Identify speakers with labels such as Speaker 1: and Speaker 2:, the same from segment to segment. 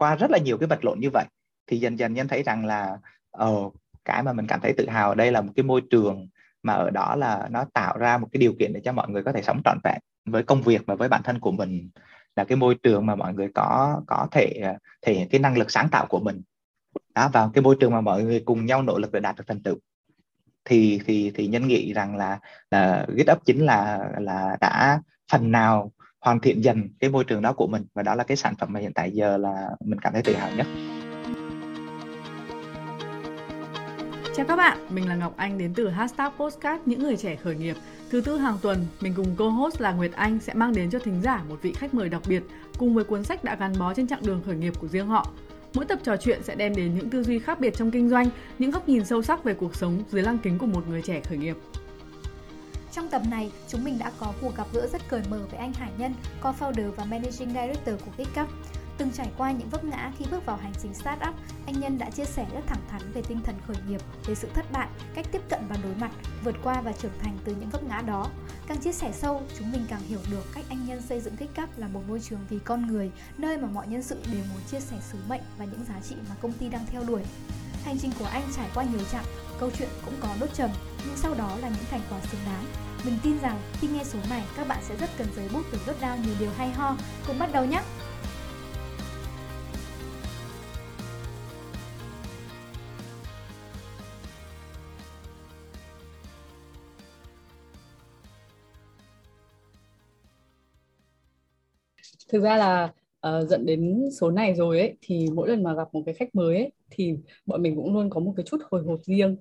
Speaker 1: qua rất là nhiều cái vật lộn như vậy, thì dần dần nhân thấy rằng là ờ cái mà mình cảm thấy tự hào ở đây là một cái môi trường mà ở đó là nó tạo ra một cái điều kiện để cho mọi người có thể sống trọn vẹn với công việc và với bản thân của mình, là cái môi trường mà mọi người có có thể thể hiện cái năng lực sáng tạo của mình. Đó vào cái môi trường mà mọi người cùng nhau nỗ lực để đạt được thành tựu. Thì thì thì nhân nghĩ rằng là là GitHub chính là là đã phần nào hoàn thiện dần cái môi trường đó của mình và đó là cái sản phẩm mà hiện tại giờ là mình cảm thấy tự hào nhất.
Speaker 2: Chào các bạn, mình là Ngọc Anh đến từ hashtag Postcard Những Người Trẻ Khởi Nghiệp. Thứ tư hàng tuần, mình cùng co-host là Nguyệt Anh sẽ mang đến cho thính giả một vị khách mời đặc biệt cùng với cuốn sách đã gắn bó trên chặng đường khởi nghiệp của riêng họ. Mỗi tập trò chuyện sẽ đem đến những tư duy khác biệt trong kinh doanh, những góc nhìn sâu sắc về cuộc sống dưới lăng kính của một người trẻ khởi nghiệp.
Speaker 3: Trong tập này, chúng mình đã có cuộc gặp gỡ rất cởi mở với anh Hải Nhân, co-founder và managing director của GitCup. Từng trải qua những vấp ngã khi bước vào hành trình startup, anh Nhân đã chia sẻ rất thẳng thắn về tinh thần khởi nghiệp, về sự thất bại, cách tiếp cận và đối mặt, vượt qua và trưởng thành từ những vấp ngã đó. Càng chia sẻ sâu, chúng mình càng hiểu được cách anh Nhân xây dựng GitCup là một môi trường vì con người, nơi mà mọi nhân sự đều muốn chia sẻ sứ mệnh và những giá trị mà công ty đang theo đuổi. Hành trình của anh trải qua nhiều chặng, câu chuyện cũng có nốt trầm, nhưng sau đó là những thành quả xứng đáng. Mình tin rằng khi nghe số này, các bạn sẽ rất cần giấy bút để jot đao nhiều điều hay ho. Cùng bắt đầu nhé!
Speaker 2: thực ra là uh, dẫn đến số này rồi ấy thì mỗi lần mà gặp một cái khách mới ấy, thì bọn mình cũng luôn có một cái chút hồi hộp riêng.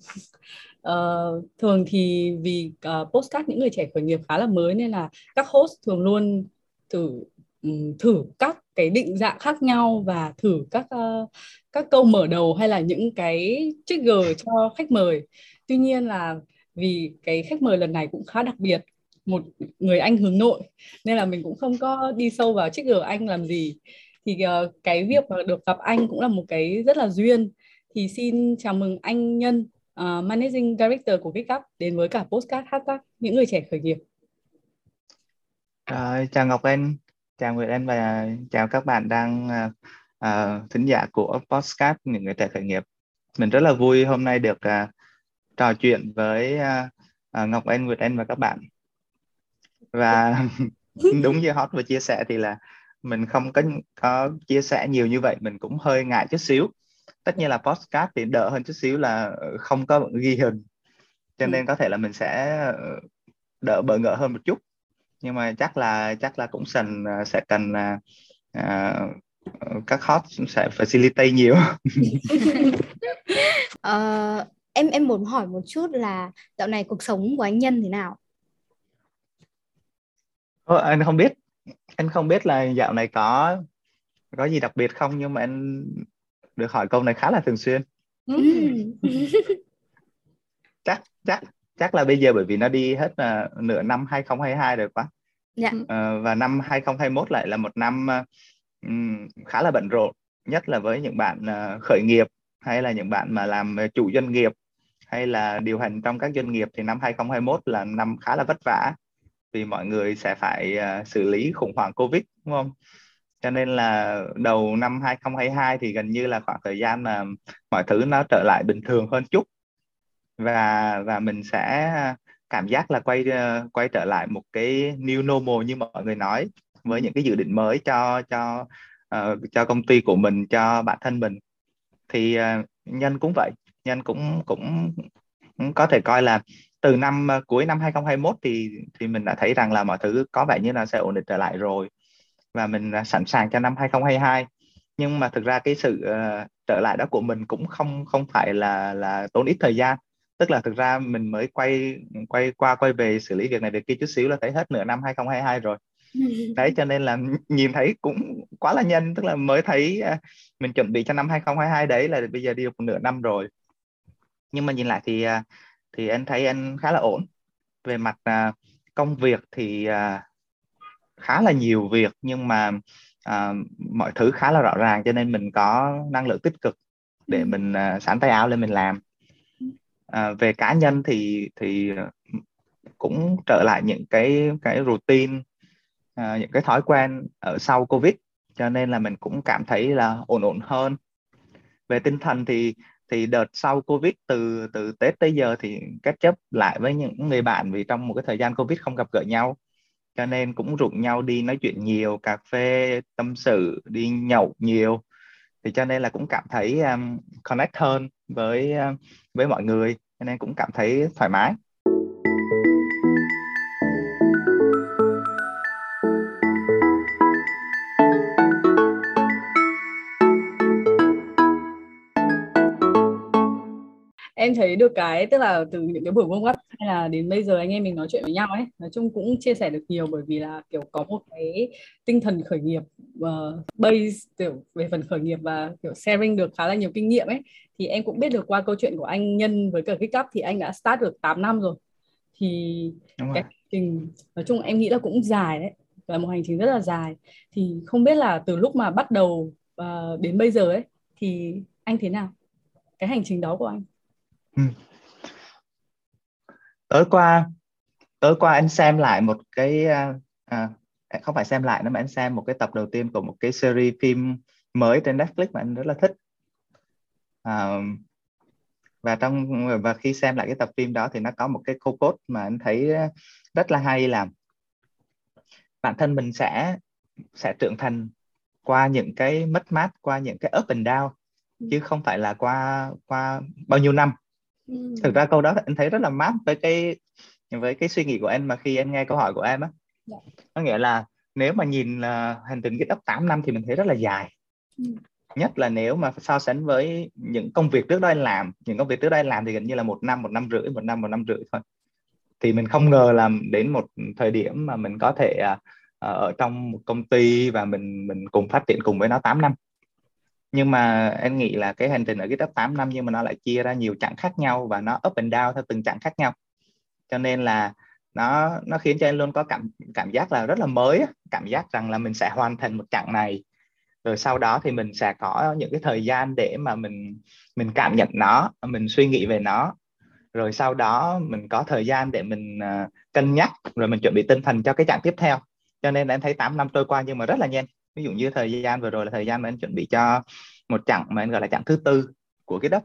Speaker 2: Uh, thường thì vì uh, postcard những người trẻ khởi nghiệp khá là mới nên là các host thường luôn thử um, thử các cái định dạng khác nhau và thử các uh, các câu mở đầu hay là những cái trigger cho khách mời. Tuy nhiên là vì cái khách mời lần này cũng khá đặc biệt một người anh hướng nội nên là mình cũng không có đi sâu vào trigger anh làm gì. Thì uh, cái việc mà được gặp anh cũng là một cái rất là duyên. Thì xin chào mừng anh Nhân uh, Managing Director của GitHub đến với cả postcard hashtag những người trẻ khởi nghiệp.
Speaker 1: Uh, chào Ngọc Anh chào Nguyệt Anh và chào các bạn đang uh, thính giả của postcard những người trẻ khởi nghiệp. Mình rất là vui hôm nay được uh, trò chuyện với uh, Ngọc Anh Nguyệt Anh và các bạn và đúng như hot vừa chia sẻ thì là mình không có có chia sẻ nhiều như vậy mình cũng hơi ngại chút xíu. Tất nhiên là postcard thì đỡ hơn chút xíu là ờ, không có ghi hình. Cho ừ. nên có thể là mình sẽ ờ, đỡ bỡ ngỡ hơn một chút. Nhưng mà chắc là chắc là cũng cần ờ, sẽ cần uh, các hot sẽ facilitate nhiều.
Speaker 3: Uh, em em muốn hỏi một chút là dạo này cuộc sống của anh Nhân thế nào
Speaker 1: Ờ, anh không biết. Anh không biết là dạo này có có gì đặc biệt không nhưng mà anh được hỏi câu này khá là thường xuyên. Chắc chắc chắc là bây giờ bởi vì nó đi hết uh, nửa năm 2022 rồi quá. Dạ. uh, và năm 2021 lại là một năm uh, khá là bận rộn nhất là với những bạn uh, khởi nghiệp hay là những bạn mà làm chủ doanh nghiệp hay là điều hành trong các doanh nghiệp thì năm 2021 là năm khá là vất vả vì mọi người sẽ phải uh, xử lý khủng hoảng Covid đúng không? Cho nên là đầu năm 2022 thì gần như là khoảng thời gian mà mọi thứ nó trở lại bình thường hơn chút. Và và mình sẽ cảm giác là quay à, quay trở lại một cái new normal như mọi người nói với những cái dự định mới cho cho uh, cho công ty của mình cho bản thân mình. Thì uh, nhân cũng vậy. Nhân cũng cũng có thể coi là từ năm uh, cuối năm 2021 thì thì mình đã thấy rằng là mọi thứ có vẻ như là sẽ ổn định trở lại rồi và mình uh, sẵn sàng cho năm 2022 nhưng mà thực ra cái sự uh, trở lại đó của mình cũng không không phải là là tốn ít thời gian. Tức là thực ra mình mới quay quay qua quay về xử lý việc này việc kia chút xíu là thấy hết nửa năm 2022 rồi. Đấy cho nên là nhìn thấy cũng quá là nhanh. Tức là mới thấy uh, mình chuẩn bị cho năm 2022 đấy là bây giờ đi được nửa năm rồi. Nhưng mà nhìn lại thì uh, thì anh thấy anh khá là ổn. Về mặt uh, công việc thì uh, khá là nhiều việc nhưng mà uh, mọi thứ khá là rõ ràng cho nên mình có năng lượng tích cực để ừ. mình uh, sẵn tay áo lên mình làm. Uh, về cá nhân thì thì cũng trở lại những cái cái routine uh, những cái thói quen ở sau covid. Cho nên là mình cũng cảm thấy là ổn ổn hơn. Về tinh thần thì thì đợt sau covid từ từ tết tới giờ thì kết chấp lại với những người bạn vì trong một cái thời gian covid không gặp gỡ nhau. Cho nên cũng rủ nhau đi nói chuyện nhiều cà phê tâm sự đi nhậu nhiều. Thì cho nên là cũng cảm thấy um, connect hơn với uh, với mọi người. Cho nên cũng cảm thấy thoải mái.
Speaker 2: Em thấy được cái tức là từ những cái buổi warm up hay là đến bây giờ anh em mình nói chuyện với nhau ấy nói chung cũng chia sẻ được nhiều bởi vì là kiểu có một cái tinh thần khởi nghiệp uh, base kiểu về phần khởi nghiệp và kiểu sharing được khá là nhiều kinh nghiệm ấy. Thì em cũng biết được qua câu chuyện của anh Nhân với cả Kích Up thì anh đã start được 8 năm rồi. Thì Đúng cái hành trình nói chung em nghĩ là cũng dài đấy là một hành trình rất là dài. Thì không biết là từ lúc mà bắt đầu uh, đến bây giờ ấy thì anh thế nào? Cái hành trình đó của anh
Speaker 1: Ừ. tối qua tối qua anh xem lại một cái à, à, không phải xem lại nữa mà anh xem một cái tập đầu tiên của một cái series phim mới trên Netflix mà anh rất là thích. À, và trong và khi xem lại cái tập phim đó thì nó có một cái câu cốt mà anh thấy rất là hay là bản thân mình sẽ sẽ trưởng thành qua những cái mất mát qua những cái up and down chứ không phải là qua qua bao nhiêu năm thực ra câu đó anh thấy rất là mát với cái với cái suy nghĩ của em mà khi em nghe câu hỏi của em á. Dạ. có nghĩa là nếu mà nhìn là hành trình GitHub 8 năm thì mình thấy rất là dài ừ. nhất là nếu mà so sánh với những công việc trước đó anh làm những công việc trước đó anh làm thì gần như là một năm một năm rưỡi một năm một năm rưỡi thôi thì mình không ngờ làm đến một thời điểm mà mình có thể uh, ở trong một công ty và mình mình cùng phát triển cùng với nó 8 năm nhưng mà em nghĩ là cái hành trình ở GitHub 8 năm nhưng mà nó lại chia ra nhiều chặng khác nhau và nó up and down theo từng chặng khác nhau. Cho nên là nó nó khiến cho em luôn có cảm cảm giác là rất là mới cảm giác rằng là mình sẽ hoàn thành một chặng này rồi sau đó thì mình sẽ có những cái thời gian để mà mình mình cảm nhận nó mình suy nghĩ về nó. Rồi sau đó mình có thời gian để mình uh, cân nhắc rồi mình chuẩn bị tinh thần cho cái chặng tiếp theo. Cho nên em thấy 8 năm trôi qua nhưng mà rất là nhanh ví dụ như thời gian vừa rồi là thời gian mà anh chuẩn bị cho một chặng mà anh gọi là chặng thứ tư của cái đất.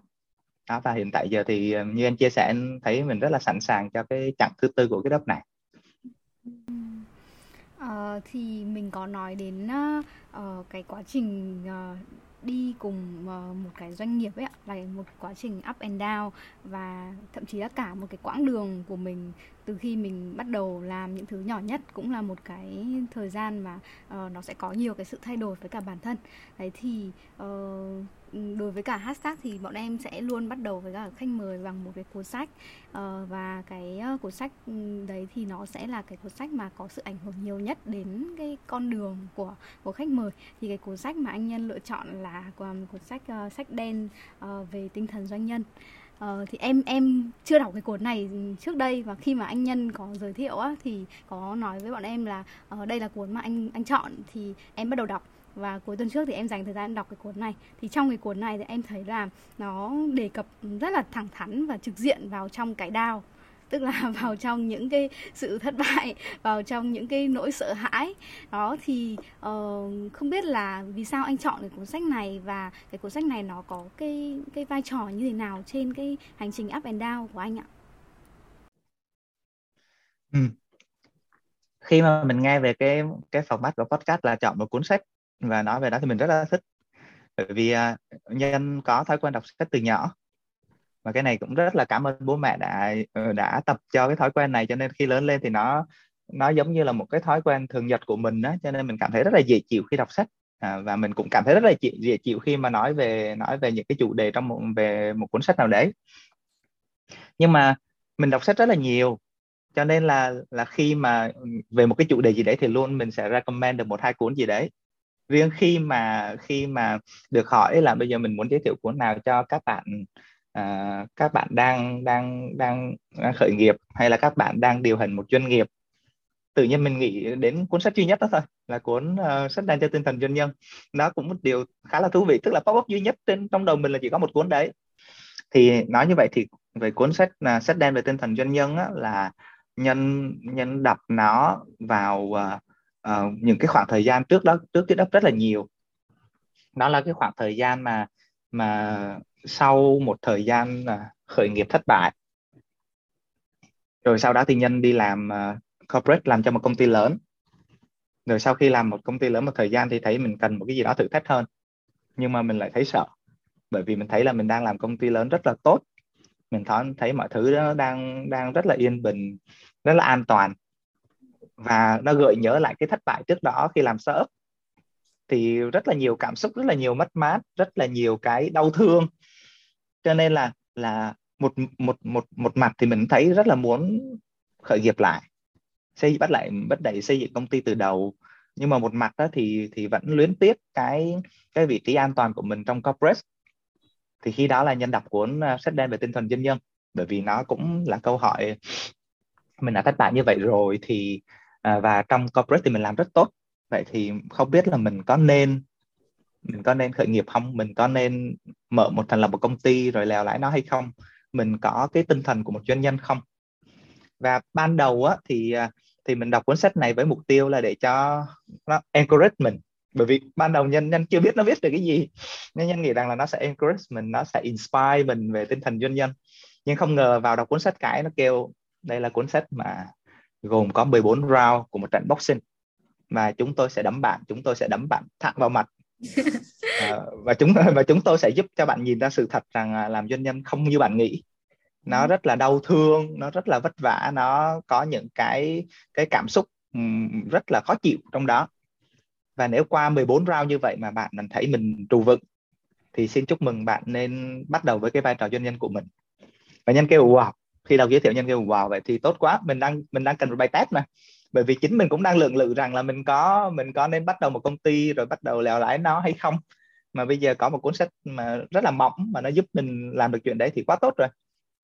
Speaker 1: Đó, và hiện tại giờ thì ờ, như anh chia sẻ anh thấy mình rất là sẵn sàng cho cái chặng thứ tư của cái đất này.
Speaker 3: À, thì mình có nói đến uh, cái quá trình uh, đi cùng uh, một cái doanh nghiệp ấy là một quá trình up and down và thậm chí là cả một cái quãng đường của mình từ khi mình bắt đầu làm những thứ nhỏ nhất cũng là một cái thời gian mà uh, nó sẽ có nhiều cái sự thay đổi với cả bản thân. Đấy thì uh, đối với cả hashtag thì bọn em sẽ luôn bắt đầu với cả khách mời bằng một cái cuốn sách. Uh, và cái uh, cuốn sách ừ, đấy thì nó sẽ là cái cuốn sách mà có sự ảnh hưởng nhiều nhất đến cái con đường của của khách mời. Thì cái cuốn sách mà anh nhân lựa chọn là một cuốn sách uh, sách đen uh, về tinh thần doanh nhân. Ờ, thì em em chưa đọc cái cuốn này trước đây và khi mà anh nhân có giới thiệu á thì có nói với bọn em là uh, đây là cuốn mà anh anh chọn thì em bắt đầu đọc. Và cuối tuần trước thì em dành thời gian đọc cái cuốn này. Thì trong cái cuốn này thì em thấy là nó đề cập rất là thẳng thắn và trực diện vào trong cái đao tức là vào trong những cái sự thất bại vào trong những cái nỗi sợ hãi. Đó thì uh, không biết là vì sao anh chọn cái cuốn sách này và cái cuốn sách này nó có cái cái vai trò như thế nào trên cái hành trình up and down của anh ạ?
Speaker 1: Ừ. khi mà mình nghe về cái cái format của podcast là chọn một cuốn sách và nói về đó thì mình rất là thích. Bởi vì à, uh, nhân có thói quen đọc sách từ nhỏ và cái này cũng rất là cảm ơn bố mẹ đã ờ, đã tập cho cái thói quen này cho nên khi lớn lên thì nó nó giống như là một cái thói quen thường nhật của mình đó cho nên mình cảm thấy rất là dễ chịu khi đọc sách. À, và mình cũng cảm thấy rất là dễ, dễ chịu khi mà nói về nói về những cái chủ đề trong một về một cuốn sách nào đấy. Nhưng mà mình đọc sách rất là nhiều cho nên là là khi mà về một cái chủ đề gì đấy thì luôn mình sẽ recommend được một hai cuốn gì đấy. Riêng khi mà khi mà được hỏi là bây giờ mình muốn giới thiệu cuốn nào cho các bạn à, các bạn đang đang đang khởi nghiệp hay là các bạn đang điều hành một doanh nghiệp? Tự nhiên mình nghĩ đến cuốn sách duy nhất đó thôi là cuốn uh, sách đen cho tinh thần doanh nhân. Đó cũng một điều khá là thú vị tức là pop up duy nhất trên trong đầu mình là chỉ có một cuốn đấy. Thì nói như vậy thì về cuốn sách là sách đen về tinh thần doanh nhân á, là nhân nhân đọc nó vào uh, uh, những cái khoảng thời gian trước đó trước cái đất rất là nhiều. Đó là cái khoảng thời gian mà mà sau một thời gian à, khởi nghiệp thất bại. Rồi sau đó thì nhân đi làm à, corporate, làm cho một công ty lớn. Rồi sau khi làm một công ty lớn một thời gian thì thấy mình cần một cái gì đó thử thách hơn. Nhưng mà mình lại thấy sợ, bởi vì mình thấy là mình đang làm công ty lớn rất là tốt. Mình thấy mọi thứ nó đang đang rất là yên bình, rất là an toàn. Và nó gợi nhớ lại cái thất bại trước đó khi làm startup. Thì rất là nhiều cảm xúc, rất là nhiều mất mát, rất là nhiều cái đau thương cho nên là là một một một một mặt thì mình thấy rất là muốn khởi nghiệp lại, xây, bắt lại, bắt đẩy xây dựng công ty từ đầu. Nhưng mà một mặt đó thì thì vẫn luyến tiếc cái cái vị trí an toàn của mình trong corporate. Thì khi đó là nhân đọc cuốn à, sách đen về tinh thần doanh nhân bởi vì nó cũng là câu hỏi, mình đã thất bại như vậy rồi thì à, và trong corporate thì mình làm rất tốt. Vậy thì không biết là mình có nên mình có nên khởi nghiệp không? Mình có nên mở một thành lập một công ty rồi lèo lái nó hay không? Mình có cái tinh thần của một doanh nhân không? Và ban đầu á, thì à, thì mình đọc cuốn sách này với mục tiêu là để cho nó encourage mình. Bởi vì ban đầu nhân nhân chưa biết nó viết được cái gì. Nên nhân nghĩ rằng là nó sẽ encourage mình, nó sẽ inspire mình về tinh thần doanh nhân. Nhưng không ngờ vào đọc cuốn sách cái nó kêu, đây là cuốn sách mà gồm có 14 round của một trận boxing. Mà chúng tôi sẽ đấm bạn, chúng tôi sẽ đấm bạn thẳng vào mặt à, và chúng và chúng tôi sẽ giúp cho bạn nhìn ra sự thật rằng làm doanh nhân không như bạn nghĩ. Nó ừ. rất là đau thương nó rất là vất vả nó có những cái cái cảm xúc rất là khó chịu trong đó. Và nếu qua 14 round như vậy mà bạn thấy mình trụ vững thì xin chúc mừng bạn nên bắt đầu với cái vai trò doanh nhân của mình. Và nhân kêu wow. Khi đầu giới thiệu nhân kêu wow vậy thì tốt quá mình đang mình đang cần một bài test mà bởi vì chính mình cũng đang lượng lự rằng là mình có mình có nên bắt đầu một công ty rồi bắt đầu lèo lái nó hay không. Mà bây giờ có một cuốn sách mà rất là mỏng mà nó giúp mình làm được chuyện đấy thì quá tốt rồi.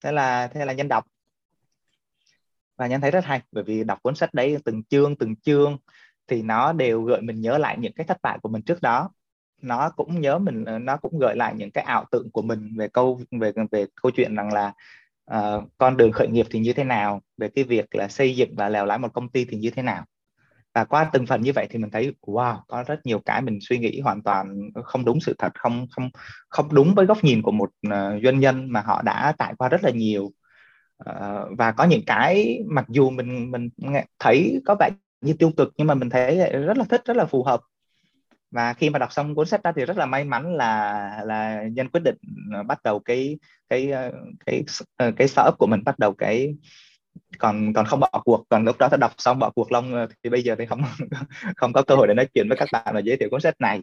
Speaker 1: Thế là thế là nhân đọc. Và nhân thấy rất hay, bởi vì đọc cuốn sách đấy từng chương từng chương thì nó đều gợi mình nhớ lại những cái thất bại của mình trước đó. Nó cũng nhớ mình, nó cũng gợi lại những cái ảo tưởng của mình về câu, về về câu chuyện rằng là uh, con đường khởi nghiệp thì như thế nào? Về cái việc là xây dựng và lèo lái một công ty thì như thế nào? Và qua từng phần như vậy thì mình thấy wow có rất nhiều cái mình suy nghĩ hoàn toàn không đúng sự thật không không không đúng với góc nhìn của một uh, doanh nhân mà họ đã trải qua rất là nhiều. Uh, và có những cái mặc dù mình mình thấy có vẻ như tiêu cực nhưng mà mình thấy rất là thích rất là phù hợp và khi mà đọc xong cuốn sách đó thì rất là may mắn là là nhân quyết định ờ, bắt đầu cái cái ờ, cái cái, cái startup của mình bắt đầu cái còn còn không bỏ cuộc. Còn lúc đó ta đọc xong bỏ cuộc long thì bây giờ thì không không có cơ hội để nói chuyện với các bạn và giới thiệu cuốn sách này.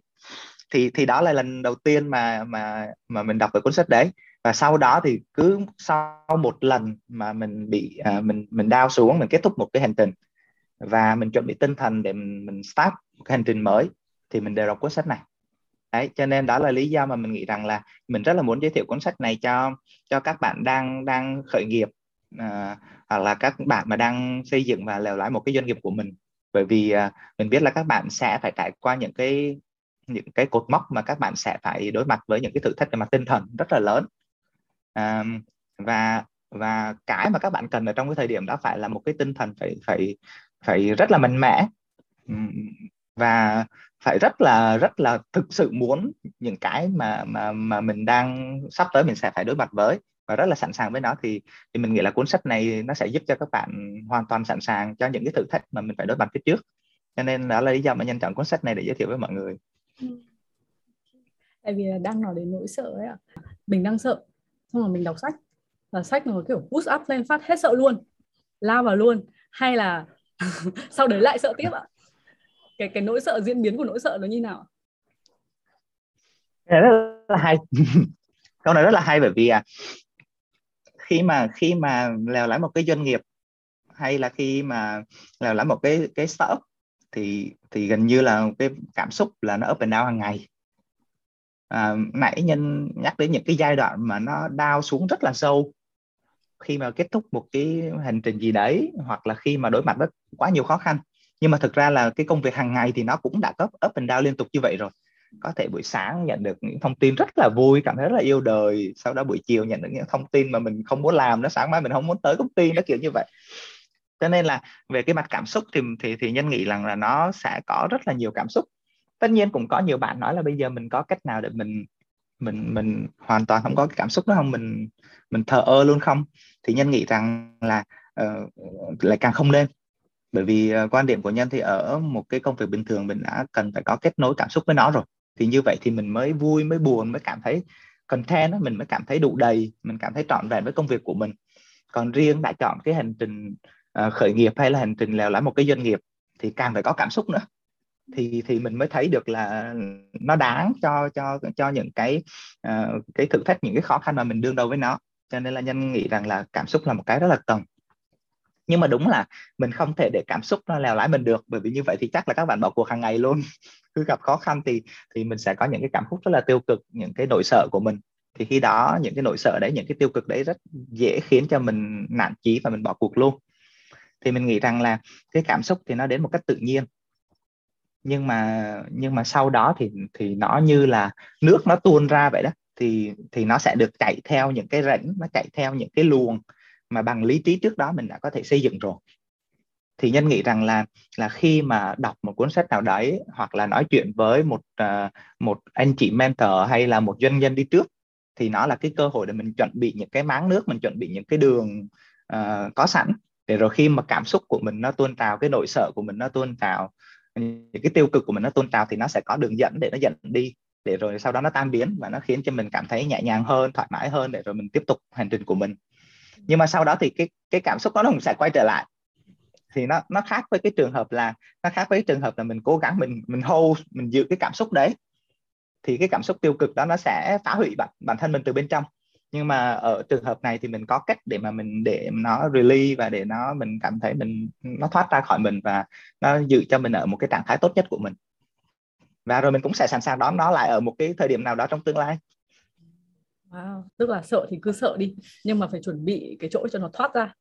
Speaker 1: Thì thì đó là lần đầu tiên mà mà mà mình đọc về cuốn sách đấy. Và sau đó thì cứ sau một lần mà mình bị à, mình mình đau xuống mình kết thúc một cái hành trình. Và mình chuẩn bị tinh thần để mình, mình start một cái hành trình mới thì mình đều đọc cuốn sách này. Đấy cho nên đó là lý do mà mình nghĩ rằng là mình rất là muốn giới thiệu cuốn sách này cho cho các bạn đang đang khởi nghiệp à, hoặc là các bạn mà đang xây dựng và lèo lái một cái doanh nghiệp của mình. Bởi vì à, mình biết là các bạn sẽ phải trải qua những cái những cái cột mốc mà các bạn sẽ phải đối mặt với những cái thử thách về mặt tinh thần rất là lớn. À, và và cái mà các bạn cần ở trong cái thời điểm đó phải là một cái tinh thần phải phải phải rất là mạnh mẽ. Và phải rất là rất là thực sự muốn những cái mà mà mà mình đang sắp tới mình sẽ phải đối mặt với và rất là sẵn sàng với nó. Thì thì mình nghĩ là cuốn sách này nó sẽ giúp cho các bạn hoàn toàn sẵn sàng cho những cái thử thách mà mình phải đối mặt phía trước. Cho nên đó là lý do mà nhân chọn cuốn sách này để giới thiệu với mọi người. Ừ.
Speaker 2: Tại vì là đang nói đến nỗi sợ ấy ạ. Mình đang sợ. Xong rồi mình đọc sách. Và sách nó kiểu boost up lên phát hết sợ luôn. Lao vào luôn. Hay là sau đấy lại sợ tiếp ạ cái cái nỗi sợ diễn biến của nỗi sợ nó như nào?
Speaker 1: Cái rất là hay. Câu này rất là hay bởi vì à khi mà khi mà lèo lái một cái doanh nghiệp hay là khi mà lèo lái một cái cái startup thì thì gần như là cái cảm xúc là nó up and down hàng ngày. À, nãy nhân nhắc đến những cái giai đoạn mà nó đau xuống rất là sâu. Khi mà kết thúc một cái hành trình gì đấy hoặc là khi mà đối mặt với quá nhiều khó khăn nhưng mà thực ra là cái công việc hàng ngày thì nó cũng đã cấp up and down liên tục như vậy rồi. Có thể buổi sáng nhận được những thông tin rất là vui cảm thấy rất là yêu đời sau đó buổi chiều nhận được những thông tin mà mình không muốn làm nó sáng mai mình không muốn tới công ty nó kiểu như vậy. Cho nên là về cái mặt cảm xúc thì thì thì nhân nghĩ rằng là nó sẽ có rất là nhiều cảm xúc. Tất nhiên cũng có nhiều bạn nói là bây giờ mình có cách nào để mình mình mình hoàn toàn không có cái cảm xúc đó không? Mình mình thờ ơ luôn không? Thì nhân nghĩ rằng là uh, lại càng không nên bởi vì uh, quan điểm của nhân thì ở một cái công việc bình thường mình đã cần phải có kết nối cảm xúc với nó rồi. Thì như vậy thì mình mới vui mới buồn mới cảm thấy content đó, mình mới cảm thấy đủ đầy mình cảm thấy trọn vẹn với công việc của mình. Còn riêng đã chọn cái hành trình uh, khởi nghiệp hay là hành trình lèo lái một cái doanh nghiệp thì càng phải có cảm xúc nữa. Thì thì mình mới thấy được là nó đáng cho cho cho những cái uh, cái thử thách những cái khó khăn mà mình đương đầu với nó. Cho nên là nhân nghĩ rằng là cảm xúc là một cái rất là cần nhưng mà đúng là mình không thể để cảm xúc nó lèo lái mình được, bởi vì như vậy thì chắc là các bạn bỏ cuộc hàng ngày luôn. Cứ gặp khó khăn thì thì mình sẽ có những cái cảm xúc rất là tiêu cực, những cái nỗi sợ của mình. Thì khi đó, những cái nỗi sợ đấy, những cái tiêu cực đấy rất dễ khiến cho mình nản chí và mình bỏ cuộc luôn. Thì mình nghĩ rằng là cái cảm xúc thì nó đến một cách tự nhiên. Nhưng mà nhưng mà sau đó thì thì nó như là nước nó tuôn ra vậy đó. Thì thì nó sẽ được chạy theo những cái rãnh, nó chạy theo những cái luồng mà bằng lý trí trước đó mình đã có thể xây dựng rồi. Thì nhân nghĩ rằng là là khi mà đọc một cuốn sách nào đấy hoặc là nói chuyện với một uh, một anh chị mentor hay là một doanh nhân đi trước thì nó là cái cơ hội để mình chuẩn bị những cái máng nước mình chuẩn bị những cái đường uh, có sẵn để rồi khi mà cảm xúc của mình nó tuôn trào cái nỗi sợ của mình nó tuôn trào những cái tiêu cực của mình nó tuôn trào thì nó sẽ có đường dẫn để nó dẫn đi để rồi sau đó nó tan biến và nó khiến cho mình cảm thấy nhẹ nhàng hơn thoải mái hơn để rồi mình tiếp tục hành trình của mình nhưng mà sau đó thì cái cái cảm xúc đó nó cũng sẽ quay trở lại. Thì nó nó khác với cái trường hợp là, nó khác với cái trường hợp là mình cố gắng mình mình hold, mình giữ cái cảm xúc đấy. Thì cái cảm xúc tiêu cực đó nó sẽ phá hủy bản bản thân mình từ bên trong. Nhưng mà ở trường hợp này thì mình có cách để mà mình, để nó release và để nó mình cảm thấy mình, nó thoát ra khỏi mình và nó giữ cho mình ở một cái trạng thái tốt nhất của mình. Và rồi mình cũng sẽ sẵn sàng đón nó lại ở một cái thời điểm nào đó trong tương lai
Speaker 2: wow. tức là sợ thì cứ sợ đi nhưng mà phải chuẩn bị cái chỗ cho nó thoát ra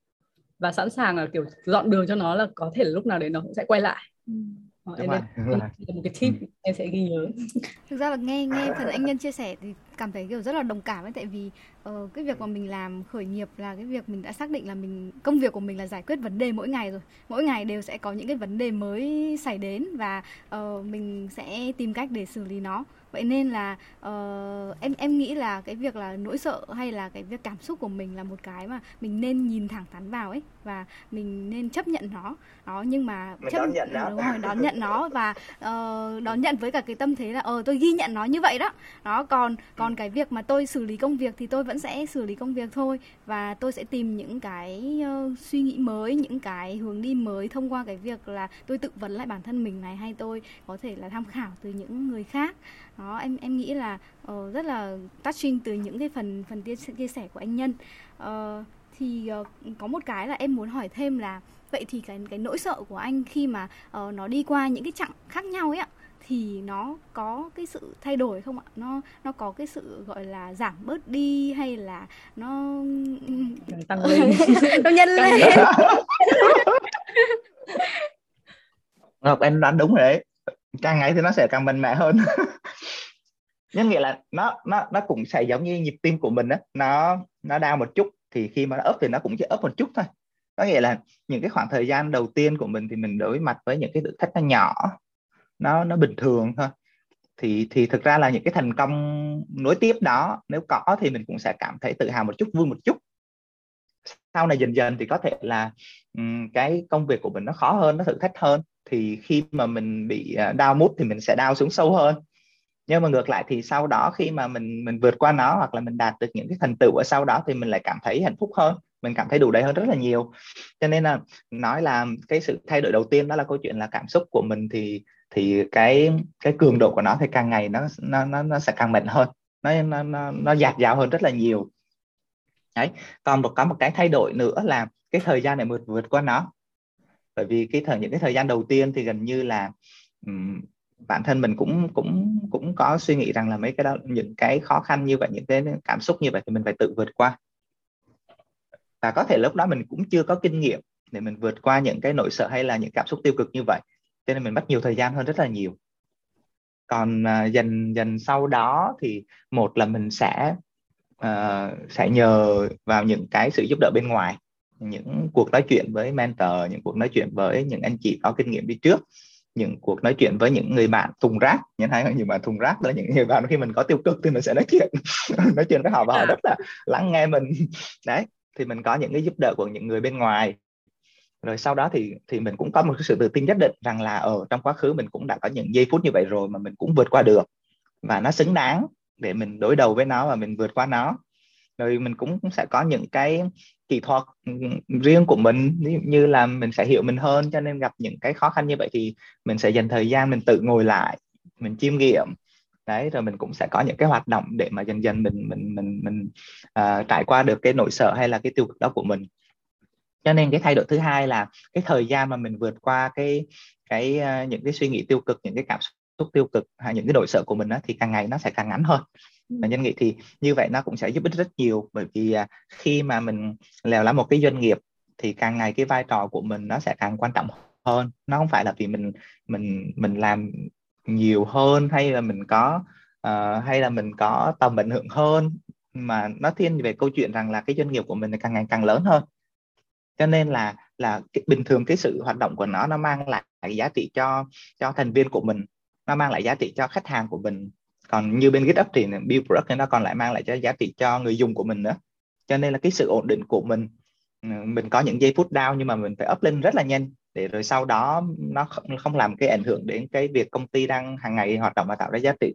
Speaker 2: và sẵn sàng là kiểu dọn đường cho nó là có thể là lúc nào đấy nó cũng sẽ quay lại ừ. Em là một cái tip ừ. em sẽ ghi nhớ
Speaker 3: thực ra là nghe nghe phần anh nhân chia sẻ thì cảm thấy kiểu rất là đồng cảm ấy tại vì uh, cái việc mà mình làm khởi nghiệp là cái việc mình đã xác định là mình công việc của mình là giải quyết vấn đề mỗi ngày rồi mỗi ngày đều sẽ có những cái vấn đề mới xảy đến và uh, mình sẽ tìm cách để xử lý nó vậy nên là uh, em em nghĩ là cái việc là nỗi sợ hay là cái việc cảm xúc của mình là một cái mà mình nên nhìn thẳng thắn vào ấy và mình nên chấp nhận nó. Đó nhưng mà
Speaker 1: mình chấp đón nhận nó
Speaker 3: đúng rồi đón nhận nó và uh, đón nhận với cả cái tâm thế là ờ uh, tôi ghi nhận nó như vậy đó. Đó còn còn cái việc mà tôi xử lý công việc thì tôi vẫn sẽ xử lý công việc thôi và tôi sẽ tìm những cái uh, suy nghĩ mới những cái hướng đi mới thông qua cái việc là tôi tự vấn lại bản thân mình này hay tôi có thể là tham khảo từ những người khác đó em em nghĩ là uh, rất là touching từ những cái phần phần chia, chia sẻ của anh nhân. Uh, thì uh, có một cái là em muốn hỏi thêm là vậy thì cái cái nỗi sợ của anh khi mà uh, nó đi qua những cái chặng khác nhau ấy ạ thì nó có cái sự thay đổi không ạ? Nó nó có cái sự gọi là giảm bớt đi hay là nó
Speaker 2: tăng lên.
Speaker 3: Nó nhân lên.
Speaker 1: Ngọc em đoán đúng rồi đấy càng ngày thì nó sẽ càng mạnh mẽ hơn. Nhưng nghĩa là nó nó nó cũng sẽ giống như nhịp tim của mình đó, nó nó đau một chút thì khi mà nó ấp thì nó cũng chỉ ấp một chút thôi. Có nghĩa là những cái khoảng thời gian đầu tiên của mình thì mình đối mặt với những cái thử thách nó nhỏ nó nó bình thường thôi. Thì thì thực ra là những cái thành công nối tiếp đó nếu có thì mình cũng sẽ cảm thấy tự hào một chút vui một chút. Sau này dần dần thì có thể là um, cái công việc của mình nó khó hơn nó thử thách hơn thì khi mà mình bị à, đau mút thì mình sẽ đau xuống sâu hơn. Nhưng mà ngược lại thì sau đó khi mà mình mình vượt qua nó hoặc là mình đạt được những cái thành tựu ở sau đó thì mình lại cảm thấy hạnh phúc hơn mình cảm thấy đủ đầy hơn rất là nhiều. Cho nên là nói là cái sự thay đổi đầu tiên đó là câu chuyện là cảm xúc của mình thì thì cái cái cường độ của nó thì càng ngày nó nó nó, nó sẽ càng mạnh hơn nó nó nó, nó dạt dào hơn rất là nhiều. Đấy còn một có một cái thay đổi nữa là cái thời gian để vượt vượt qua nó bởi vì cái thời những cái thời gian đầu tiên thì gần như là um, bản thân mình cũng cũng cũng có suy nghĩ rằng là mấy cái đó những cái khó khăn như vậy những cái cảm xúc như vậy thì mình phải tự vượt qua. Và có thể lúc đó mình cũng chưa có kinh nghiệm để mình vượt qua những cái nỗi sợ hay là những cảm xúc tiêu cực như vậy. Cho nên mình mất nhiều thời gian hơn rất là nhiều. Còn uh, dần dần sau đó thì một là mình sẽ uh, sẽ nhờ vào những cái sự giúp đỡ bên ngoài những cuộc nói chuyện với mentor những cuộc nói chuyện với những anh chị có kinh nghiệm đi trước những cuộc nói chuyện với những người bạn thùng rác những hai những bạn thùng rác là những người bạn khi mình có tiêu cực thì mình sẽ nói chuyện. Nói chuyện với họ và họ rất là lắng nghe mình. Đấy thì mình có những cái giúp đỡ của những người bên ngoài. Rồi sau đó thì thì mình cũng có một cái sự tự tin nhất định rằng là ở trong quá khứ mình cũng đã có những giây phút như vậy rồi mà mình cũng vượt qua được. Và nó xứng đáng để mình đối đầu với nó và mình vượt qua nó. Rồi mình cũng sẽ có những cái kỹ thuật ừ, riêng của mình như là mình sẽ hiểu mình hơn cho nên gặp những cái khó khăn như vậy thì mình sẽ dành thời gian mình tự ngồi lại mình chiêm nghiệm. Đấy rồi mình cũng sẽ có những cái hoạt động để mà dần dần mình mình mình mình uh, trải qua được cái nỗi sợ hay là cái tiêu cực đó của mình. Cho nên cái thay đổi thứ hai là cái thời gian mà mình vượt qua cái cái uh, những cái suy nghĩ tiêu cực những cái cảm xúc tiêu cực hay những cái nỗi sợ của mình đó, thì càng ngày nó sẽ càng ngắn hơn. Ừ. và nhân nghĩ thì như vậy nó cũng sẽ giúp ích rất nhiều bởi vì à, khi mà mình lèo lá một cái doanh nghiệp thì càng ngày cái vai trò của mình nó sẽ càng quan trọng hơn. Nó không phải là vì mình mình mình làm nhiều hơn hay là mình có uh, hay là mình có tầm ảnh hưởng hơn mà nó thiên về câu chuyện rằng là cái doanh nghiệp của mình càng ngày càng lớn hơn. Cho nên là là cái, bình thường cái sự hoạt động của nó nó mang lại giá trị cho cho thành viên của mình nó mang lại giá trị cho khách hàng của mình còn như bên GitHub thì build product nó còn lại mang lại cho giá trị cho người dùng của mình nữa. Cho nên là cái sự ổn định của mình ừ, mình có những giây phút down nhưng mà mình phải up lên rất là nhanh để rồi sau đó nó không, không làm cái ảnh hưởng đến cái việc công ty đang hàng ngày hoạt động và tạo ra giá trị.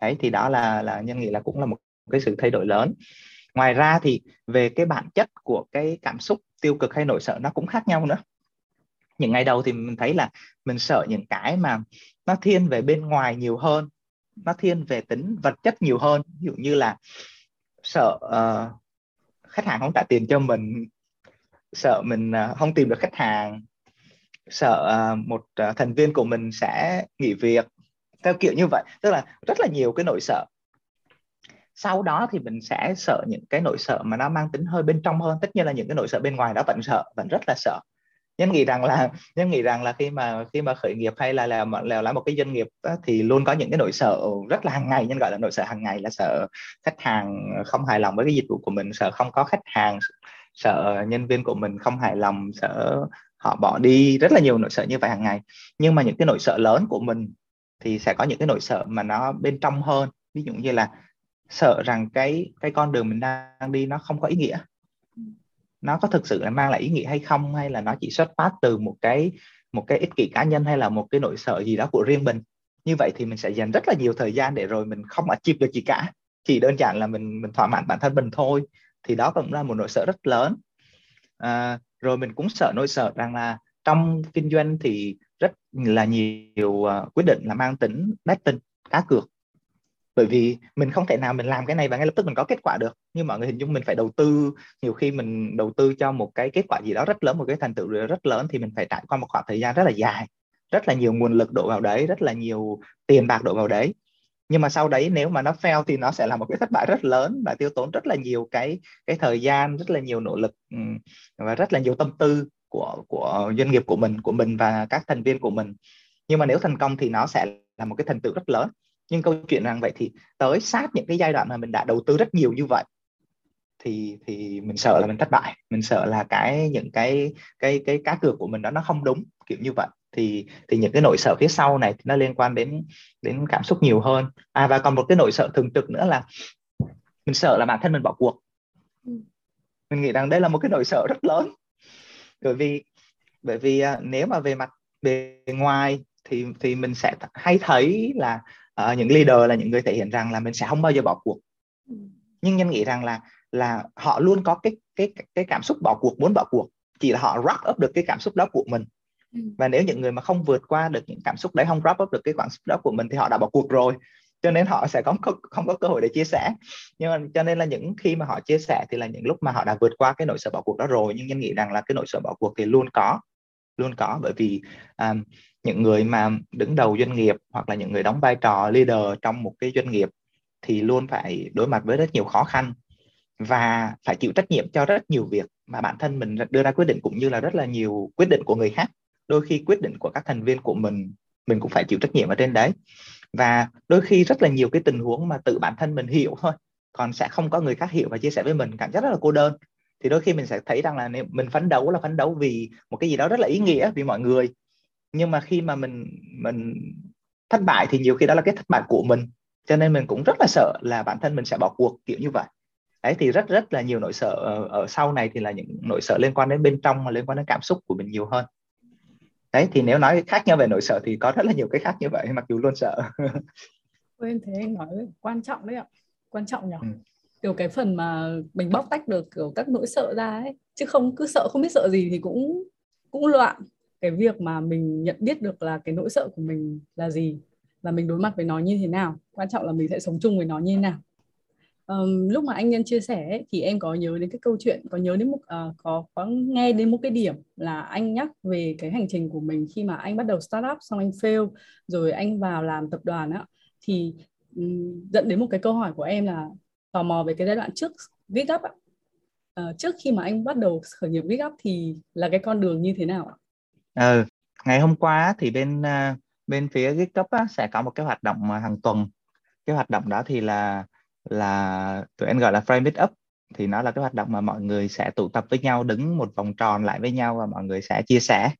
Speaker 1: Đấy thì đó là là nhân nghĩ là cũng là một cái sự thay đổi lớn. Ngoài ra thì về cái bản chất của cái cảm xúc tiêu cực hay nỗi sợ nó cũng khác nhau nữa. Những ngày đầu thì mình thấy là mình sợ những cái mà nó thiên về bên ngoài nhiều hơn nó thiên về tính vật chất nhiều hơn. Ví dụ như là sợ uh, khách hàng không trả tiền cho mình sợ mình uh, không tìm được khách hàng sợ uh, một uh, thành viên của mình sẽ nghỉ việc theo kiểu như vậy. Tức là rất là nhiều cái nỗi sợ. Sau đó thì mình sẽ sợ những cái nỗi sợ mà nó mang tính hơi bên trong hơn. Tất nhiên là những cái nỗi sợ bên ngoài đó vẫn sợ vẫn rất là sợ nhân nghĩ rằng là nhân nghĩ rằng là khi mà khi mà khởi nghiệp hay là làm làm là một cái doanh nghiệp đó, thì luôn có những cái nỗi sợ rất là hàng ngày nhân gọi là nỗi sợ hàng ngày là sợ khách hàng không hài lòng với cái dịch vụ của mình sợ không có khách hàng sợ nhân viên của mình không hài lòng sợ họ bỏ đi rất là nhiều nỗi sợ như vậy hàng ngày. Nhưng mà những cái nỗi sợ lớn của mình thì sẽ có những cái nỗi sợ mà nó bên trong hơn. Ví dụ như là sợ rằng cái cái con đường mình đang đi nó không có ý nghĩa nó có thực sự là mang lại ý nghĩa hay không hay là nó chỉ xuất phát từ một cái một cái ích kỷ cá nhân hay là một cái nỗi sợ gì đó của riêng mình? Như vậy thì mình sẽ dành rất là nhiều thời gian để rồi mình không achieve được gì cả. Chỉ đơn giản là mình mình thỏa mãn bản thân mình thôi. Thì đó cũng là một nỗi sợ rất lớn. À, rồi mình cũng sợ nỗi sợ rằng là trong kinh doanh thì rất là nhiều uh, quyết định là mang tính betting cá cược bởi vì mình không thể nào mình làm cái này và ngay lập tức mình có kết quả được. Nhưng mọi người hình dung mình phải đầu tư, nhiều khi mình đầu tư cho một cái kết quả gì đó rất lớn, một cái thành tựu rất lớn thì mình phải trải qua một khoảng thời gian rất là dài, rất là nhiều nguồn lực đổ vào đấy, rất là nhiều tiền bạc đổ vào đấy. Nhưng mà sau đấy nếu mà nó fail thì nó sẽ là một cái thất bại rất lớn và tiêu tốn rất là nhiều cái cái thời gian, rất là nhiều nỗ lực ừ, và rất là nhiều tâm tư của của doanh nghiệp của mình của mình và các thành viên của mình. Nhưng mà nếu thành công thì nó sẽ là một cái thành tựu rất lớn nhưng câu chuyện rằng vậy thì tới sát những cái giai đoạn mà mình đã đầu tư rất nhiều như vậy thì thì mình sợ là mình thất bại. Mình sợ là cái những cái cái cái cá cược của mình đó nó không đúng kiểu như vậy. Thì thì những cái nỗi sợ phía sau này nó liên quan đến đến cảm xúc nhiều hơn. À và còn một cái nỗi sợ thường trực nữa là mình sợ là bản thân mình bỏ cuộc. Ừ. mình nghĩ rằng đây là một cái nỗi sợ rất lớn. Bởi vì bởi vì à, nếu mà về mặt bề ngoài thì thì mình sẽ hay thấy là uh, những leader là những người thể hiện rằng là mình sẽ không bao giờ bỏ cuộc. Ừ. nhưng nhân nghĩ rằng là là họ luôn có cái cái cái cảm xúc bỏ cuộc muốn bỏ cuộc. Chỉ là họ wrap up được cái cảm xúc đó của mình. Ừ. và nếu những người mà không vượt qua được những cảm xúc đấy không wrap up được cái cảm xúc đó của mình thì họ đã bỏ cuộc rồi. Cho nên họ sẽ không có không có cơ hội để chia sẻ. Nhưng mà cho nên là những khi mà họ chia sẻ thì là những lúc mà họ đã vượt qua cái nỗi sợ bỏ cuộc đó rồi. Nhưng nhân nghĩ rằng là cái nỗi sợ bỏ cuộc thì luôn có luôn có. Bởi vì um, những người mà đứng đầu doanh nghiệp hoặc là những người đóng vai trò leader trong một cái doanh nghiệp thì luôn phải đối mặt với rất nhiều khó khăn và phải chịu trách nhiệm cho rất nhiều việc mà bản thân mình đưa ra quyết định cũng như là rất là nhiều quyết định của người khác. Đôi khi quyết định của các thành viên của mình mình cũng phải chịu trách nhiệm ở trên đấy. Và đôi khi rất là nhiều cái tình huống mà tự bản thân mình hiểu thôi còn sẽ không có người khác hiểu và chia sẻ với mình cảm giác rất là cô đơn thì đôi khi mình sẽ thấy rằng là nếu mình phấn đấu là phấn đấu vì một cái gì đó rất là ý nghĩa vì mọi người. Nhưng mà khi mà mình mình thất bại thì nhiều khi đó là cái thất bại của mình. Cho nên mình cũng rất là sợ là bản thân mình sẽ bỏ cuộc kiểu như vậy. Đấy thì rất rất là nhiều nỗi sợ ở, ở sau này thì là những nỗi sợ liên quan đến bên trong mà liên quan đến cảm xúc của mình nhiều hơn. Đấy thì nếu nói khác nhau về nỗi sợ thì có rất là nhiều cái khác như vậy mặc dù luôn sợ.
Speaker 2: Em thấy anh nói quan trọng đấy ạ. Quan trọng nhỉ? Ừ kiểu cái phần mà mình bóc tách được kiểu các nỗi sợ ra ấy. Chứ không cứ sợ không biết sợ gì thì cũng cũng loạn. Cái việc mà mình nhận biết được là cái nỗi sợ của mình là gì và mình đối mặt với nó như thế nào. Quan trọng là mình sẽ sống chung với nó như thế nào. Um, lúc mà anh nhân chia sẻ ấy, thì em có nhớ đến cái câu chuyện có nhớ đến một uh, có có nghe đến một cái điểm là anh nhắc về cái hành trình của mình khi mà anh bắt đầu startup xong anh fail rồi anh vào làm tập đoàn á. Thì um, dẫn đến một cái câu hỏi của em là tò mò về cái giai đoạn trước viết gấp á. Ờ, trước khi mà anh bắt đầu khởi nghiệp viết gấp thì là cái con đường như thế nào ạ?
Speaker 1: Ừ, ngày hôm qua thì bên à, bên phía GitHub á, sẽ có một cái hoạt động hàng tuần cái hoạt động đó thì là là tụi em gọi là frame it up thì nó là cái hoạt động mà mọi người sẽ tụ tập với nhau đứng một vòng tròn lại với nhau và mọi người sẽ chia sẻ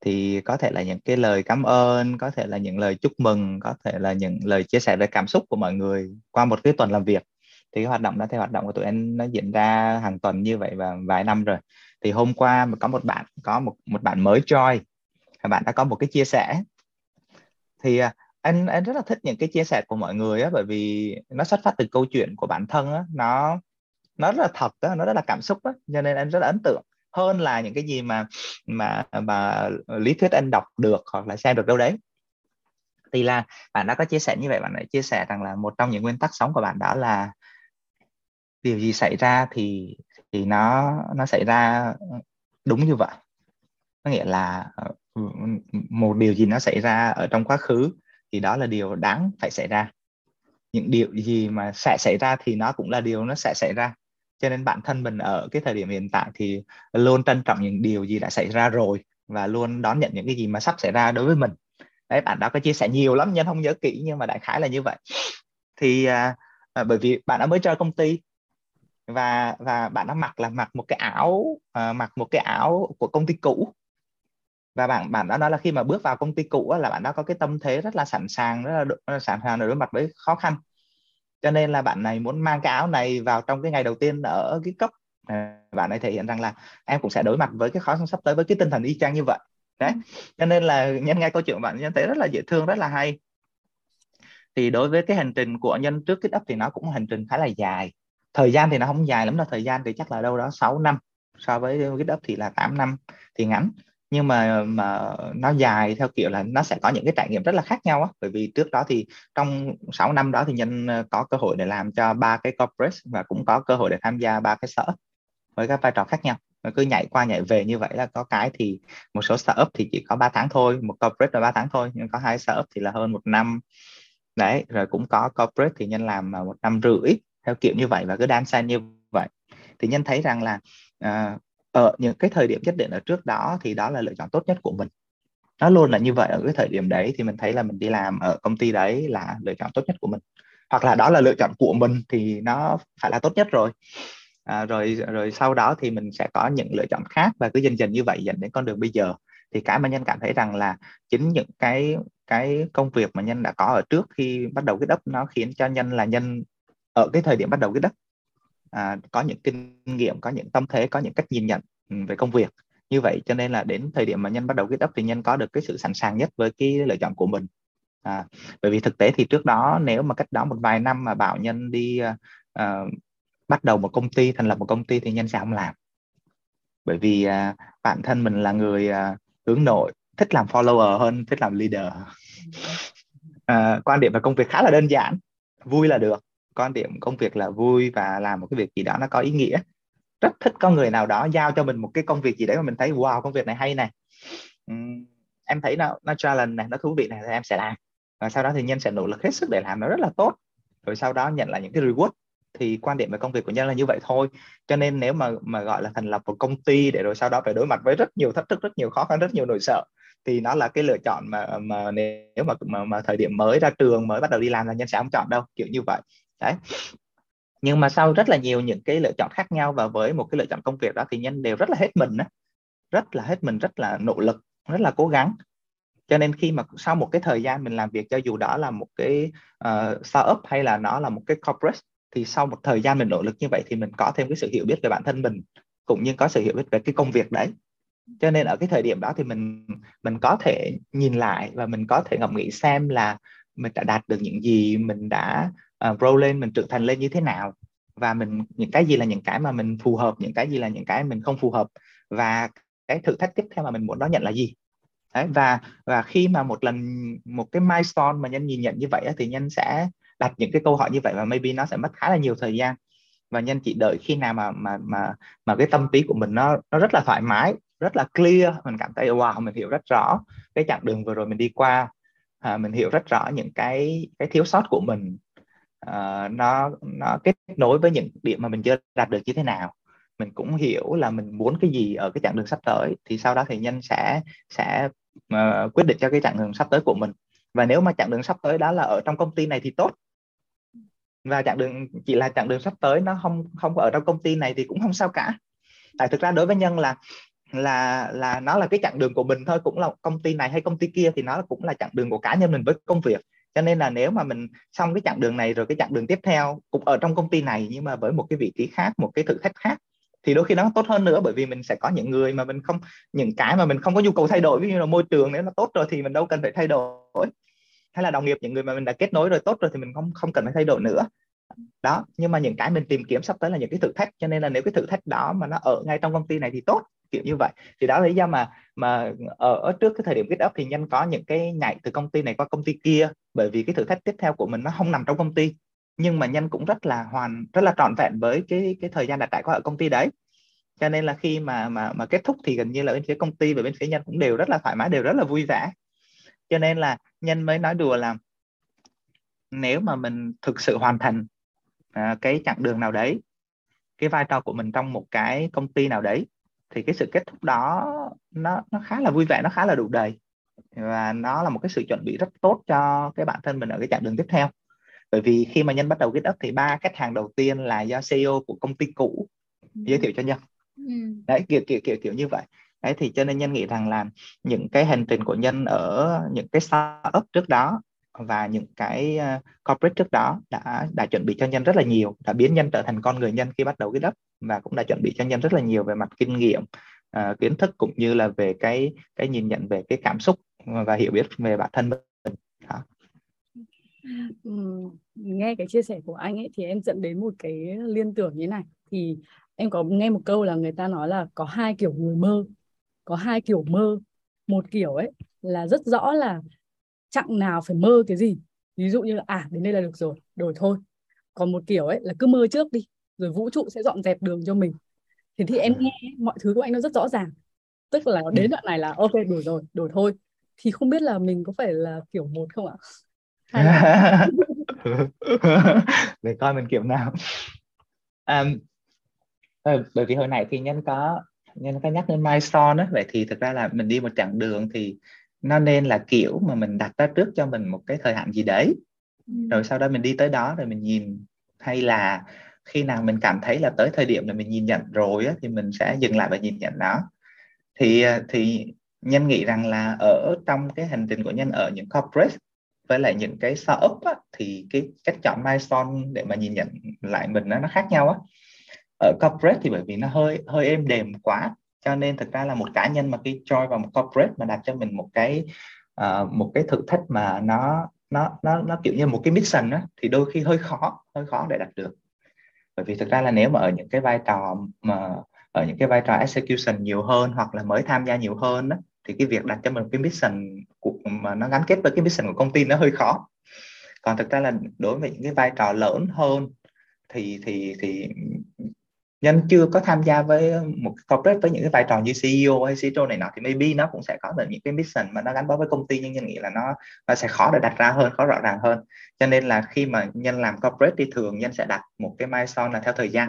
Speaker 1: thì có thể là những cái lời cảm ơn có thể là những lời chúc mừng có thể là những lời chia sẻ về cảm xúc của mọi người qua một cái tuần làm việc thì cái hoạt động đó, thì hoạt động của tụi em nó diễn ra hàng tuần như vậy và vài năm rồi. Thì hôm qua mà có một bạn, có một một bạn mới join, và bạn đã có một cái chia sẻ. Thì à, anh anh rất là thích những cái chia sẻ của mọi người á, bởi vì nó xuất phát từ câu chuyện của bản thân á, nó nó rất là thật đó nó rất là cảm xúc á, cho nên anh rất là ấn tượng. Hơn là những cái gì mà mà mà lý thuyết anh đọc được hoặc là xem được đâu đấy. Thì là bạn đã có chia sẻ như vậy, bạn đã chia sẻ rằng là một trong những nguyên tắc sống của bạn đó là điều gì xảy ra thì thì nó nó xảy ra đúng như vậy. Có nghĩa là ờ, một điều gì nó xảy ra ở trong quá khứ thì đó là điều đáng phải xảy ra. Những điều gì mà sẽ xảy ra thì nó cũng là điều nó sẽ xảy ra. Cho nên bản thân mình ở cái thời điểm hiện tại thì luôn trân trọng những điều gì đã xảy ra rồi và luôn đón nhận những cái gì mà sắp xảy ra đối với mình. Đấy bạn đã có chia sẻ nhiều lắm nhưng không nhớ kỹ nhưng mà đại khái là như vậy. Thì à, à bởi vì bạn đã mới cho công ty và và bạn đã mặc là mặc một cái áo à, mặc một cái áo của công ty cũ. Và bạn bạn đã nói là khi mà bước vào công ty cũ là bạn đã có cái tâm thế rất là sẵn sàng rất là, rất là sẵn sàng để đối mặt với khó khăn. Cho nên là bạn này muốn mang cái áo này vào trong cái ngày đầu tiên ở cái cấp. Bạn ấy thể hiện rằng là em cũng sẽ đối mặt với cái khó khăn sắp tới với cái tinh thần y chang như vậy. Đấy cho nên là nhân nghe câu chuyện của bạn nhân thấy rất là dễ thương rất là hay. Thì đối với cái hành trình của nhân trước cái ấp thì nó cũng hành trình khá là dài thời gian thì nó không dài lắm đâu, thời gian thì chắc là đâu đó 6 năm, so với cái thì là 8 năm thì ngắn. Nhưng mà mà nó dài theo kiểu là nó sẽ có những cái trải nghiệm rất là khác nhau á. Bởi vì trước đó thì trong 6 năm đó thì nhân ờ, có cơ hội để làm cho ba cái corporate và cũng có cơ hội để tham gia ba cái sở với các vai trò khác nhau. Mà cứ nhảy qua nhảy về như vậy là có cái thì một số startup thì chỉ có 3 tháng thôi, một corporate là 3 tháng thôi, nhưng có hai startup thì là hơn một năm. Đấy, rồi cũng có corporate thì nhân làm ờ, một năm rưỡi theo kiểu như vậy và cứ đan xen như vậy. Thì nhân thấy rằng là uh, ở những cái thời điểm nhất định ở trước đó thì đó là lựa chọn tốt nhất của mình. Nó luôn là như vậy ở cái thời điểm đấy thì mình thấy là mình đi làm ở công ty đấy là lựa chọn tốt nhất của mình. Hoặc là đó là lựa chọn của mình thì nó phải là tốt nhất rồi. À, rồi rồi sau đó thì mình sẽ có những lựa chọn khác và cứ dần dần như vậy dẫn đến con đường bây giờ. Thì cái mà nhân cảm thấy rằng là chính những cái cái công việc mà nhân đã có ở trước khi bắt đầu cái đất nó khiến cho nhân là nhân ở cái thời điểm bắt đầu cái đất à, có những kinh nghiệm có những tâm thế có những cách nhìn nhận ừ, về công việc. Như vậy cho nên là đến thời điểm mà nhân bắt đầu kết up thì nhân có được cái sự sẵn sàng nhất với cái lựa chọn của mình. À, bởi vì thực tế thì trước đó nếu mà cách đó một vài năm mà bảo nhân đi uh, bắt đầu một công ty thành lập một công ty thì nhân sẽ không làm. Bởi vì uh, bản thân mình là người uh, hướng nội thích làm follower hơn thích làm leader. Uh, quan điểm về công việc khá là đơn giản vui là được quan điểm công việc là vui và làm một cái việc gì đó nó có ý nghĩa. Rất thích có người nào đó giao cho mình một cái công việc gì đấy mà mình thấy wow công việc này hay này uhm, em thấy nó nó challenge này nó thú vị này thì em sẽ làm. Và sau đó thì nhân sẽ nỗ lực hết sức để làm nó rất là tốt. Rồi sau đó nhận lại những cái reward. Thì quan điểm về công việc của nhân là như vậy thôi. Cho nên nếu mà mà gọi là thành lập một công ty để rồi sau đó phải đối mặt với rất nhiều thách thức rất nhiều khó khăn rất nhiều nỗi sợ thì nó là cái lựa chọn mà mà nếu mà mà, mà thời điểm mới ra trường mới bắt đầu đi làm là nhân sẽ không chọn đâu kiểu như vậy đấy. Nhưng mà sau rất là nhiều những cái lựa chọn khác nhau và với một cái lựa chọn công việc đó thì nhân đều rất là hết mình đó rất là hết mình rất là nỗ lực rất là cố gắng. Cho nên khi mà sau một cái thời gian mình làm việc cho dù đó là một cái uh, startup hay là nó là một cái corporate thì sau một thời gian mình nỗ lực như vậy thì mình có thêm cái sự hiểu biết về bản thân mình cũng như có sự hiểu biết về cái công việc đấy. Cho nên ở cái thời điểm đó thì mình mình có thể nhìn lại và mình có thể ngẫm nghĩ xem là mình đã đạt được những gì mình đã À, uh, grow lên mình trưởng thành lên như thế nào? Và mình những cái gì là những cái mà mình phù hợp những cái gì là những cái mình không phù hợp? Và cái thử thách tiếp theo mà mình muốn đón nhận là gì? Đấy, và và khi mà một lần một cái milestone mà nhân nhìn nhận như vậy thì nhân sẽ đặt những cái câu hỏi như vậy và maybe nó sẽ mất khá là nhiều thời gian. Và nhân chỉ đợi khi nào mà mà mà mà cái tâm trí của mình nó nó rất là thoải mái rất là clear. Mình cảm thấy wow mình hiểu rất rõ cái chặng đường vừa rồi mình đi qua. À, mình hiểu rất rõ những cái cái thiếu sót của mình uh, nó nó kết nối với những điểm mà mình chưa đạt được như thế nào. Mình cũng hiểu là mình muốn cái gì ở cái chặng đường sắp tới thì sau đó thì nhân sẽ sẽ uh, quyết định cho cái chặng đường sắp tới của mình. Và nếu mà chặng đường sắp tới đó là ở trong công ty này thì tốt. Và chặng đường chỉ là chặng đường sắp tới nó không không có ở trong công ty này thì cũng không sao cả. Tại thực ra đối với nhân là là là nó là cái chặng đường của mình thôi cũng là công ty này hay công ty kia thì nó cũng là chặng đường của cá nhân mình với công việc cho nên là nếu mà mình xong cái chặng đường này rồi cái chặng đường tiếp theo cũng ở trong công ty này nhưng mà với một cái vị trí khác, một cái thử thách khác, thì đôi khi nó tốt hơn nữa bởi vì mình sẽ có những người mà mình không, những cái mà mình không có nhu cầu thay đổi, ví dụ như là môi trường nếu nó tốt rồi thì mình đâu cần phải thay đổi. Hay là đồng nghiệp, những người mà mình đã kết nối rồi tốt rồi thì mình không không cần phải thay đổi nữa. Đó, nhưng mà những cái mình tìm kiếm sắp tới là những cái thử thách, cho nên là nếu cái thử thách đó mà nó ở ngay trong công ty này thì tốt kiểu như vậy. Thì đó là lý do mà mà ở, ở trước cái thời điểm kết up thì nhân có những cái nhảy từ công ty này qua công ty kia bởi vì cái thử thách tiếp theo của mình nó không nằm trong công ty. Nhưng mà nhân cũng rất là hoàn rất là trọn vẹn với cái cái thời gian đã trải qua ở công ty đấy. Cho nên là khi mà mà mà kết thúc thì gần như là bên phía công ty và bên phía nhân cũng đều rất là thoải mái đều rất là vui vẻ. Cho nên là nhân mới nói đùa là nếu mà mình thực sự hoàn thành à, cái chặng đường nào đấy cái vai trò của mình trong một cái công ty nào đấy thì cái sự kết thúc đó nó nó khá là vui vẻ nó khá là đủ đầy. Và nó là một cái sự chuẩn bị rất tốt cho cái bản thân mình ở cái chặng đường tiếp theo. Bởi vì khi mà nhân bắt đầu GitHub thì ba khách hàng đầu tiên là do CEO của công ty cũ giới thiệu cho nhân. Ừ. đấy kiểu kiểu kiểu kiểu như vậy. Đấy thì cho nên nhân nghĩ rằng là những cái hành trình của nhân ở những cái startup trước đó và những cái uh, corporate trước đó đã đã chuẩn bị cho nhân rất là nhiều đã biến nhân trở thành con người nhân khi bắt đầu GitHub và cũng đã chuẩn bị cho nhân rất là nhiều về mặt kinh nghiệm uh, kiến thức cũng như là về cái cái nhìn nhận về cái cảm xúc và hiểu biết về bản thân mình. Đó.
Speaker 2: Ừ, nghe cái chia sẻ của anh ấy thì em dẫn đến một cái liên tưởng như này. Thì em có nghe một câu là người ta nói là có hai kiểu người mơ có hai kiểu mơ. Một kiểu ấy là rất rõ là chặng nào phải mơ cái gì. Ví dụ như là à đến đây là được rồi đổi thôi. Còn một kiểu ấy là cứ mơ trước đi rồi vũ trụ sẽ dọn dẹp đường cho mình. Thì thì em nghe mọi thứ của anh nó rất rõ ràng. Tức là đến đoạn này là ok đổi rồi đổi thôi. Thì không biết là mình có phải là kiểu một không ạ?
Speaker 1: Để coi mình kiểu nào. Um, bởi vì hồi nãy thì nhân có nhân có nhắc đến milestone đó vậy thì thực ra là mình đi một chặng đường thì nó nên là kiểu mà mình đặt ra trước cho mình một cái thời hạn gì đấy. Ừ. rồi sau đó mình đi tới đó rồi mình nhìn hay là khi nào mình cảm thấy là tới thời điểm là mình nhìn nhận rồi á, thì mình sẽ dừng lại và nhìn nhận nó. Thì à, thì nhân nghĩ rằng là ở trong cái hành trình của nhân ở những corporate với lại những cái startup á, thì cái cách chọn milestone để mà nhìn nhận lại mình nó nó khác nhau á. Ở corporate thì bởi vì nó hơi hơi êm đềm quá cho nên thực ra là một cá nhân mà khi join vào một corporate mà đặt cho mình một cái uh, một cái thử thách mà nó nó nó nó kiểu như một cái mission á thì đôi khi hơi khó hơi khó để đạt được bởi vì thực ra là nếu mà ở những cái vai trò mà ở những cái vai trò execution nhiều hơn hoặc là mới tham gia nhiều hơn đó thì cái việc đặt cho mình cái mission của, mà nó gắn kết với cái mission của công ty nó hơi khó. Còn thực ra là đối với những cái vai trò lớn hơn thì thì thì nhân chưa có tham gia với một corporate, với những cái vai trò như CEO hay CTO này nọ, thì maybe nó cũng sẽ có được những cái mission mà nó gắn bó với công ty, nhưng nhân nghĩ là nó nó sẽ khó để đặt ra hơn, khó rõ ràng hơn. Cho nên là khi mà nhân làm corporate thì thường nhân sẽ đặt một cái milestone là theo thời gian.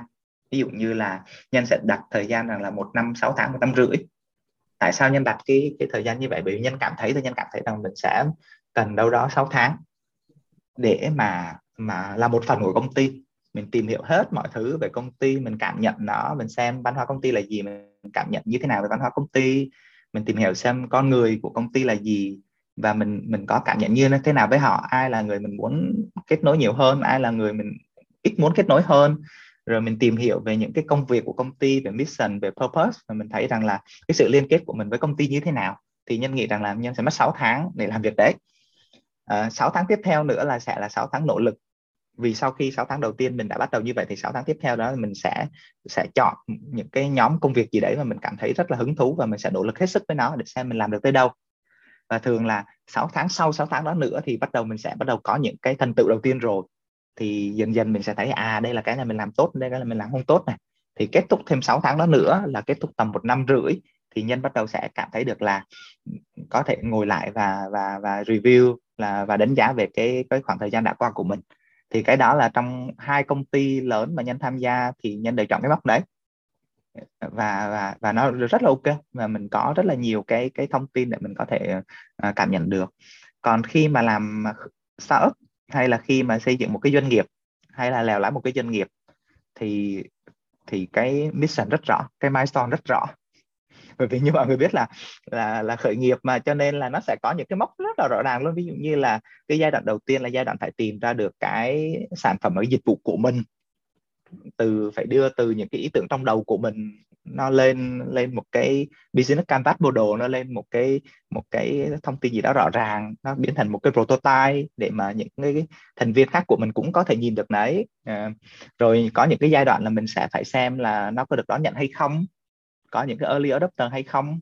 Speaker 1: Ví dụ như là nhân sẽ đặt thời gian rằng là một năm, sáu tháng, một năm rưỡi. Tại sao nhân đặt cái cái thời gian như vậy? Bởi vì nhân cảm thấy thì nhân cảm thấy rằng mình sẽ cần đâu đó 6 tháng để mà mà là một phần của công ty mình tìm hiểu hết mọi thứ về công ty mình cảm nhận nó mình xem văn hóa công ty là gì mình cảm nhận như thế nào về văn hóa công ty. Mình tìm hiểu xem con người của công ty là gì và mình mình có cảm nhận như thế nào với họ. Ai là người mình muốn kết nối nhiều hơn ai là người mình ít muốn kết nối hơn. Rồi mình tìm hiểu về những cái công việc của công ty về mission về purpose và mình thấy rằng là cái sự liên kết của mình với công ty như thế nào. Thì nhân nghĩ rằng là nhân sẽ mất 6 tháng để làm việc đấy. À, 6 tháng tiếp theo nữa là sẽ là 6 tháng nỗ lực vì sau khi 6 tháng đầu tiên mình đã bắt đầu như vậy thì 6 tháng tiếp theo đó mình sẽ sẽ chọn những cái nhóm công việc gì đấy mà mình cảm thấy rất là hứng thú và mình sẽ nỗ lực hết sức với nó để xem mình làm được tới đâu. Và thường là 6 tháng sau 6 tháng đó nữa thì bắt đầu mình sẽ bắt đầu có những cái thành tựu đầu tiên rồi. Thì dần dần mình sẽ thấy à đây là cái là mình làm tốt, đây là mình làm không tốt này. Thì kết thúc thêm 6 tháng đó nữa là kết thúc tầm một năm rưỡi thì nhân bắt đầu sẽ cảm thấy được là có thể ngồi lại và và và review là, và đánh giá về cái cái khoảng thời gian đã qua của mình thì cái đó là trong hai công ty lớn mà nhân tham gia thì nhân đều chọn cái mốc đấy. Và và và nó rất là ok và mình có rất là nhiều cái cái thông tin để mình có thể uh, cảm nhận được. Còn khi mà làm startup hay là khi mà xây dựng một cái doanh nghiệp hay là lèo lái một cái doanh nghiệp thì thì cái mission rất rõ cái milestone rất rõ bởi vì như mọi người biết là là là khởi nghiệp mà cho nên là nó sẽ có những cái mốc rất là rõ ràng luôn. Ví dụ như là cái giai đoạn đầu tiên là giai đoạn phải tìm ra được cái sản phẩm ở dịch vụ của mình. Từ phải đưa từ những cái ý tưởng trong đầu của mình nó lên lên một cái business canvas model nó lên một cái một cái thông tin gì đó rõ ràng nó biến thành một cái prototype để mà những cái thành viên khác của mình cũng có thể nhìn được đấy. À, rồi có những cái giai đoạn là mình sẽ phải xem là nó có được đón nhận hay không có những cái early adopter hay không?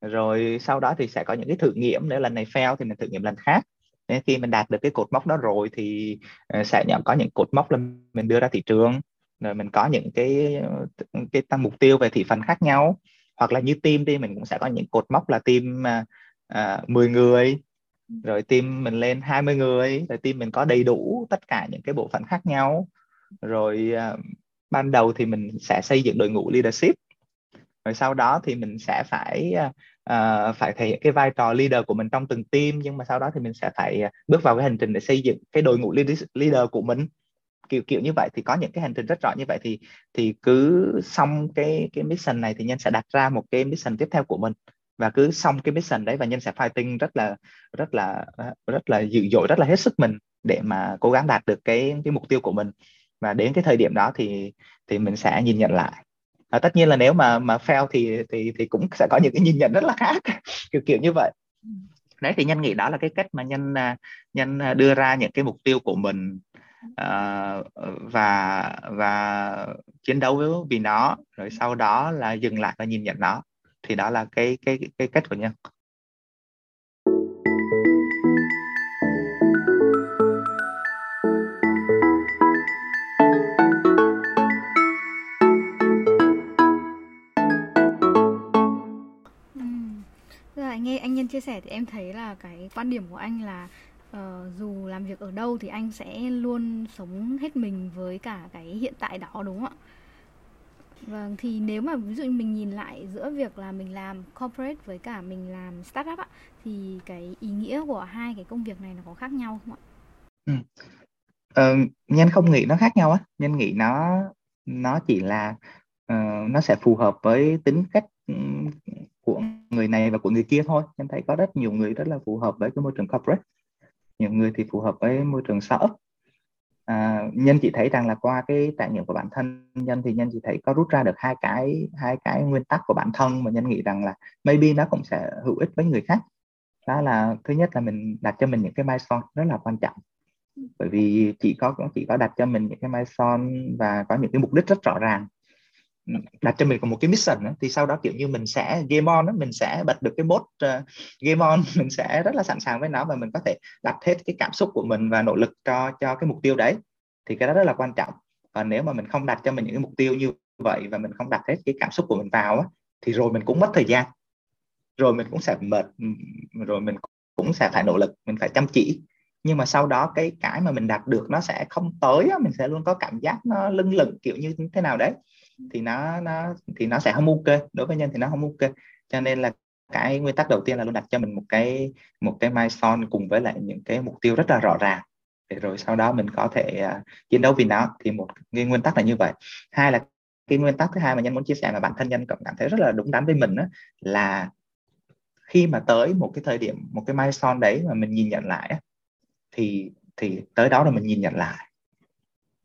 Speaker 1: Rồi sau đó thì sẽ có những cái thử nghiệm nếu lần này fail thì mình thử nghiệm lần khác. Nên khi mình đạt được cái cột mốc đó rồi thì ờ, sẽ nhận có những cột mốc là mình đưa ra thị trường. Rồi mình có những cái cái tăng mục tiêu về thị phần khác nhau. Hoặc là như team đi mình cũng sẽ có những cột mốc là team ờ, ờ, à, 10 người. Rồi team mình lên 20 người. Rồi team mình có đầy đủ tất cả những cái bộ phận khác nhau. Rồi à, ban đầu thì mình sẽ xây dựng đội ngũ leadership rồi sau đó thì mình sẽ phải uh, phải thể hiện cái vai trò leader của mình trong từng team nhưng mà sau đó thì mình sẽ phải ờ, bước vào cái hành trình để xây dựng cái đội ngũ leader của mình. Kiểu kiểu như vậy. Thì có những cái hành trình rất rõ như vậy thì thì cứ xong cái cái mission này thì nhân sẽ đặt ra một cái mission tiếp theo của mình. Và cứ xong cái mission đấy và nhân sẽ fighting rất là rất là rất là dữ dội rất là hết sức mình để mà cố gắng đạt được cái cái mục tiêu của mình. Và đến cái thời điểm đó thì thì mình sẽ nhìn nhận lại à, tất nhiên là nếu mà mà fail thì thì thì cũng sẽ có những cái nhìn nhận rất là khác kiểu kiểu như vậy. Đấy thì nhân nghĩ đó là cái cách mà nhân à, nhân à, đưa ra những cái mục tiêu của mình uh, và và chiến đấu vì nó rồi sau đó là dừng lại và nhìn nhận nó. Thì đó là cái cái cái cách của nhân.
Speaker 3: Nghe anh nhân chia sẻ thì em thấy là cái quan điểm của anh là uh, dù làm việc ở đâu thì anh sẽ luôn sống hết mình với cả cái hiện tại đó đúng không ạ? Vâng thì nếu mà ví dụ mình nhìn lại giữa việc là mình làm corporate với cả mình làm startup ạ thì cái ý nghĩa của hai cái công việc này nó có khác nhau không ạ?
Speaker 1: Ừ. Ờ, nhân không nghĩ nó khác nhau á, nhân nghĩ nó nó chỉ là uh, nó sẽ phù hợp với tính cách ừ, của người này và của người kia thôi. em thấy có rất nhiều người rất là phù hợp với cái môi trường corporate nhiều người thì phù hợp với môi trường sở. à, nhân chị thấy rằng là qua cái trải nghiệm của bản thân nhân thì nhân chị thấy có rút ra được hai cái hai cái nguyên tắc của bản thân mà nhân nghĩ rằng là maybe nó cũng sẽ hữu ích với người khác đó là thứ nhất là mình đặt cho mình những cái milestone rất là quan trọng bởi vì chỉ có chỉ có đặt cho mình những cái milestone và có những cái mục đích rất rõ ràng đặt cho mình còn một cái mission đó, thì sau đó kiểu như mình sẽ game on đó, mình sẽ bật được cái bot uh, game on mình sẽ rất là sẵn sàng với nó và mình có thể đặt hết cái cảm xúc của mình và nỗ lực cho cho cái mục tiêu đấy. Thì cái đó rất là quan trọng. Và nếu mà mình không đặt cho mình những cái mục tiêu như vậy và mình không đặt hết cái cảm xúc của mình vào á, thì rồi mình cũng mất thời gian. Rồi mình cũng sẽ mệt rồi mình cũng sẽ phải nỗ lực mình phải chăm chỉ. Nhưng mà sau đó cái cái mà mình đạt được nó sẽ không tới á, mình sẽ luôn có cảm giác nó lưng lửng kiểu như thế nào đấy thì nó nó thì nó sẽ không ok. Đối với nhân thì nó không ok. Cho nên là cái nguyên tắc đầu tiên là luôn đặt cho mình một cái một cái milestone cùng với lại những cái mục tiêu rất là rõ ràng. Để rồi sau đó mình có thể uh, chiến đấu vì nó. Thì một cái nguyên tắc là như vậy. Hai là cái nguyên tắc thứ hai mà nhân muốn chia sẻ mà bản thân nhân cảm thấy rất là đúng đắn với mình đó, là khi mà tới một cái thời điểm một cái milestone đấy mà mình nhìn nhận lại thì thì tới đó là mình nhìn nhận lại.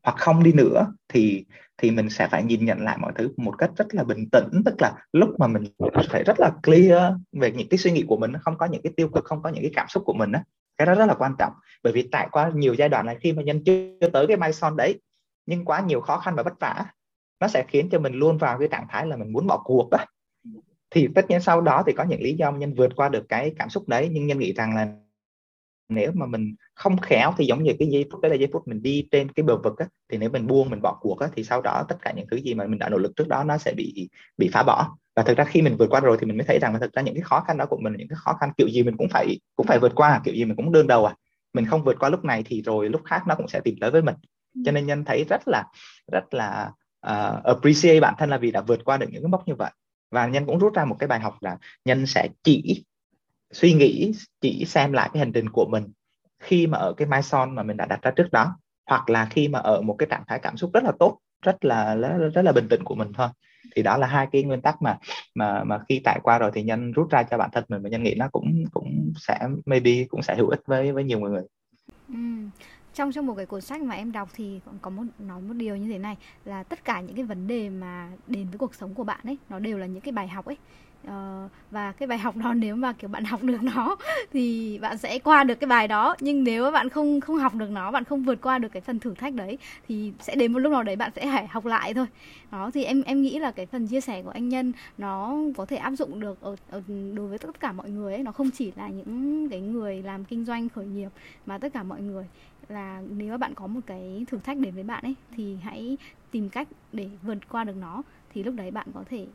Speaker 1: Hoặc không đi nữa thì thì mình sẽ phải nhìn nhận lại mọi thứ một cách rất là bình tĩnh, tức là lúc mà mình phải rất là clear về những cái suy nghĩ của mình, không có những cái tiêu cực, không có những cái cảm xúc của mình đó cái đó rất là quan trọng. Bởi vì tại qua nhiều giai đoạn này, khi mà nhân chưa tới cái milestone đấy, nhưng quá nhiều khó khăn và vất vả, nó sẽ khiến cho mình luôn vào cái trạng thái là mình muốn bỏ cuộc đó thì tất nhiên sau đó thì có những lý do nhân vượt qua được cái cảm xúc đấy, nhưng nhân nghĩ rằng là nếu mà mình không khéo thì giống như cái giây phút đấy là giây phút mình đi trên cái bờ vực á, thì nếu mình buông mình bỏ cuộc á, thì sau đó tất cả những thứ gì mà mình đã nỗ lực trước đó nó sẽ bị bị phá bỏ. Và thực ra khi mình vượt qua rồi thì mình mới thấy rằng là thực ra những cái khó khăn đó của mình những cái khó khăn kiểu gì mình cũng phải cũng phải vượt qua kiểu gì mình cũng đương đầu à. Mình không vượt qua lúc này thì rồi lúc khác nó cũng sẽ tìm tới với mình. Cho nên nhân thấy rất là rất là uh, appreciate bản thân là vì đã vượt qua được những cái mốc như vậy. Và nhân cũng rút ra một cái bài học là nhân sẽ chỉ suy nghĩ chỉ xem lại cái hành trình của mình khi mà ở cái milestone mà mình đã đặt ra trước đó hoặc là khi mà ở một cái trạng thái cảm xúc rất là tốt rất là rất, là bình tĩnh của mình thôi thì đó là hai cái nguyên tắc mà mà mà khi trải qua rồi thì nhân rút ra cho bản thân mình và nhân nghĩ nó cũng cũng sẽ maybe cũng sẽ hữu ích với với nhiều người
Speaker 3: ừ. trong trong một cái cuốn sách mà em đọc thì có một nói một điều như thế này là tất cả những cái vấn đề mà đến với cuộc sống của bạn ấy nó đều là những cái bài học ấy Uh, và cái bài học đó nếu mà kiểu bạn học được nó thì bạn sẽ qua được cái bài đó. Nhưng nếu mà bạn không không học được nó bạn không vượt qua được cái phần thử thách đấy thì sẽ đến một lúc nào đấy bạn sẽ phải học lại thôi. Đó thì em em nghĩ là cái phần chia sẻ của anh nhân nó có thể áp dụng được ở, ở đối với tất cả mọi người ấy. Nó không chỉ là những cái người làm kinh doanh khởi nghiệp mà tất cả mọi người. Là nếu mà bạn có một cái thử thách đến với bạn ấy thì hãy tìm cách để vượt qua được nó thì lúc đấy bạn có thể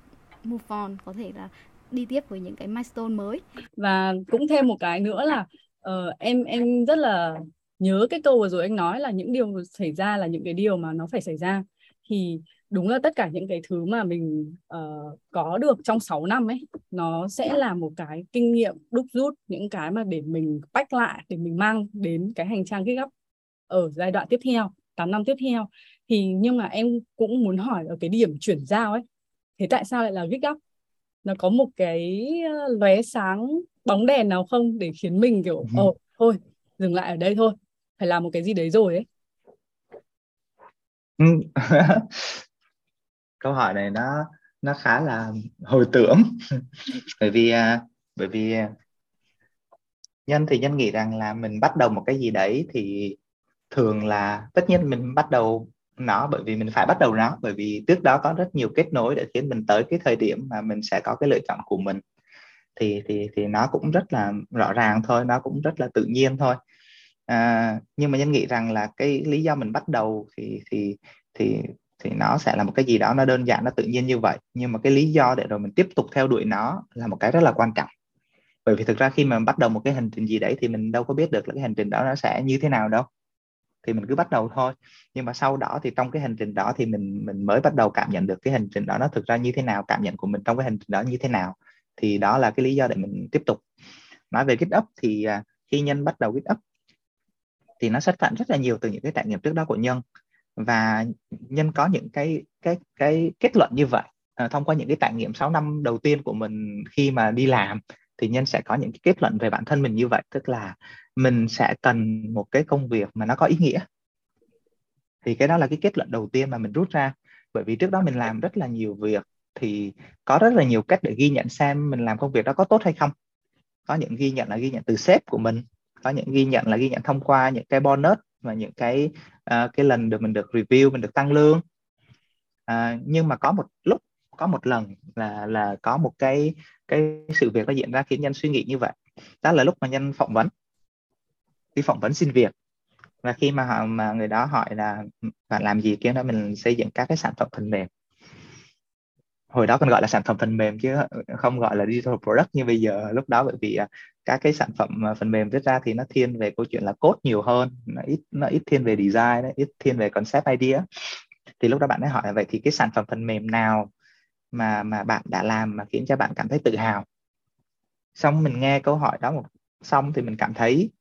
Speaker 3: move on có thể là đi tiếp với những cái milestone mới.
Speaker 2: Và cũng thêm một cái nữa là uh, em em rất là nhớ cái câu vừa rồi anh nói là những điều xảy ra là những cái điều mà nó phải xảy ra. Thì đúng là tất cả những cái thứ mà mình uh, có được trong 6 năm ấy nó sẽ là một cái kinh nghiệm đúc rút những cái mà để mình bách lại để mình mang đến cái hành trang gấp ở giai đoạn tiếp theo 8 năm tiếp theo. Thì nhưng mà em cũng muốn hỏi ở cái điểm chuyển giao ấy thế tại sao lại là viết góc? Nó có một cái lóe sáng bóng đèn nào không để khiến mình kiểu ồ oh, thôi dừng lại ở đây thôi phải làm một cái gì đấy rồi ấy.
Speaker 1: Câu hỏi này nó nó khá là hồi tưởng. Bởi vì à, bởi vì à, nhân thì nhân nghĩ rằng là mình bắt đầu một cái gì đấy thì thường là tất nhiên mình bắt đầu nó bởi vì mình phải bắt đầu nó bởi vì trước đó có rất nhiều kết nối để khiến mình tới cái thời điểm mà mình sẽ có cái lựa chọn của mình. Thì thì thì nó cũng rất là rõ ràng thôi nó cũng rất là tự nhiên thôi. À, nhưng mà nhân nghĩ rằng là cái lý do mình bắt đầu thì thì thì thì nó sẽ là một cái gì đó nó đơn giản nó tự nhiên như vậy. Nhưng mà cái lý do để rồi mình tiếp tục theo đuổi nó là một cái rất là quan trọng. Bởi vì thực ra khi mà bắt đầu một cái hành trình gì đấy thì mình đâu có biết được là cái hành trình đó nó sẽ như thế nào đâu thì mình cứ bắt đầu thôi. Nhưng mà sau đó thì trong cái hành trình đó thì mình mình mới bắt đầu cảm nhận được cái hành trình đó nó thực ra như thế nào cảm nhận của mình trong cái hành trình đó như thế nào. Thì đó là cái lý do để mình tiếp tục. Nói về GitHub thì à, khi nhân bắt đầu GitHub thì nó xuất phát rất là nhiều từ những cái trải nghiệm trước đó của nhân. Và nhân có những cái cái cái kết luận như vậy. À, thông qua những cái trải nghiệm 6 năm đầu tiên của mình khi mà đi làm thì nhân sẽ có những cái kết luận về bản thân mình như vậy. Tức là mình sẽ cần một cái công việc mà nó có ý nghĩa. Thì cái đó là cái kết luận đầu tiên mà mình rút ra. Bởi vì trước đó mình làm rất là nhiều việc thì có rất là nhiều cách để ghi nhận xem mình làm công việc đó có tốt hay không. Có những ghi nhận là ghi nhận từ sếp của mình có những ghi nhận là ghi nhận thông qua những cái bonus và những cái uh, cái lần được mình được review mình được tăng lương. Uh, nhưng mà có một lúc có một lần là là có một cái cái sự việc nó diễn ra khiến nhân suy nghĩ như vậy. Đó là lúc mà nhân phỏng vấn đi phỏng vấn xin việc. Và khi mà họ mà người đó hỏi là, bạn làm gì? Kia đó, mình xây dựng các cái sản phẩm phần mềm. Hồi đó còn gọi là sản phẩm phần mềm chứ không gọi là digital product như bây giờ lúc đó, bởi vì à, các cái sản phẩm à, phần mềm viết ra thì nó thiên về câu chuyện là code nhiều hơn, nó ít nó ít thiên về design ít thiên về concept idea. Thì lúc đó bạn ấy hỏi là, vậy thì cái sản phẩm phần mềm nào mà mà bạn đã làm mà khiến cho bạn cảm thấy tự hào? Xong mình nghe câu hỏi đó một xong thì mình cảm thấy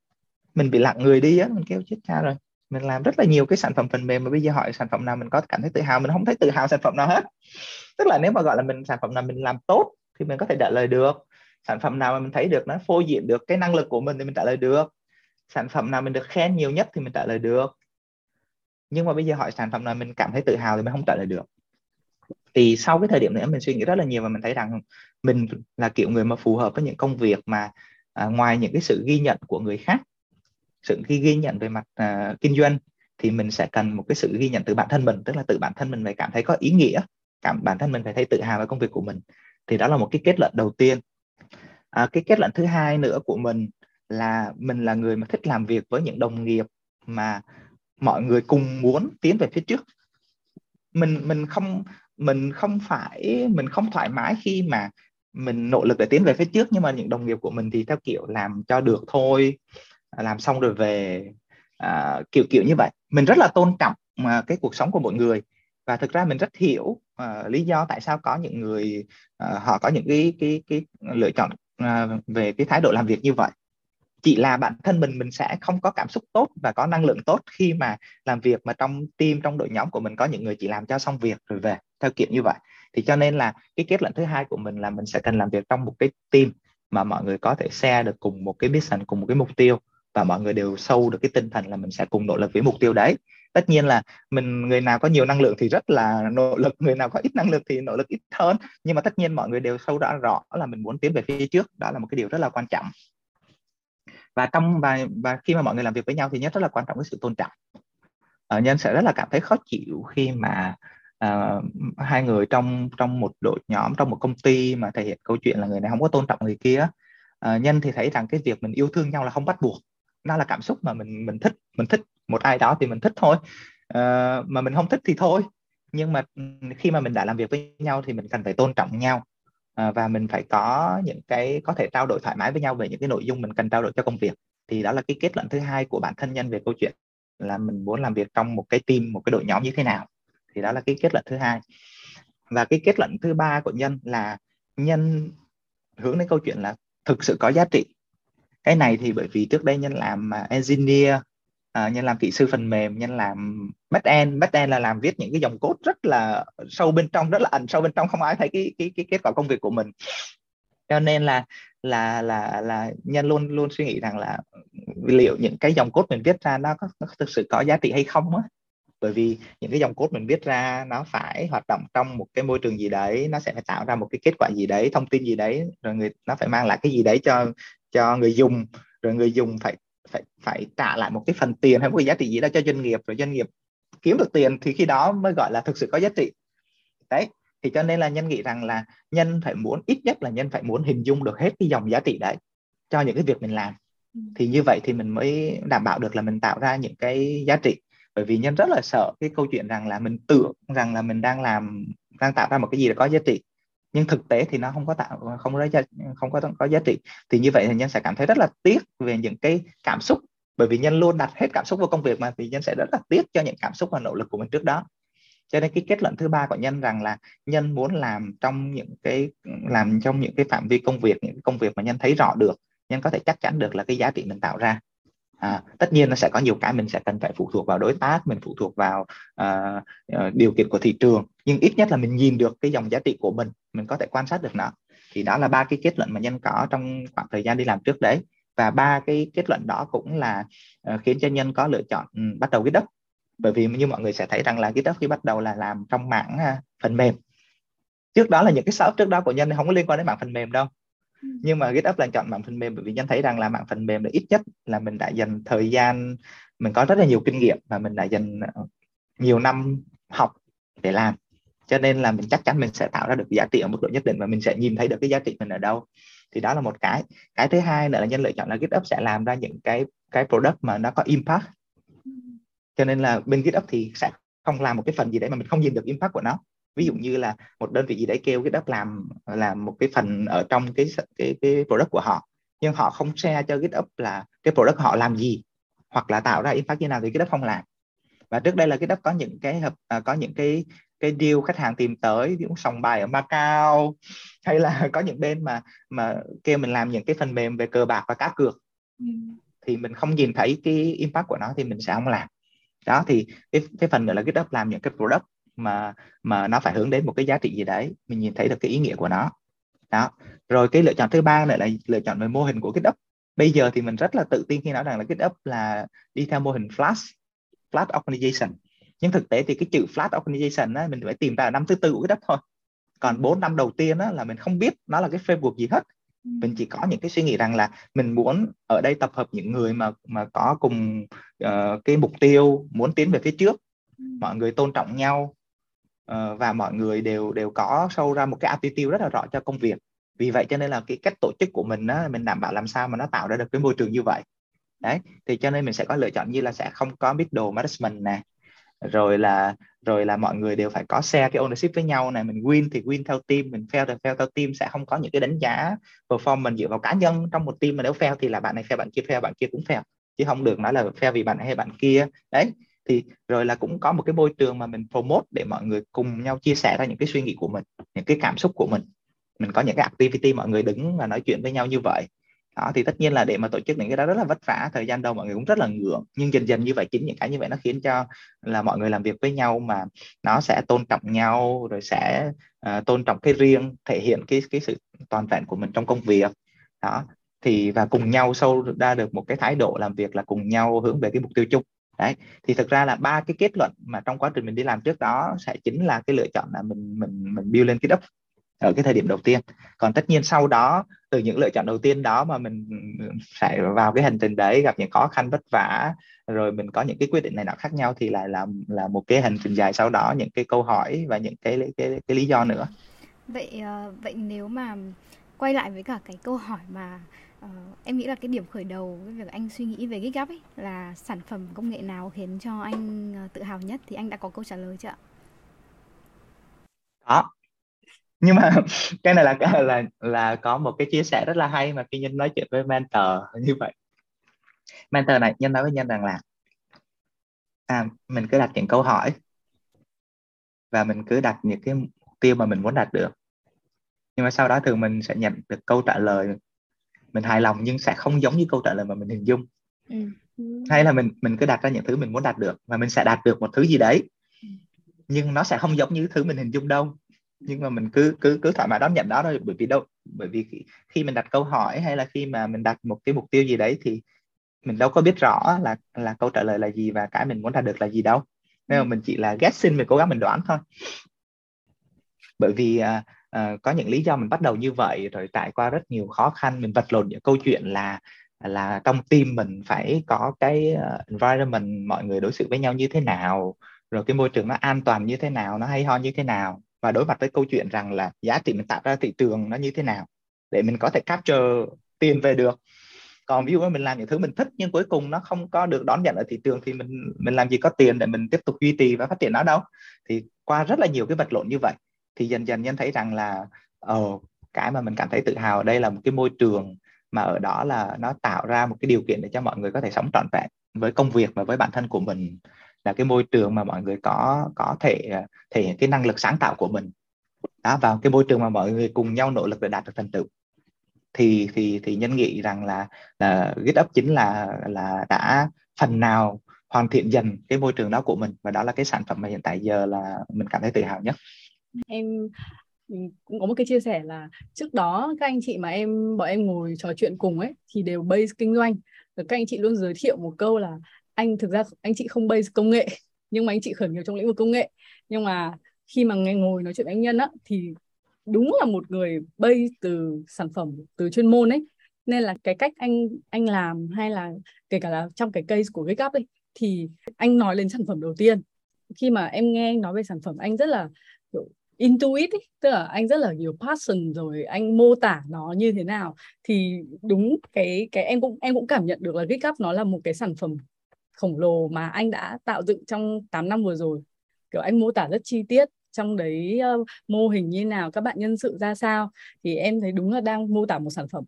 Speaker 1: mình bị lặng người đi á mình kêu chết cha rồi. Mình làm rất là nhiều cái sản phẩm phần mềm mà bây giờ hỏi sản phẩm nào mình có cảm thấy tự hào. Mình không thấy tự hào sản phẩm nào hết. Tức là nếu mà gọi là mình sản phẩm nào mình làm tốt thì mình có thể trả lời được. Sản phẩm nào mà mình thấy được nó phô diễn được cái năng lực của mình thì mình trả lời được. Sản phẩm nào mình được khen nhiều nhất thì mình trả lời được. Nhưng mà bây giờ hỏi sản phẩm nào mình cảm thấy tự hào thì mình không trả lời được. Thì sau cái thời điểm này mình suy nghĩ rất là nhiều và mình thấy rằng mình là kiểu người mà phù hợp với những công việc mà à, ngoài những cái sự ghi nhận của người khác sự ghi, ghi nhận về mặt uh, kinh doanh thì mình sẽ cần một cái sự ghi nhận từ bản thân mình tức là tự bản thân mình phải cảm thấy có ý nghĩa cảm bản thân mình phải thấy tự hào về công việc của mình. Thì đó là một cái kết luận đầu tiên. À, cái kết luận thứ hai nữa của mình là mình là người mà thích làm việc với những đồng nghiệp mà mọi người cùng muốn tiến về phía trước. Mình mình không mình không phải mình không thoải mái khi mà mình nỗ lực để tiến về phía trước nhưng mà những đồng nghiệp của mình thì theo kiểu làm cho được thôi làm xong rồi về à, kiểu kiểu như vậy. Mình rất là tôn trọng mà cái cuộc sống của mọi người. Và thực ra mình rất hiểu uh, lý do tại sao có những người uh, họ có những cái cái cái lựa chọn uh, về cái thái độ làm việc như vậy. Chỉ là bản thân mình mình sẽ không có cảm xúc tốt và có năng lượng tốt khi mà làm việc mà trong team trong đội nhóm của mình có những người chỉ làm cho xong việc rồi về theo kiểu như vậy. Thì cho nên là cái kết luận thứ hai của mình là mình sẽ cần làm việc trong một cái team mà mọi người có thể share được cùng một cái mission cùng một cái mục tiêu và mọi người đều sâu được cái tinh thần là mình sẽ cùng nỗ lực với mục tiêu đấy. Tất nhiên là mình người nào có nhiều năng lượng thì rất là nỗ lực người nào có ít năng lượng thì nỗ lực ít hơn. Nhưng mà tất nhiên mọi người đều sâu rõ rõ là mình muốn tiến về phía trước. Đó là một cái điều rất là quan trọng. Và trong và và khi mà mọi người làm việc với nhau thì nhất rất là quan trọng cái sự tôn trọng. Ờ, Ở nhân sẽ rất là cảm thấy khó chịu khi mà uh, hai người trong trong một đội nhóm trong một công ty mà thể hiện câu chuyện là người này không có tôn trọng người kia. Ờ, uh, nhân thì thấy rằng cái việc mình yêu thương nhau là không bắt buộc nó là cảm xúc mà mình mình thích mình thích một ai đó thì mình thích thôi. Uh, mà mình không thích thì thôi. Nhưng mà ừ, khi mà mình đã làm việc với nhau thì mình cần phải tôn trọng nhau. Uh, và mình phải có những cái có thể trao đổi thoải mái với nhau về những cái nội dung mình cần trao đổi cho công việc. Thì đó là cái kết luận thứ hai của bản thân nhân về câu chuyện là mình muốn làm việc trong một cái team một cái đội nhóm như thế nào. Thì đó là cái kết luận thứ hai. Và cái kết luận thứ ba của nhân là nhân hướng đến câu chuyện là thực sự có giá trị cái này thì bởi vì trước đây nhân làm à, engineer uh, nhân làm kỹ sư phần mềm nhân làm back end. Back end là làm viết những cái dòng code rất là sâu bên trong rất là ẩn sâu bên trong không ai thấy cái cái cái kết quả công việc của mình. Cho nên là là là là nhân luôn luôn suy nghĩ rằng là liệu những cái dòng code mình viết ra nó có nó thực sự có giá trị hay không á? Bởi vì những cái dòng code mình viết ra nó phải hoạt động trong một cái môi trường gì đấy nó sẽ phải tạo ra một cái kết quả gì đấy thông tin gì đấy rồi người nó phải mang lại cái gì đấy cho cho người dùng rồi người dùng phải phải phải trả lại một cái phần tiền hay một cái giá trị gì đó cho doanh nghiệp rồi doanh nghiệp kiếm được tiền thì khi đó mới gọi là thực sự có giá trị. Đấy thì cho nên là nhân nghĩ rằng là nhân phải muốn ít nhất là nhân phải muốn hình dung được hết cái dòng giá trị đấy cho những cái việc mình làm. Ừ. thì như vậy thì mình mới đảm bảo được là mình tạo ra những cái giá trị. Bởi vì nhân rất là sợ cái câu chuyện rằng là mình tưởng rằng là mình đang làm đang tạo ra một cái gì đó có giá trị nhưng thực tế thì nó không có tạo không có giá, không có có giá trị. Thì như vậy thì nhân sẽ cảm thấy rất là tiếc về những cái cảm xúc. Bởi vì nhân luôn đặt hết cảm xúc vào công việc mà thì nhân sẽ rất là tiếc cho những cảm xúc và nỗ lực của mình trước đó. Cho nên cái kết luận thứ ba của nhân rằng là nhân muốn làm trong những cái làm trong những cái phạm vi công việc những công việc mà nhân thấy rõ được nhân có thể chắc chắn được là cái giá trị mình tạo ra à, tất nhiên nó sẽ có nhiều cái mình sẽ cần phải phụ thuộc vào đối tác mình phụ thuộc vào uh, điều kiện của thị trường. Nhưng ít nhất là mình nhìn được cái dòng giá trị của mình mình có thể quan sát được nó. Thì đó là ba cái kết luận mà nhân có trong khoảng thời gian đi làm trước đấy. Và ba cái kết luận đó cũng là uh, khiến cho nhân có lựa chọn um, bắt đầu GitHub bởi vì như mọi người sẽ thấy rằng là GitHub khi bắt đầu là làm trong mảng uh, phần mềm. Trước đó là những cái startup trước đó của nhân không có liên quan đến mảng phần mềm đâu nhưng mà GitHub là chọn mạng phần mềm bởi vì nhân thấy rằng là mạng phần mềm là ít nhất là mình đã dành thời gian mình có rất là nhiều kinh nghiệm và mình đã dành ờ, nhiều năm học để làm. Cho nên là mình chắc chắn mình sẽ tạo ra được giá trị ở mức độ nhất định và mình sẽ nhìn thấy được cái giá trị mình ở đâu. Thì đó là một cái. Cái thứ hai nữa là nhân lựa chọn là GitHub sẽ làm ra những cái cái product mà nó có impact. Ừ. cho nên là bên GitHub thì sẽ không làm một cái phần gì đấy mà mình không nhìn được impact của nó ví dụ như là một đơn vị gì đấy kêu cái đất làm làm một cái phần ở trong cái cái cái product của họ nhưng họ không share cho GitHub là cái product họ làm gì hoặc là tạo ra impact như nào thì GitHub không làm. Và trước đây là GitHub có những cái hợp à, có những cái cái deal khách hàng tìm tới ví dụ sòng bài ở Macau hay là có những bên mà mà kêu mình làm những cái phần mềm về cờ bạc và cá cược. Ừ. thì mình không nhìn thấy cái impact của nó thì mình sẽ không làm. Đó thì cái, cái phần nữa là GitHub làm những cái product mà mà nó phải hướng đến một cái giá trị gì đấy. Mình nhìn thấy được cái ý nghĩa của nó. Đó. Rồi cái lựa chọn thứ ba nữa là lựa chọn về mô hình của GitHub bây giờ thì mình rất là tự tin khi nói rằng là GitHub là đi theo mô hình flash flat organization. Nhưng thực tế thì cái chữ flat organization á, mình phải tìm ra năm thứ tư của GitHub thôi. Còn 4 năm đầu tiên á, là mình không biết nó là cái framework gì hết. Mình chỉ có những cái suy nghĩ rằng là mình muốn ở đây tập hợp những người mà mà có cùng uh, cái mục tiêu muốn tiến về phía trước. Mọi người tôn trọng nhau uh, và mọi người đều đều có sâu ra một cái attitude rất là rõ cho công việc. Vì vậy cho nên là cái cách tổ chức của mình á, mình đảm bảo làm sao mà nó tạo ra được cái môi trường như vậy. Đấy thì cho nên mình sẽ có lựa chọn như là sẽ không có middle management nè. Rồi là rồi là mọi người đều phải có share cái ownership với nhau này mình win thì win theo team mình fail thì fail theo team. Sẽ không có những cái đánh giá performance dựa vào cá nhân trong một team mà nếu fail thì là bạn này fail bạn kia fail bạn kia cũng fail. Chứ không được nói là fail vì bạn này hay bạn kia. Đấy thì rồi là cũng có một cái môi trường mà mình promote để mọi người cùng nhau chia sẻ ra những cái suy nghĩ của mình những cái cảm xúc của mình. Mình có những cái activity mọi người đứng và nói chuyện với nhau như vậy. Đó thì tất nhiên là để mà tổ chức những cái đó rất là vất vả thời gian đầu mọi người cũng rất là ngượng. Nhưng dần dần như vậy chính những cái như vậy nó khiến cho là mọi người làm việc với nhau mà nó sẽ tôn trọng nhau rồi sẽ uh, tôn trọng cái riêng thể hiện cái cái sự toàn vẹn của mình trong công việc. Đó thì và cùng nhau sâu ra được một cái thái độ làm việc là cùng nhau hướng về cái mục tiêu chung đấy thì thực ra là ba cái kết luận mà trong quá trình mình đi làm trước đó sẽ chính là cái lựa chọn là mình mình mình build lên cái đất ở cái thời điểm đầu tiên. Còn tất nhiên sau đó từ những lựa chọn đầu tiên đó mà mình sẽ vào cái hành trình đấy gặp những khó khăn vất vả rồi mình có những cái quyết định này nọ khác nhau thì lại là là một cái hành trình dài sau đó những cái câu hỏi và những cái cái cái, cái lý do nữa.
Speaker 3: Vậy ờ, vậy nếu mà quay lại với cả cái câu hỏi mà uh, em nghĩ là cái điểm khởi đầu cái việc anh suy nghĩ về GitHub ấy là sản phẩm công nghệ nào khiến cho anh ờ, tự hào nhất? Thì anh đã có câu trả lời chưa ạ?
Speaker 1: Có. Nhưng mà cái này là cái là là có một cái chia sẻ rất là hay mà khi nhân nói chuyện với mentor như vậy. Mentor này nhân nói với nhân rằng là à, mình cứ đặt những câu hỏi và mình cứ đặt những cái mục tiêu mà mình muốn đạt được. Nhưng mà sau đó thường mình sẽ nhận được câu trả lời mình hài lòng nhưng sẽ không giống như câu trả lời mà mình hình dung. Ừ. hay là mình mình cứ đặt ra những thứ mình muốn đạt được và mình sẽ đạt được một thứ gì đấy. Ừ. nhưng nó sẽ không giống như thứ mình hình dung đâu. Nhưng mà mình cứ cứ cứ thoải mái đón nhận đó thôi. Bởi vì đâu bởi vì khi mình đặt câu hỏi hay là khi mà mình đặt một cái mục tiêu gì đấy thì mình đâu có biết rõ là là câu trả lời là gì và cái mình muốn đạt được là gì đâu. Nên mà mình chỉ là guessing mình cố gắng mình đoán thôi. Bởi vì à, à, có những lý do mình bắt đầu như vậy rồi trải qua rất nhiều khó khăn mình vật lộn những câu chuyện là là trong team mình phải có cái ờ, environment mọi người đối xử với nhau như thế nào rồi cái môi trường nó an toàn như thế nào nó hay ho như thế nào và đối mặt với câu chuyện rằng là giá trị mình tạo ra thị trường nó như thế nào để mình có thể capture tiền về được. Còn ví dụ mình làm những thứ mình thích nhưng cuối cùng nó không có được đón nhận ở thị trường thì mình mình làm gì có tiền để mình tiếp tục duy trì và phát triển nó đâu. Thì qua rất là nhiều cái vật lộn như vậy thì dần dần nhân thấy rằng là ờ cái mà mình cảm thấy tự hào ở đây là một cái môi trường mà ở đó là nó tạo ra một cái điều kiện để cho mọi người có thể sống trọn vẹn với công việc và với bản thân của mình. Là cái môi trường mà mọi người có có thể à, thể hiện cái năng lực sáng tạo của mình. Đó vào cái môi trường mà mọi người cùng nhau nỗ lực để đạt được thành tựu. Thì thì thì nhân nghĩ rằng là là GitHub chính là là đã phần nào hoàn thiện dần cái môi trường đó của mình. Và đó là cái sản phẩm mà hiện tại giờ là mình cảm thấy tự hào nhất
Speaker 2: em ừ, cũng có một cái chia sẻ là trước đó các anh chị mà em, bọn em ngồi trò chuyện cùng ấy, thì đều base kinh doanh. Các anh chị luôn giới thiệu một câu là, anh thực ra anh chị không base công nghệ, nhưng mà anh chị khởi nghiệp trong lĩnh vực công nghệ. Nhưng mà khi mà nghe ngồi nói chuyện với anh nhân á, thì đúng là một người base từ sản phẩm, từ chuyên môn ấy. Nên là cái cách anh anh làm hay là kể cả là trong cái case của GitHub ấy, thì anh nói lên sản phẩm đầu tiên. Khi mà em nghe anh nói về sản phẩm, anh rất là, kiểu intuit ấy, tức là anh rất là nhiều passion rồi anh mô tả nó như thế nào thì đúng cái cái em cũng em cũng cảm nhận được là GitHub nó là một cái sản phẩm khổng lồ mà anh đã tạo dựng trong 8 năm vừa rồi. Kiểu anh mô tả rất chi tiết trong đấy uh, mô hình như nào các bạn nhân sự ra sao thì em thấy đúng là đang mô tả một sản phẩm.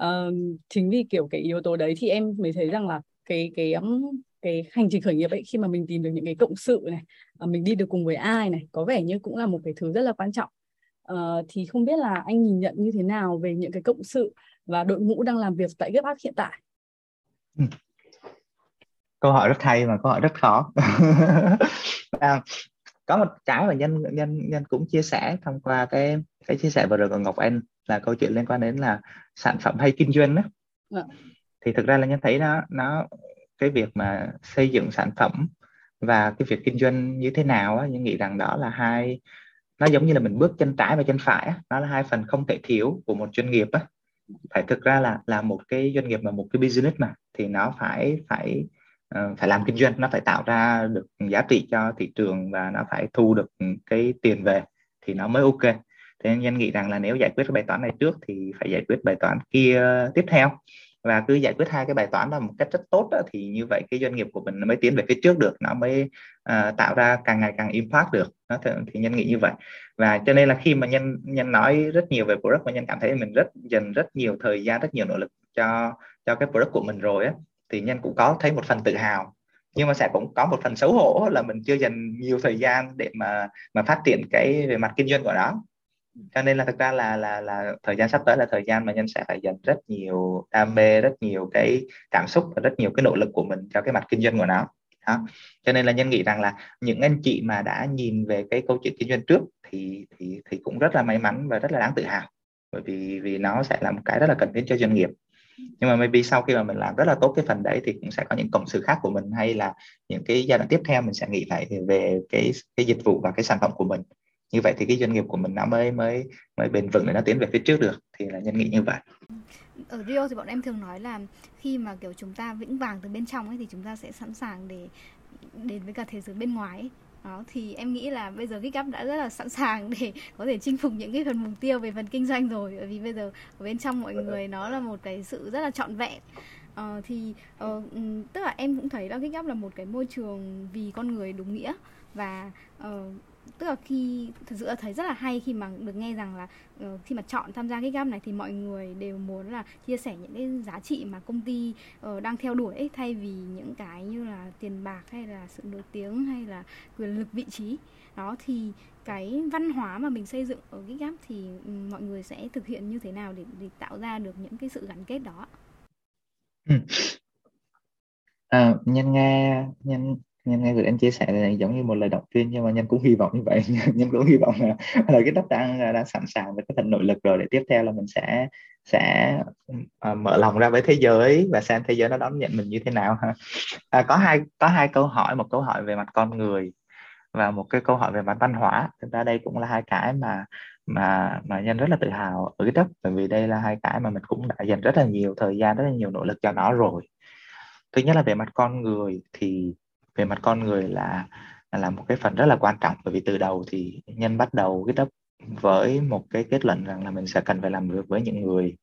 Speaker 2: Uh, chính vì kiểu cái yếu tố đấy thì em mới thấy rằng là cái cái um, cái hành trình khởi nghiệp ấy khi mà mình tìm được những cái cộng sự này uh, mình đi được cùng với ai này có vẻ như cũng là một cái thứ rất là quan trọng. Uh, thì không biết là anh nhìn nhận như thế nào về những cái cộng sự và đội ngũ đang làm việc tại GitHub hiện tại?
Speaker 1: Câu hỏi rất hay mà câu hỏi rất khó. À, có một cái mà nhân nhân nhân cũng chia sẻ thông qua cái cái chia sẻ vừa rồi của Ngọc Anh là câu chuyện liên quan đến là sản phẩm hay kinh doanh đó. À. thì thực ra là nhân thấy nó nó cái việc mà xây dựng sản phẩm và cái việc kinh doanh như thế nào á nhân nghĩ rằng đó là hai nó giống như là mình bước chân trái và chân phải á nó là hai phần không thể thiếu của một doanh nghiệp á. Phải thực ra là là một cái doanh nghiệp mà một cái business mà thì nó phải phải uh, phải làm kinh doanh nó phải tạo ra được giá trị cho thị trường và nó phải thu được cái tiền về thì nó mới ok. Thế nên nhân nghĩ rằng là nếu giải quyết cái bài toán này trước thì phải giải quyết bài toán kia tiếp theo và cứ giải quyết hai cái bài toán đó một cách rất tốt đó, thì như vậy cái doanh nghiệp của mình nó mới tiến về phía trước được nó mới uh, tạo ra càng ngày càng impact được. Nó thì, thì nhân nghĩ như vậy. Và cho nên là khi mà nhân nhân nói rất nhiều về product và nhân cảm thấy mình rất dành rất nhiều thời gian rất nhiều nỗ lực cho cho cái product của mình rồi á thì nhân cũng có thấy một phần tự hào. Nhưng mà sẽ cũng có một phần xấu hổ là mình chưa dành nhiều thời gian để mà mà phát triển cái về mặt kinh doanh của nó cho nên là thực ra là là là thời gian sắp tới là thời gian mà nhân sẽ phải dành rất nhiều đam mê, rất nhiều cái cảm xúc và rất nhiều cái nỗ lực của mình cho cái mặt kinh doanh của nó. Đó. cho nên là nhân nghĩ rằng là những anh chị mà đã nhìn về cái câu chuyện kinh doanh trước thì thì thì cũng rất là may mắn và rất là đáng tự hào. Bởi vì vì nó sẽ là một cái rất là cần thiết cho doanh nghiệp. Nhưng mà maybe sau khi mà mình làm rất là tốt cái phần đấy thì cũng sẽ có những cộng sự khác của mình, hay là những cái giai đoạn tiếp theo mình sẽ nghĩ lại về cái cái dịch vụ và cái sản phẩm của mình như vậy thì cái doanh nghiệp của mình nó mới mới mới bền vững để nó tiến về phía trước được thì là nhân nghĩ như vậy
Speaker 3: ở Rio thì bọn em thường nói là khi mà kiểu chúng ta vững vàng từ bên trong ấy thì chúng ta sẽ sẵn sàng để đến với cả thế giới bên ngoài ấy. Đó, thì em nghĩ là bây giờ GitHub đã rất là sẵn sàng để có thể chinh phục những cái phần mục tiêu về phần kinh doanh rồi bởi vì bây giờ ở bên trong mọi người nó là một cái sự rất là trọn vẹn uh, thì uh, tức là em cũng thấy là GitHub là một cái môi trường vì con người đúng nghĩa và uh, tức là khi thật sự là thấy rất là hay khi mà được nghe rằng là uh, khi mà chọn tham gia cái gap này thì mọi người đều muốn là chia sẻ những cái giá trị mà công ty uh, đang theo đuổi ấy, thay vì những cái như là tiền bạc hay là sự nổi tiếng hay là quyền lực vị trí đó thì cái văn hóa mà mình xây dựng ở cái gap thì um, mọi người sẽ thực hiện như thế nào để để tạo ra được những cái sự gắn kết đó
Speaker 1: ừ. à, nhân nghe nhân nhân nghe được anh chia sẻ này giống như một lời động viên nhưng mà nhân cũng hy vọng như vậy. Nhân cũng hy vọng là, là cái đất đang đang sẵn sàng với cái phần nội lực rồi để tiếp theo là mình sẽ sẽ uh, mở lòng ra với thế giới và xem thế giới nó đón nhận mình như thế nào ha. À, có hai có hai câu hỏi một câu hỏi về mặt con người và một cái câu hỏi về mặt văn hóa. Thực ra đây cũng là hai cái mà mà mà nhân rất là tự hào ở cái đất bởi vì đây là hai cái mà mình cũng đã dành rất là nhiều thời gian rất là nhiều nỗ lực cho nó rồi. Thứ nhất là về mặt con người thì về mặt con người là là một cái phần rất là quan trọng bởi vì từ đầu thì nhân bắt đầu cái đắp với một cái kết luận rằng là mình sẽ cần phải làm việc với những người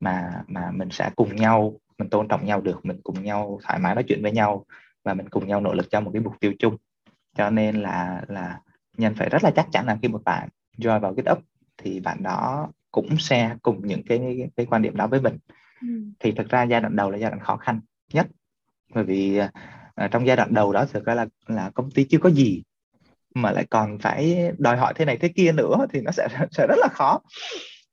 Speaker 1: mà mà mình sẽ cùng nhau mình tôn trọng nhau được mình cùng nhau thoải mái nói chuyện với nhau và mình cùng nhau nỗ lực cho một cái mục tiêu chung cho nên là là nhân phải rất là chắc chắn là khi một bạn join vào GitHub thì bạn đó cũng share cùng những cái cái quan điểm đó với mình ừ. thì thực ra giai đoạn đầu là giai đoạn khó khăn nhất bởi vì à, trong giai đoạn đầu đó thực ra là là công ty chưa có gì mà lại còn phải đòi hỏi thế này thế kia nữa thì nó sẽ sẽ rất là khó.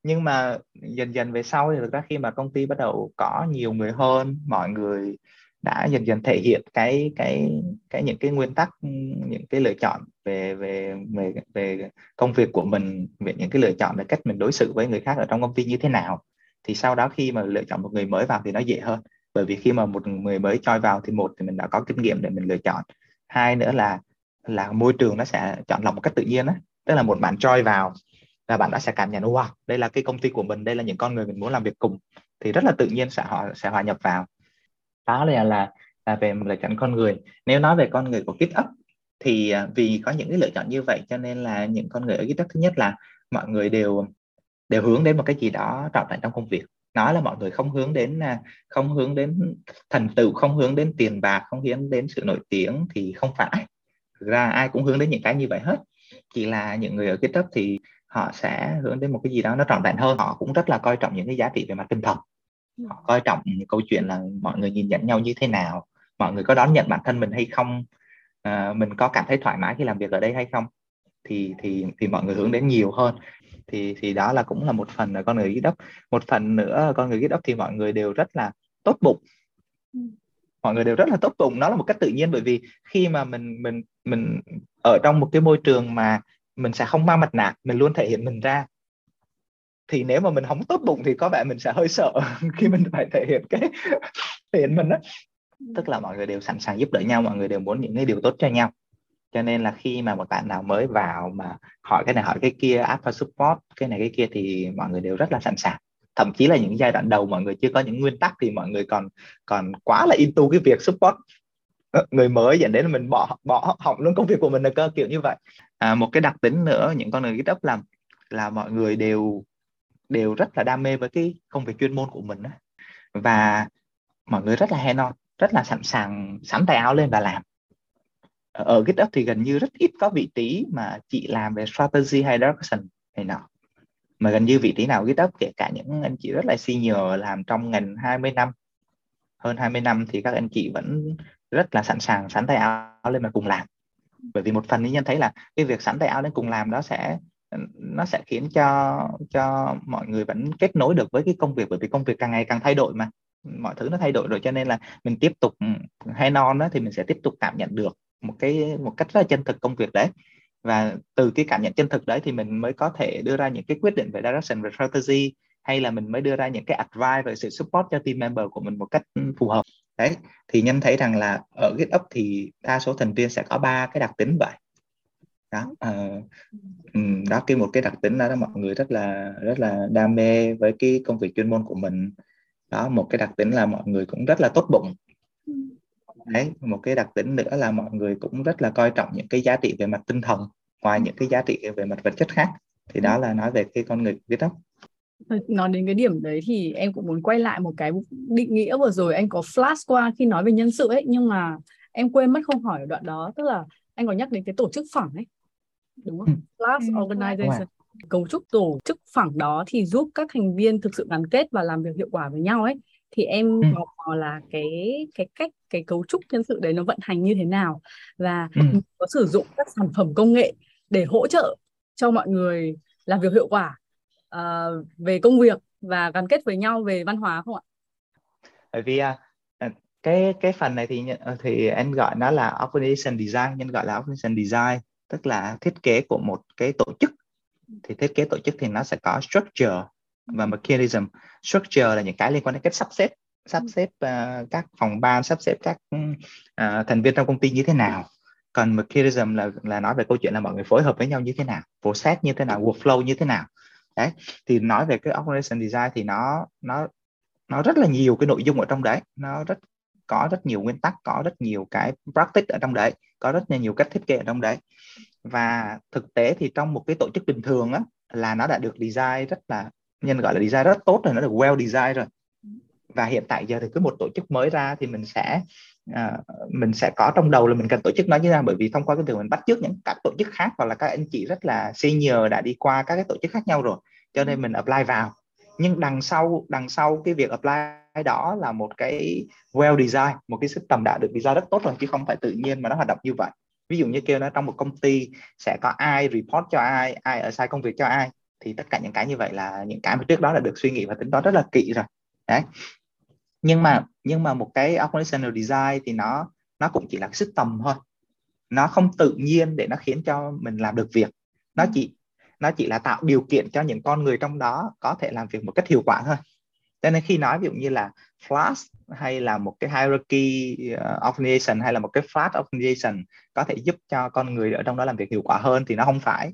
Speaker 1: Nhưng mà dần dần về sau thì thực ra khi mà công ty bắt đầu có nhiều người hơn mọi người đã dần dần thể hiện cái cái cái những cái nguyên tắc những cái lựa chọn về về về về công việc của mình về những cái lựa chọn về cách mình đối xử với người khác ở trong công ty như thế nào thì sau đó khi mà lựa chọn một người mới vào thì nó dễ hơn bởi vì khi mà một người mới choi vào thì một thì mình đã có kinh nghiệm để mình lựa chọn. Hai nữa là là môi trường nó sẽ chọn lọc một cách tự nhiên á. Tức là một bạn choi vào là bạn đã sẽ cảm nhận, wow, đây là cái công ty của mình, đây là những con người mình muốn làm việc cùng. Thì rất là tự nhiên sẽ họ sẽ hòa nhập vào. Đó là là là về lựa chọn con người. Nếu nói về con người của GitHub thì à, vì có những cái lựa chọn như vậy cho nên là những con người ở GitHub thứ nhất là mọi người đều đều hướng đến một cái gì đó trọn vẹn trong công việc nói là mọi người không hướng đến à, không hướng đến thành tựu không hướng đến tiền bạc không hướng đến sự nổi tiếng thì không phải. Thực ra ai cũng hướng đến những cái như vậy hết. Chỉ là những người ở GitHub thì họ sẽ hướng đến một cái gì đó nó trọn vẹn hơn. Họ cũng rất là coi trọng những cái giá trị về mặt tinh thần. Họ coi trọng câu chuyện là mọi người nhìn nhận nhau như thế nào mọi người có đón nhận bản thân mình hay không à, mình có cảm thấy thoải mái khi làm việc ở đây hay không. Thì thì thì mọi người hướng đến nhiều hơn thì thì đó là cũng là một phần là con người GitHub một phần nữa con người GitHub thì mọi người đều rất là tốt bụng. Ừ. mọi người đều rất là tốt bụng. Nó là một cách tự nhiên bởi vì khi mà mình mình mình ở trong một cái môi trường mà mình sẽ không mang mặt nạ mình luôn thể hiện mình ra. Thì nếu mà mình không tốt bụng thì có vẻ mình sẽ hơi sợ khi mình phải thể hiện cái thể hiện mình đó tức là mọi người đều sẵn sàng giúp đỡ nhau mọi người đều muốn những cái điều tốt cho nhau cho nên là khi mà một bạn nào mới vào mà hỏi cái này hỏi cái kia ask support cái này cái kia thì mọi người đều rất là sẵn sàng. Thậm chí là những giai đoạn đầu mọi người chưa có những nguyên tắc thì mọi người còn còn quá là into cái việc support. Ờ, người mới dẫn đến là mình bỏ bỏ hỏng luôn công việc của mình là cơ kiểu như vậy. À, một cái đặc tính nữa những con người GitHub làm là mọi người đều đều rất là đam mê với cái công việc chuyên môn của mình đó. và mọi người rất là hay on rất là sẵn sàng sẵn tay áo lên và làm ở GitHub thì gần như rất ít có vị trí mà chị làm về strategy hay direction này nọ. Mà gần như vị trí nào GitHub kể cả những anh chị rất là senior làm trong ngành 20 năm, hơn 20 năm thì các anh chị vẫn rất là sẵn sàng sẵn tay áo lên mà cùng làm. Bởi vì một phần nhân thấy là cái việc sẵn tay áo lên cùng làm đó sẽ, nó sẽ khiến cho cho mọi người vẫn kết nối được với cái công việc, bởi vì công việc càng ngày càng thay đổi mà. Mọi thứ nó thay đổi rồi cho nên là mình tiếp tục ừ, hay non đó thì mình sẽ tiếp tục cảm nhận được một cái một cách rất là chân thực công việc đấy. Và từ cái cảm nhận chân thực đấy thì mình mới có thể đưa ra những cái quyết định về direction và strategy hay là mình mới đưa ra những cái advice về sự support cho team member của mình một cách ừ, phù hợp. Đấy thì nhân thấy rằng là ở GitHub thì đa số thành viên sẽ có ba cái đặc tính vậy. Đó uh, đó cái một cái đặc tính đó, đó mọi người rất là rất là đam mê với cái công việc chuyên môn của mình. Đó một cái đặc tính là mọi người cũng rất là tốt bụng. Ừ đấy một cái đặc tính nữa là mọi người cũng rất là coi trọng những cái giá trị về mặt tinh thần ngoài những cái giá trị về mặt vật chất khác thì đó là nói về cái con người viết tóc
Speaker 2: nói đến cái điểm đấy thì em cũng muốn quay lại một cái định nghĩa vừa rồi anh có flash qua khi nói về nhân sự ấy nhưng mà em quên mất không hỏi ở đoạn đó tức là anh có nhắc đến cái tổ chức phẳng ấy đúng không? Class ừ. organization. Cấu trúc tổ chức phẳng đó thì giúp các thành viên thực sự gắn kết và làm việc hiệu quả với nhau ấy. Thì em ừ. mò là cái cái cách cái cấu trúc nhân sự đấy nó vận hành như thế nào và ừ. có sử dụng các sản phẩm công nghệ để hỗ trợ cho mọi người làm việc hiệu quả uh, về công việc và gắn kết với nhau về văn hóa không ạ?
Speaker 1: Bởi vì uh, cái cái phần này thì thì em gọi nó là organization design, nhân gọi là organization design tức là thiết kế của một cái tổ chức thì thiết kế tổ chức thì nó sẽ có structure và mechanism structure là những cái liên quan đến cách sắp xếp sắp ừ. xếp uh, các phòng ban sắp xếp các uh, thành viên trong công ty như thế nào. Còn mechanism là là nói về câu chuyện là mọi người phối hợp với nhau như thế nào process như thế nào workflow như thế nào. Đấy thì nói về cái organization design thì nó nó nó rất là nhiều cái nội dung ở trong đấy. Nó rất có rất nhiều nguyên tắc có rất nhiều cái practice ở trong đấy có rất là nhiều cách thiết kế ở trong đấy. Và thực tế thì trong một cái tổ chức bình thường á là nó đã được design rất là nhân gọi là design rất tốt rồi nó được well design rồi. Và hiện tại giờ thì cứ một tổ chức mới ra thì mình sẽ uh, mình sẽ có trong đầu là mình cần tổ chức nó như thế nào. Bởi vì thông qua cái việc mình bắt chước những các tổ chức khác hoặc là các anh chị rất là senior đã đi qua các cái tổ chức khác nhau rồi cho nên mình apply vào. Nhưng đằng sau đằng sau cái việc apply đó là một cái well design một cái system đã được design rất tốt rồi chứ không phải tự nhiên mà nó hoạt động như vậy. Ví dụ như kêu nó trong một công ty sẽ có ai report cho ai ai ở sai công việc cho ai thì tất cả những cái như vậy là những cái mà trước đó là được suy nghĩ và tính toán rất là kỹ rồi. Đấy. Nhưng mà nhưng mà một cái organizational design thì nó nó cũng chỉ là system thôi. Nó không tự nhiên để nó khiến cho mình làm được việc. Nó chỉ nó chỉ là tạo điều kiện cho những con người trong đó có thể làm việc một cách hiệu quả thôi. Cho nên khi nói ví dụ như là flash hay là một cái hierarchy uh, organization hay là một cái flat organization có thể giúp cho con người ở trong đó làm việc hiệu quả hơn thì nó không phải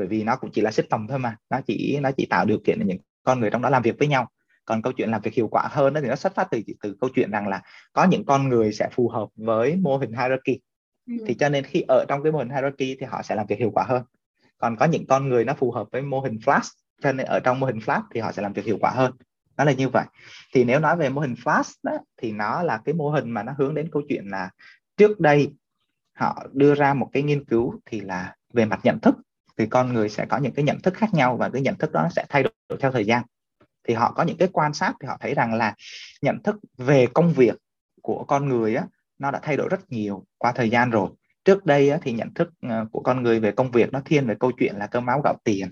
Speaker 1: bởi vì nó cũng chỉ là system thôi mà. Nó chỉ nó chỉ tạo điều kiện để những con người trong đó làm việc với nhau. Còn câu chuyện làm việc hiệu quả hơn đó thì nó xuất phát từ từ câu chuyện rằng là có những con người sẽ phù hợp với mô hình hierarchy. Ừ. thì cho nên khi ở trong cái mô hình hierarchy thì họ sẽ làm việc hiệu quả hơn. Còn có những con người nó phù hợp với mô hình flash cho nên ở trong mô hình flash thì họ sẽ làm việc hiệu quả hơn. Nó là như vậy. Thì nếu nói về mô hình flash đó thì nó là cái mô hình mà nó hướng đến câu chuyện là trước đây họ đưa ra một cái nghiên cứu thì là về mặt nhận thức thì con người sẽ có những cái nhận thức khác nhau và cái nhận thức đó sẽ thay đổi theo thời gian. Thì họ có những cái quan sát thì họ thấy rằng là nhận thức về công việc của con người á nó đã thay đổi rất nhiều qua thời gian rồi. Trước đây á, thì nhận thức ờ, của con người về công việc nó thiên về câu chuyện là cơm áo gạo tiền.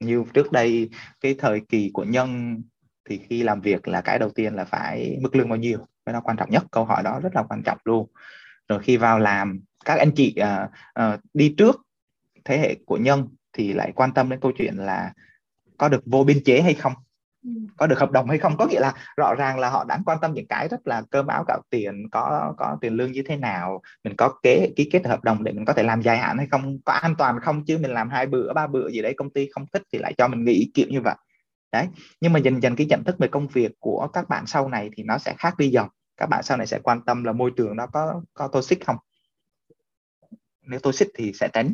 Speaker 1: Như trước đây cái thời kỳ của nhân thì khi làm việc là cái đầu tiên là phải mức lương bao nhiêu? Cái đó quan trọng nhất câu hỏi đó rất là quan trọng luôn. Rồi khi vào làm các anh chị uh, uh, đi trước thế hệ của nhân thì lại quan tâm đến câu chuyện là có được vô biên chế hay không? Ừ. có được hợp đồng hay không? Có nghĩa là rõ ràng là họ đang quan tâm những cái rất là cơm áo gạo tiền có có tiền lương như thế nào mình có kế ký kết hợp đồng để mình có thể làm dài hạn hay không có an toàn không? Chứ mình làm hai bữa ba bữa gì đấy công ty không thích thì lại cho mình nghỉ kiểu như vậy. Đấy nhưng mà dần dần cái nhận thức về công việc của các bạn sau này thì nó sẽ khác đi dần. Các bạn sau này sẽ quan tâm là môi trường nó có có toxic không? Nếu toxic thì sẽ tránh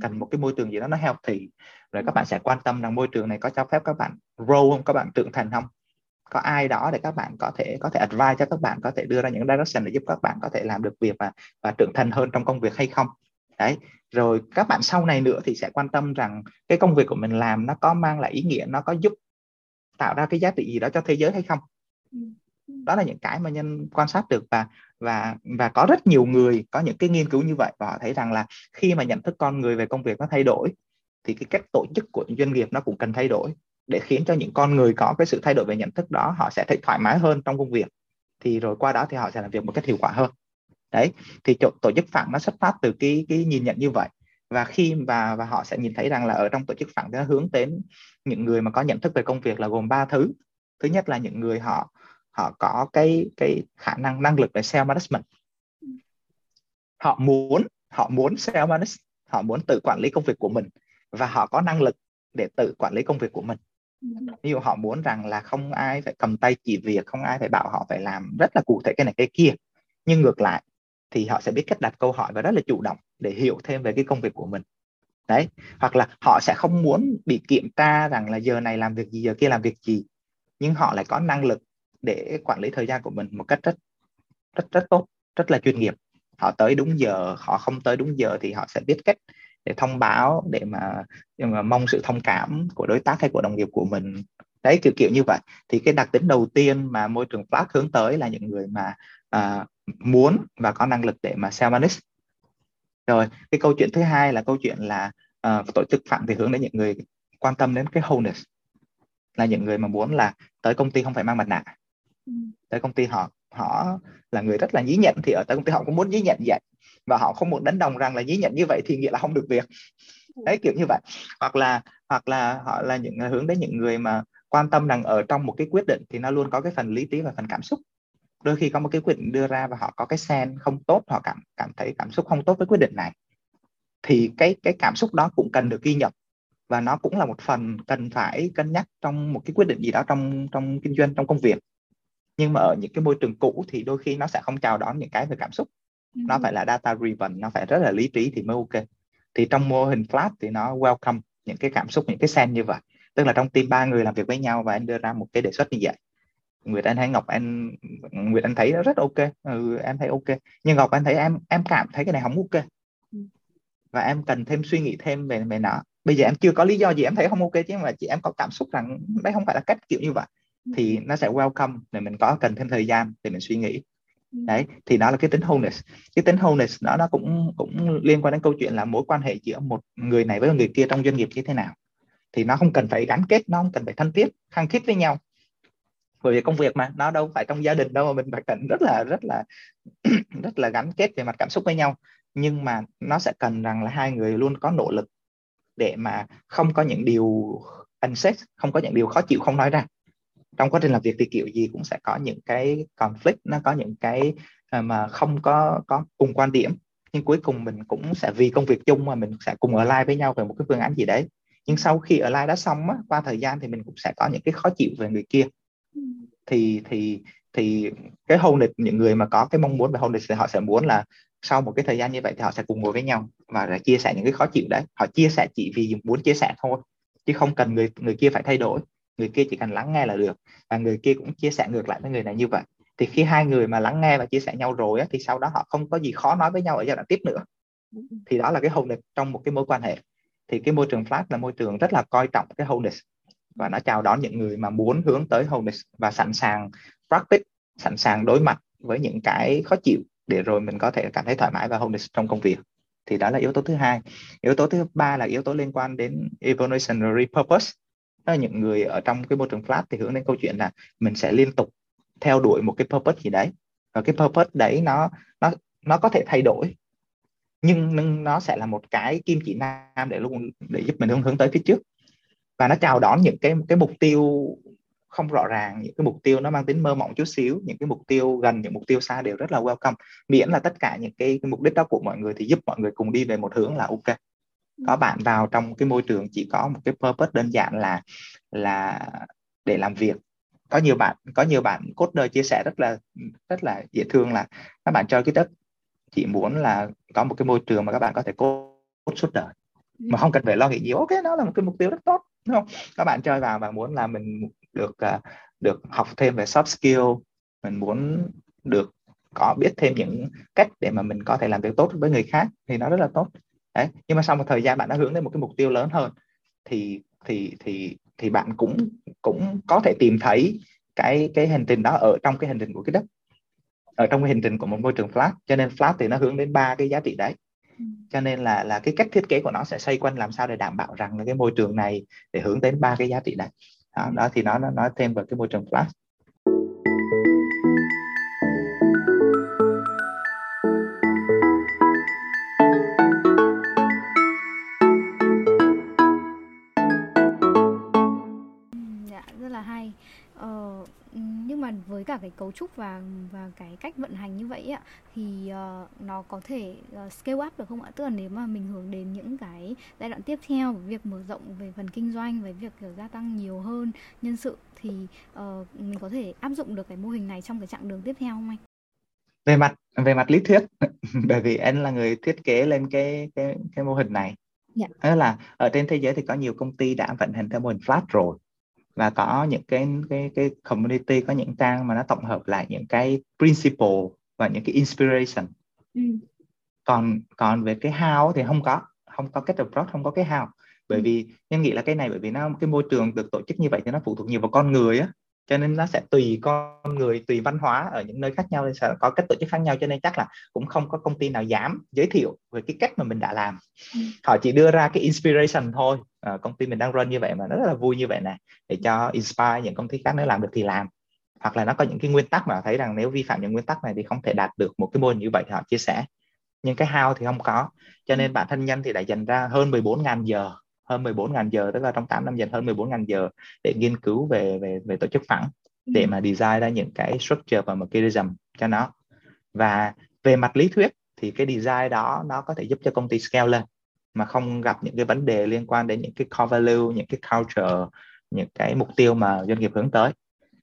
Speaker 1: cần một cái môi trường gì đó nó healthy. Rồi các bạn sẽ quan tâm rằng môi trường này có cho phép các bạn grow không các bạn trưởng thành không? Có ai đó để các bạn có thể có thể advise cho các bạn có thể đưa ra những direction để giúp các bạn có thể làm được việc và và trưởng thành hơn trong công việc hay không? Đấy. Rồi các bạn sau này nữa thì sẽ quan tâm rằng cái công việc của mình làm nó có mang lại ý nghĩa nó có giúp tạo ra cái giá trị gì đó cho thế giới hay không? Ừ đó là những cái mà nhân quan sát được và và và có rất nhiều người có những cái nghiên cứu như vậy và họ thấy rằng là khi mà nhận thức con người về công việc nó thay đổi thì cái cách tổ chức của doanh nghiệp nó cũng cần thay đổi để khiến cho những con người có cái sự thay đổi về nhận thức đó họ sẽ thấy thoải mái hơn trong công việc. Thì rồi qua đó thì họ sẽ làm việc một cách hiệu quả hơn. Đấy thì tổ, tổ chức phẳng nó xuất phát từ cái cái nhìn nhận như vậy. Và khi và và họ sẽ nhìn thấy rằng là ở trong tổ chức phẳng nó hướng đến những người mà có nhận thức về công việc là gồm ba thứ. Thứ nhất là những người họ họ có cái cái khả năng năng lực về self management. Họ muốn họ muốn self-management, họ muốn tự quản lý công việc của mình và họ có năng lực để tự quản lý công việc của mình. Ví dụ họ muốn rằng là không ai phải cầm tay chỉ việc không ai phải bảo họ phải làm rất là cụ thể cái này cái kia. Nhưng ngược lại thì họ sẽ biết cách đặt câu hỏi và rất là chủ động để hiểu thêm về cái công việc của mình. Đấy hoặc là họ sẽ không muốn bị kiểm tra rằng là giờ này làm việc gì giờ kia làm việc gì nhưng họ lại có năng lực để quản lý thời gian của mình một cách rất rất rất tốt rất là chuyên nghiệp. Họ tới đúng giờ họ không tới đúng giờ thì họ sẽ biết cách để thông báo để mà, để mà mong sự thông cảm của đối tác hay của đồng nghiệp của mình. Đấy kiểu kiểu như vậy. Thì cái đặc tính đầu tiên mà môi trường flat hướng tới là những người mà à, muốn và có năng lực để mà self manage rồi cái câu chuyện thứ hai là câu chuyện là à, tổ chức phạm thì hướng đến những người quan tâm đến cái wholeness. Là những người mà muốn là tới công ty không phải mang mặt nạ tới công ty họ họ là người rất là nhí nhận thì ở tới công ty họ cũng muốn nhí nhận vậy. Và họ không muốn đánh đồng rằng là nhí nhận như vậy thì nghĩa là không được việc. Ừ. đấy kiểu như vậy. Hoặc là hoặc là họ là những hướng đến những người mà quan tâm rằng ở trong một cái quyết định thì nó luôn có cái phần lý trí và phần cảm xúc. Đôi khi có một cái quyết định đưa ra và họ có cái sen không tốt họ cảm cảm thấy cảm xúc không tốt với quyết định này thì cái cái cảm xúc đó cũng cần được ghi nhận. Và nó cũng là một phần cần phải cân nhắc trong một cái quyết định gì đó trong trong kinh doanh trong công việc nhưng mà ở những cái môi trường cũ thì đôi khi nó sẽ không chào đón những cái về cảm xúc. Ừ. nó phải là data driven nó phải rất là lý trí thì mới ok. Thì trong mô hình flat thì nó welcome những cái cảm xúc những cái sen như vậy. Tức là trong team ba người làm việc với nhau và anh đưa ra một cái đề xuất như vậy. Nguyệt Anh hay Ngọc Anh Nguyệt Anh thấy nó rất ok. Ừ, em thấy ok. Nhưng Ngọc Anh thấy em em cảm thấy cái này không ok. Và em cần thêm suy nghĩ thêm về về nó. Bây giờ em chưa có lý do gì em thấy không ok chứ mà chị em có cảm xúc rằng đấy không phải là cách kiểu như vậy. Thì nó sẽ welcome để mình có cần thêm thời gian để mình suy nghĩ. Ừ. đấy thì đó là cái tính wholeness. Cái tính wholeness nó nó cũng cũng liên quan đến câu chuyện là mối quan hệ giữa một người này với người kia trong doanh nghiệp như thế nào. Thì nó không cần phải gắn kết nó không cần phải thân thiết khăng khít với nhau. Bởi vì công việc mà nó đâu phải trong gia đình đâu mà mình phải cần rất là rất là rất là gắn kết về mặt cảm xúc với nhau. Nhưng mà nó sẽ cần rằng là hai người luôn có nỗ lực để mà không có những điều unsaid không có những điều khó chịu không nói ra trong quá trình làm việc thì kiểu gì cũng sẽ có những cái conflict nó có những cái à, mà không có có cùng quan điểm. Nhưng cuối cùng mình cũng sẽ vì công việc chung mà mình sẽ cùng ở lại với nhau về một cái phương án gì đấy. Nhưng sau khi ở lại đã xong á, qua thời gian thì mình cũng sẽ có những cái khó chịu về người kia. Thì thì thì cái wholeness những người mà có cái mong muốn về wholeness thì họ sẽ muốn là sau một cái thời gian như vậy thì họ sẽ cùng ngồi với nhau và chia sẻ những cái khó chịu đấy. Họ chia sẻ chỉ vì muốn chia sẻ thôi chứ không cần người người kia phải thay đổi người kia chỉ cần lắng nghe là được. Và người kia cũng chia sẻ ngược lại với người này như vậy. Thì khi hai người mà lắng nghe và chia sẻ nhau rồi á, thì sau đó họ không có gì khó nói với nhau ở giai đoạn tiếp nữa. Thì đó là cái wholeness trong một cái mối quan hệ. Thì cái môi trường flat là môi trường rất là coi trọng cái wholeness và nó chào đón những người mà muốn hướng tới wholeness và sẵn sàng practice sẵn sàng đối mặt với những cái khó chịu để rồi mình có thể cảm thấy thoải mái và wholeness trong công việc. Thì đó là yếu tố thứ hai. Yếu tố thứ ba là yếu tố liên quan đến evolutionary purpose đó là những người ở trong cái môi trường flat thì hướng đến câu chuyện là mình sẽ liên tục theo đuổi một cái purpose gì đấy. Và cái purpose đấy nó nó nó có thể thay đổi nhưng nó sẽ là một cái kim chỉ nam để luôn để giúp mình hướng hướng tới phía trước. Và nó chào đón những cái cái mục tiêu không rõ ràng những cái mục tiêu nó mang tính mơ mộng chút xíu những cái mục tiêu gần những mục tiêu xa đều rất là welcome. Miễn là tất cả những cái, cái mục đích đó của mọi người thì giúp mọi người cùng đi về một hướng là ok có bạn vào trong cái môi trường, chỉ có một cái purpose đơn giản là là để làm việc. Có nhiều bạn, có nhiều bạn coder chia sẻ rất là rất là dễ thương là các bạn chơi cái đất, chỉ muốn là có một cái môi trường mà các bạn có thể code suốt đời. Mà không cần phải lo nghĩ gì ok, nó là một cái mục tiêu rất tốt, đúng không? Các bạn chơi vào và muốn là mình được à, được học thêm về soft skill, mình muốn được có biết thêm những cách để mà mình có thể làm việc tốt với người khác thì nó rất là tốt đấy nhưng mà sau một thời gian bạn đã hướng đến một cái mục tiêu lớn hơn thì thì thì thì bạn cũng cũng có thể tìm thấy cái cái hành trình đó ở trong cái hành trình của cái đất ở trong cái hành trình của một môi trường flat. Cho nên flat thì nó hướng đến ba cái giá trị đấy. Ừ. cho nên là là cái cách thiết kế của nó sẽ xoay quanh làm sao để đảm bảo rằng là cái môi trường này để hướng đến ba cái giá trị đấy. Đó, đó thì nó nó nói thêm về cái môi trường flat
Speaker 3: với cả cái cấu trúc và và cái cách vận hành như vậy ạ thì uh, nó có thể uh, scale up được không ạ? Tức là nếu mà mình hướng đến những cái giai đoạn tiếp theo việc mở rộng về phần kinh doanh về việc kiểu gia tăng nhiều hơn nhân sự thì uh, mình có thể áp dụng được cái mô hình này trong cái chặng đường tiếp theo không anh?
Speaker 1: Về mặt về mặt lý thuyết bởi vì anh là người thiết kế lên cái cái cái mô hình này. Dạ. Đó là ở trên thế giới thì có nhiều công ty đã vận hành theo mô hình flat rồi và có những cái cái cái community có những trang mà nó tổng hợp lại những cái principle và những cái inspiration ừ. còn còn về cái how thì không có không có cái approach không có cái how bởi ừ. vì nhân nghĩ là cái này bởi vì nó cái môi trường được tổ chức như vậy thì nó phụ thuộc nhiều vào con người á cho nên nó sẽ tùy con người tùy văn hóa ở những nơi khác nhau sẽ có cách tổ chức khác nhau cho nên chắc là cũng không có công ty nào dám giới thiệu về cái cách mà mình đã làm ừ. họ chỉ đưa ra cái inspiration thôi à, công ty mình đang run như vậy mà nó rất là vui như vậy nè để cho inspire những công ty khác nếu làm được thì làm. Hoặc là nó có những cái nguyên tắc mà thấy rằng nếu vi phạm những nguyên tắc này thì không thể đạt được một cái mô hình như vậy thì họ chia sẻ. Nhưng cái how thì không có. Cho nên ừ. bản thân nhân thì đã dành ra hơn 14.000 giờ hơn 14.000 giờ tức là trong 8 năm dành hơn 14.000 giờ để nghiên cứu về về về tổ chức phẳng ừ. để mà design ra những cái structure và mechanism cho nó. Và về mặt lý thuyết thì cái design đó nó có thể giúp cho công ty scale lên mà không gặp những cái vấn đề liên quan đến những cái core value, những cái culture, những cái mục tiêu mà doanh nghiệp hướng tới.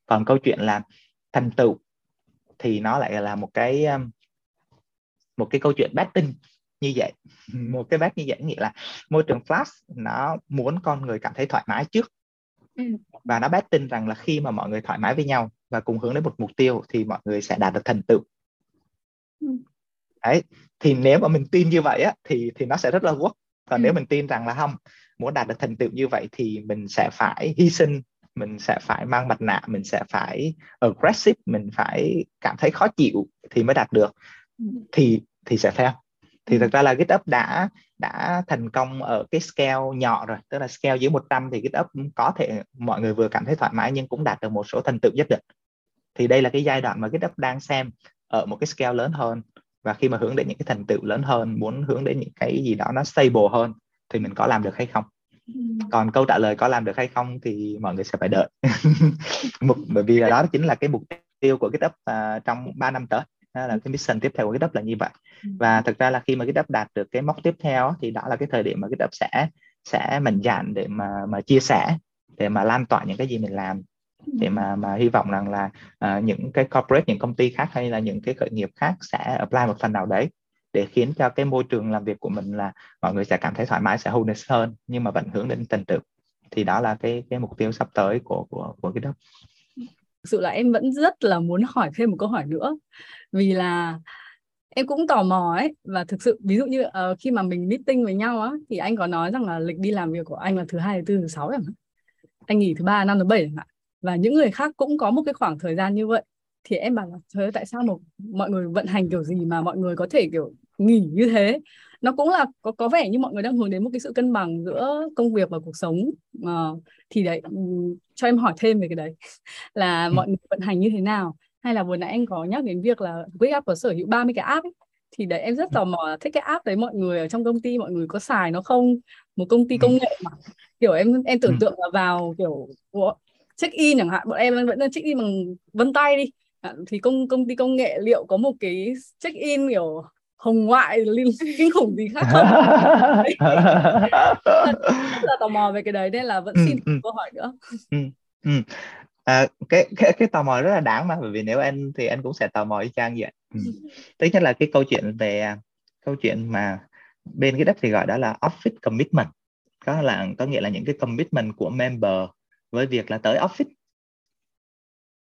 Speaker 1: Còn câu chuyện là thành tựu thì nó lại là một cái um, một cái câu chuyện betting như vậy một cái bác như vậy nghĩa là môi trường flash nó muốn con người cảm thấy thoải mái trước ừ. và nó bét tin rằng là khi mà mọi người thoải mái với nhau và cùng hướng đến một mục tiêu thì mọi người sẽ đạt được thành tựu ừ. Đấy thì nếu mà mình tin như vậy á thì thì nó sẽ rất là work còn ừ. nếu mình tin rằng là không muốn đạt được thành tựu như vậy thì mình sẽ phải hy sinh mình sẽ phải mang mặt nạ mình sẽ phải aggressive mình phải cảm thấy khó chịu thì mới đạt được. Thì thì sẽ fail. Thì thực ra là GitHub đã đã thành công ở cái scale nhỏ rồi tức là scale dưới 100 thì GitHub có thể mọi người vừa cảm thấy thoải mái nhưng cũng đạt được một số thành tựu nhất định. Thì đây là cái giai đoạn mà GitHub đang xem ở một cái scale lớn hơn và khi mà hướng đến những cái thành tựu lớn hơn muốn hướng đến những cái gì đó nó stable hơn thì mình có làm được hay không? Còn câu trả lời có làm được hay không thì mọi người sẽ phải đợi. Bởi vì là đó chính là cái mục tiêu của GitHub uh, trong 3 năm tới. Đó là cái mission tiếp theo của GitHub là như vậy. Ừ. và thực ra là khi mà GitHub đạt được cái mốc tiếp theo thì đó là cái thời điểm mà GitHub sẽ sẽ mạnh dạn để mà mà chia sẻ để mà lan tỏa những cái gì mình làm để mà mà hy vọng rằng là uh, những cái corporate những công ty khác hay là những cái khởi nghiệp khác sẽ apply một phần nào đấy để khiến cho cái môi trường làm việc của mình là mọi người sẽ cảm thấy thoải mái sẽ wholeness hơn nhưng mà vẫn hướng đến thành tựu thì đó là cái cái mục tiêu sắp tới của của của GitHub
Speaker 2: thực sự là em vẫn rất là muốn hỏi thêm một câu hỏi nữa. Vì là em cũng tò mò ấy và thực sự ví dụ như uh, khi mà mình meeting với nhau á thì anh có nói rằng là lịch đi làm việc của anh là thứ hai thứ tư thứ sáu chẳng hạn anh nghỉ thứ ba năm thứ bảy chẳng hạn và những người khác cũng có một cái khoảng thời gian như vậy. Thì em bảo là trời tại sao một mọi người vận hành kiểu gì mà mọi người có thể kiểu nghỉ như thế? Nó cũng là có có vẻ như mọi người đang hướng đến một cái sự cân bằng giữa công việc và cuộc sống. Uh, thì đấy cho em hỏi thêm về cái đấy. Là mọi người vận hành như thế nào? Hay là vừa nãy anh có nhắc đến việc là Quick Up có sở hữu 30 cái app ấy. thì đấy em rất tò mò thích cái app đấy mọi người ở trong công ty mọi người có xài nó không? Một công ty công nghệ mà. Kiểu em em tưởng tượng là vào kiểu check in chẳng hạn bọn em vẫn đang check in bằng vân tay đi. Thì công công ty công nghệ liệu có một cái check in kiểu hồng ngoại liên kinh khủng gì khác không? Rất là tò mò về cái đấy nên là vẫn xin ừ, câu hỏi nữa. Ừ,
Speaker 1: ừ. À, cái, cái cái tò mò rất là đáng mà bởi vì nếu anh thì anh cũng sẽ tò mò y chang vậy. Ừ. thứ nhất là cái câu chuyện về câu chuyện mà bên cái đất thì gọi đó là office commitment. Có là có nghĩa là những cái commitment của member với việc là tới office.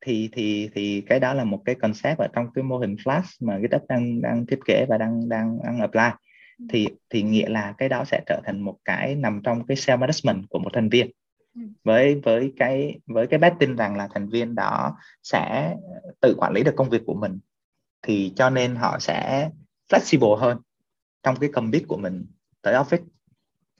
Speaker 1: Thì thì thì cái đó là một cái concept ở trong cái mô hình flash mà GitHub đang đang thiết kế và đang đang đang apply. Thì thì nghĩa là cái đó sẽ trở thành một cái nằm trong cái self management của một thành viên. Với với cái với cái bet tin rằng là thành viên đó sẽ tự quản lý được công việc của mình. Thì cho nên họ sẽ flexible hơn trong cái commit của mình tới office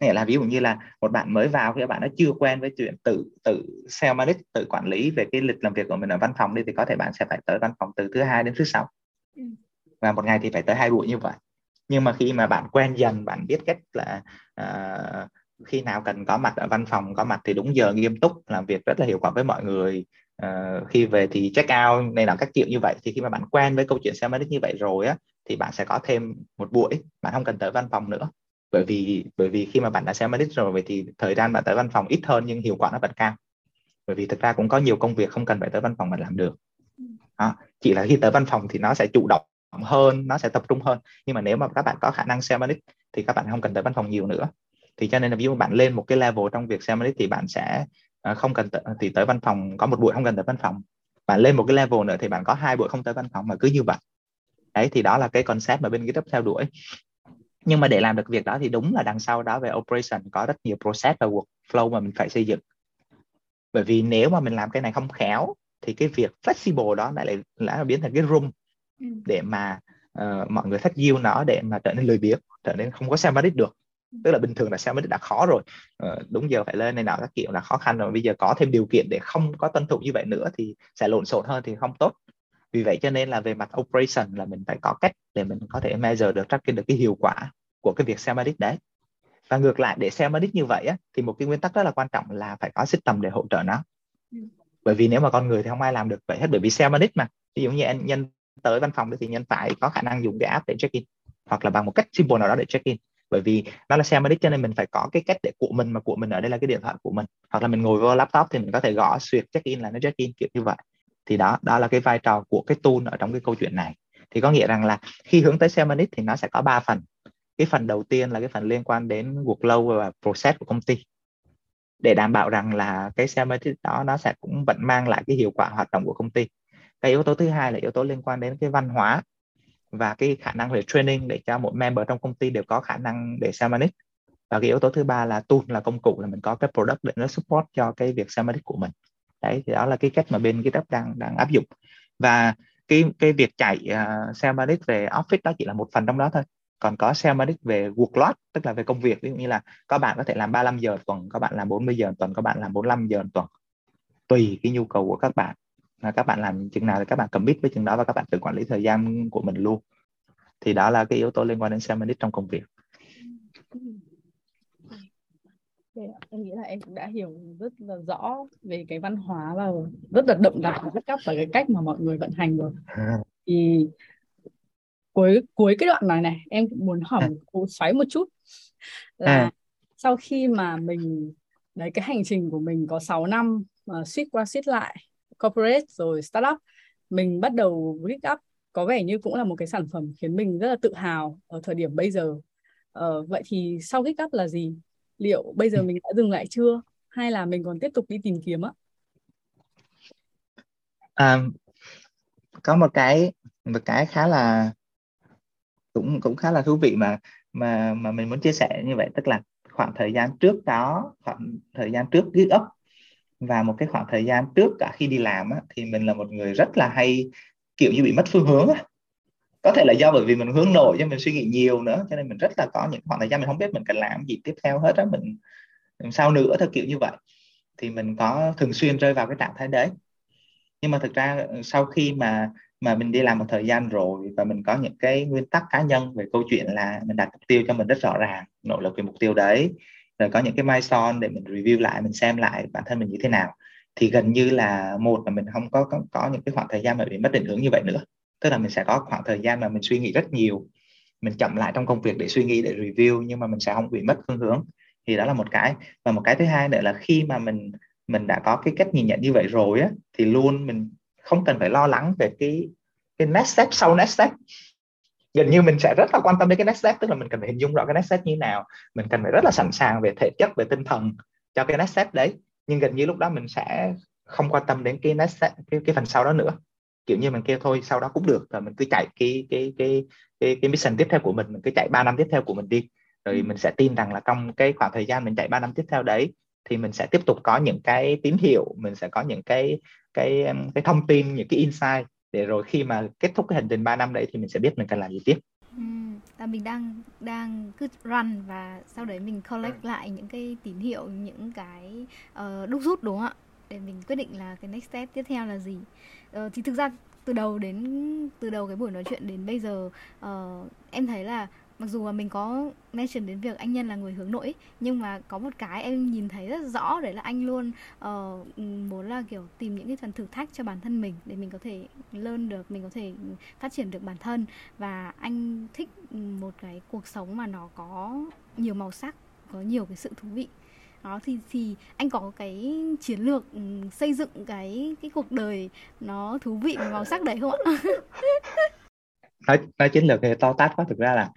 Speaker 1: nghĩa là ví dụ như là một bạn mới vào khi bạn nó chưa quen với chuyện tự tự self manage tự quản lý về cái lịch làm việc của mình ở văn phòng đi thì có thể bạn sẽ phải tới văn phòng từ thứ hai đến thứ sáu. Ừ. và một ngày thì phải tới hai buổi như vậy. Nhưng mà khi mà bạn quen dần bạn biết cách là uh, khi nào cần có mặt ở văn phòng có mặt thì đúng giờ nghiêm túc làm việc rất là hiệu quả với mọi người. Uh, khi về thì check out này là các kiểu như vậy. Thì khi mà bạn quen với câu chuyện manage như vậy rồi á thì bạn sẽ có thêm một buổi bạn không cần tới văn phòng nữa bởi vì bởi vì khi mà bạn đã xem Madrid rồi vậy thì thời gian bạn tới văn phòng ít hơn nhưng hiệu quả nó vẫn cao. Bởi vì thực ra cũng có nhiều công việc không cần phải tới văn phòng mà làm được. Đó. chỉ là khi tới văn phòng thì nó sẽ chủ động hơn nó sẽ tập trung hơn. Nhưng mà nếu mà các bạn có khả năng xem Madrid thì các bạn không cần tới văn phòng nhiều nữa. Thì cho nên là ví dụ bạn lên một cái level trong việc xem Madrid thì bạn sẽ à, không cần tới, thì tới văn phòng có một buổi không cần tới văn phòng. Bạn lên một cái level nữa thì bạn có hai buổi không tới văn phòng mà cứ như vậy. Đấy thì đó là cái concept mà bên GitHub theo đuổi nhưng mà để làm được việc đó thì đúng là đằng sau đó về operation có rất nhiều process và workflow mà mình phải xây dựng bởi vì nếu mà mình làm cái này không khéo thì cái việc flexible đó lại lại biến thành cái room ừ. để mà uh, mọi người thách yield nó để mà trở nên lười biếng trở nên không có xem được ừ. tức là bình thường là xem đã khó rồi uh, đúng giờ phải lên này nào các kiểu là khó khăn rồi bây giờ có thêm điều kiện để không có tuân thủ như vậy nữa thì sẽ lộn xộn hơn thì không tốt vì vậy cho nên là về mặt operation là mình phải có cách để mình có thể measure được tracking được cái hiệu quả của cái việc sell medic đấy. Và ngược lại để sell medic như vậy á, thì một cái nguyên tắc rất là quan trọng là phải có system để hỗ trợ nó. Ừ. bởi vì nếu mà con người thì không ai làm được vậy hết bởi vì sell medic mà. Ví dụ như anh nhân tới văn phòng thì nhân phải có khả năng dùng cái app để check in hoặc là bằng một cách simple nào đó để check in. Bởi vì nó là sell medic cho nên mình phải có cái cách để của mình mà của mình ở đây là cái điện thoại của mình. Hoặc là mình ngồi vô laptop thì mình có thể gõ xuyệt check in là nó check in kiểu như vậy thì đó đó là cái vai trò của cái tool ở trong cái câu chuyện này. Thì có nghĩa rằng là khi hướng tới semanit thì nó sẽ có ba phần. Cái phần đầu tiên là cái phần liên quan đến workflow và process của công ty. Để đảm bảo rằng là cái Semantic đó nó sẽ cũng vẫn mang lại cái hiệu quả hoạt động của công ty. Cái yếu tố thứ hai là yếu tố liên quan đến cái văn hóa và cái khả năng về training để cho mỗi member trong công ty đều có khả năng để Semantic và cái yếu tố thứ ba là tool, là công cụ là mình có cái product để nó support cho cái việc Semantic của mình đấy thì đó là cái cách mà bên GitHub đang đang áp dụng. Và cái cái việc chạy à, uh, Semantic về Office đó chỉ là một phần trong đó thôi. Còn có Selmanic về workload tức là về công việc ví dụ như là các bạn có thể làm 35 giờ tuần các bạn làm 40 giờ tuần các bạn làm 45 giờ tuần. Tùy cái nhu cầu của các bạn. Là các bạn làm chừng nào thì các bạn commit với chừng đó và các bạn tự quản lý thời gian của mình luôn. Thì đó là cái yếu tố liên quan đến Selmanic trong công việc
Speaker 2: em nghĩ là em cũng đã hiểu rất là rõ về cái văn hóa và rất là đậm đặc rất cấp và cái cách mà mọi người vận hành rồi thì cuối cuối cái đoạn này này em cũng muốn hỏi à. xoáy một chút là à. sau khi mà mình đấy cái hành trình của mình có 6 năm mà suýt qua suýt lại corporate rồi startup mình bắt đầu pick up có vẻ như cũng là một cái sản phẩm khiến mình rất là tự hào ở thời điểm bây giờ ờ, vậy thì sau pick up là gì liệu bây giờ mình đã dừng lại chưa? Hay là mình còn tiếp tục đi tìm kiếm á?
Speaker 1: À, có một cái một cái khá là cũng cũng khá là thú vị mà mà mà mình muốn chia sẻ như vậy. Tức là khoảng thời gian trước đó khoảng thời gian trước gig up và một cái khoảng thời gian trước cả khi đi làm á, thì mình là một người rất là hay kiểu như bị mất phương hướng á có thể là do bởi vì mình hướng nội cho mình suy nghĩ nhiều nữa cho nên mình rất là có những khoảng thời gian mình không biết mình cần làm gì tiếp theo hết á mình, làm sao nữa theo kiểu như vậy. Thì mình có thường xuyên rơi vào cái trạng thái đấy. Nhưng mà thực ra ờ, sau khi mà mà mình đi làm một thời gian rồi và mình có những cái nguyên tắc cá nhân về câu chuyện là mình đặt mục tiêu cho mình rất rõ ràng nỗ lực về mục tiêu đấy rồi có những cái milestone để mình review lại mình xem lại bản thân mình như thế nào thì gần như là một là mình không có có, có những cái khoảng thời gian mà bị mất định hướng như vậy nữa tức là mình sẽ có khoảng thời gian mà mình suy nghĩ rất nhiều. Mình chậm lại trong công việc để suy nghĩ để review nhưng mà mình sẽ không bị mất phương hướng. Thì đó là một cái. Và một cái thứ hai nữa là khi mà mình mình đã có cái cách nhìn nhận như vậy rồi á thì luôn mình không cần phải lo lắng về cái cái next step sau next step. Gần như mình sẽ rất là quan tâm đến cái next step tức là mình cần phải hình dung rõ cái next step như nào. Mình cần phải rất là sẵn sàng về thể chất về tinh thần cho cái next step đấy. Nhưng gần như lúc đó mình sẽ không quan tâm đến cái next step, cái, cái phần sau đó nữa kiểu như mình kêu thôi sau đó cũng được. Rồi mình cứ chạy cái cái cái cái, cái mission tiếp theo của mình mình cứ chạy 3 năm tiếp theo của mình đi. Rồi ừ. mình sẽ tin rằng là trong cái khoảng thời gian mình chạy 3 năm tiếp theo đấy thì mình sẽ tiếp tục có những cái tín hiệu mình sẽ có những cái cái cái thông tin những cái insight để rồi khi mà kết thúc cái hành trình 3 năm đấy thì mình sẽ biết mình cần làm gì tiếp.
Speaker 3: Ừ, là mình đang đang cứ run và sau đấy mình collect ừ. lại những cái tín hiệu những cái uh, đúc rút đúng không ạ? Để mình quyết định là cái next step tiếp theo là gì uh, thì thực ra từ đầu đến từ đầu cái buổi nói chuyện đến bây giờ uh, em thấy là mặc dù là mình có mention đến việc anh nhân là người hướng nội nhưng mà có một cái em nhìn thấy rất rõ đấy là anh luôn uh, muốn là kiểu tìm những cái phần thử thách cho bản thân mình để mình có thể lên được mình có thể phát triển được bản thân. Và anh thích một cái cuộc sống mà nó có nhiều màu sắc có nhiều cái sự thú vị đó thì thì anh có cái chiến lược ừ, xây dựng cái cái cuộc đời nó thú vị và màu sắc đấy không ạ?
Speaker 1: Nói nói chiến lược thì to tát quá thực ra là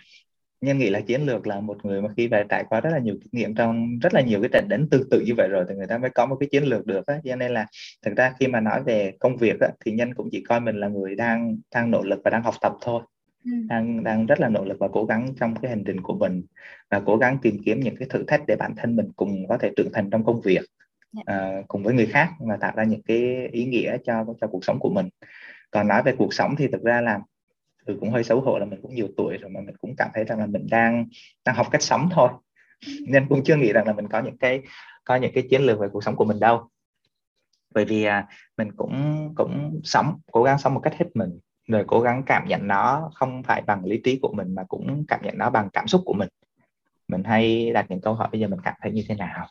Speaker 1: nhân nghĩ là chiến lược là một người mà khi về trải qua rất là nhiều kinh nghiệm trong rất là nhiều cái trận đánh tương tự như vậy rồi thì người ta mới có một cái chiến lược được á. Cho nên là thực ra khi mà nói về công việc á, thì nhân cũng chỉ coi mình là người đang đang nỗ lực và đang học tập thôi ừ. đang đang rất là nỗ lực và cố gắng trong cái hành trình của mình và cố gắng tìm kiếm những cái thử thách để bản thân mình cùng có thể trưởng thành trong công việc uh, cùng với người khác và tạo ra những cái ý nghĩa cho cho cuộc sống của mình. Còn nói về cuộc sống thì thực ra là ừ, cũng hơi xấu hổ là mình cũng nhiều tuổi rồi mà mình cũng cảm thấy rằng là mình đang đang học cách sống thôi. Nên cũng chưa nghĩ rằng là mình có những cái có những cái chiến lược về cuộc sống của mình đâu. Bởi vì à, mình cũng cũng sống cố gắng sống một cách hết mình rồi cố gắng cảm nhận nó không phải bằng lý trí của mình mà cũng cảm nhận nó bằng cảm xúc của mình. Mình hay đặt những câu hỏi bây giờ mình cảm thấy như thế nào?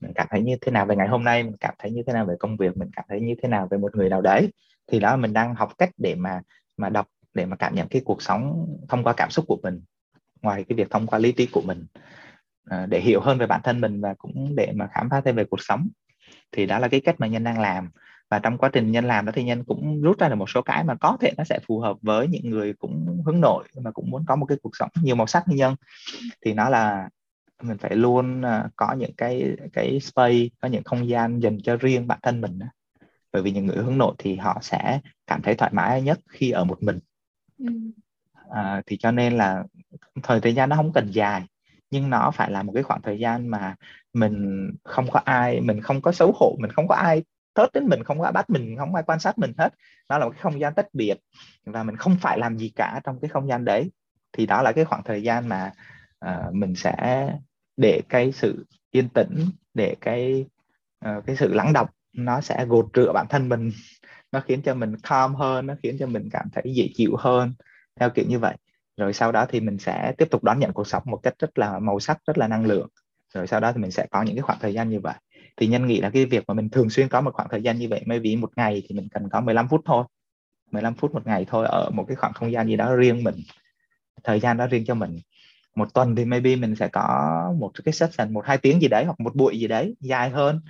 Speaker 1: Mình cảm thấy như thế nào về ngày hôm nay? Mình cảm thấy như thế nào về công việc? Mình cảm thấy như thế nào về một người nào đấy? Thì đó mình đang học cách để mà mà đọc để mà cảm nhận cái cuộc sống thông qua cảm xúc của mình ngoài cái việc thông qua lý trí của mình à, để hiểu hơn về bản thân mình và cũng để mà khám phá thêm về cuộc sống. Thì đó là cái cách mà nhân đang làm và trong quá trình nhân làm đó thì nhân cũng rút ra được một số cái mà có thể nó sẽ phù hợp với những người cũng hướng nội mà cũng muốn có một cái cuộc sống nhiều màu sắc như nhân. Thì nó là mình phải luôn uh, có những cái cái space có những không gian dành cho riêng bản thân mình bởi vì những người hướng nội thì họ sẽ cảm thấy thoải mái nhất khi ở một mình. Ừ. à, thì cho nên là thời thời gian nó không cần dài nhưng nó phải là một cái khoảng thời gian mà mình không có ai mình không có xấu hổ mình không có ai thớt đến mình không có bắt mình không ai quan sát mình hết. Nó là một cái không gian tách biệt và mình không phải làm gì cả trong cái không gian đấy. Thì đó là cái khoảng thời gian mà uh, mình sẽ để cái sự yên tĩnh để cái uh, cái sự lắng đọng nó sẽ gột rửa bản thân mình. Nó khiến cho mình calm hơn nó khiến cho mình cảm thấy dễ chịu hơn theo kiểu như vậy. Rồi sau đó thì mình sẽ tiếp tục đón nhận cuộc sống một cách rất là màu sắc rất là năng lượng. Rồi sau đó thì mình sẽ có những cái khoảng thời gian như vậy thì nhân nghĩ là cái việc mà mình thường xuyên có một khoảng thời gian như vậy, maybe một ngày thì mình cần có 15 phút thôi. 15 phút một ngày thôi ở một cái khoảng không gian gì đó riêng mình, thời gian đó riêng cho mình. Một tuần thì maybe mình sẽ có một cái session một hai tiếng gì đấy hoặc một buổi gì đấy dài hơn.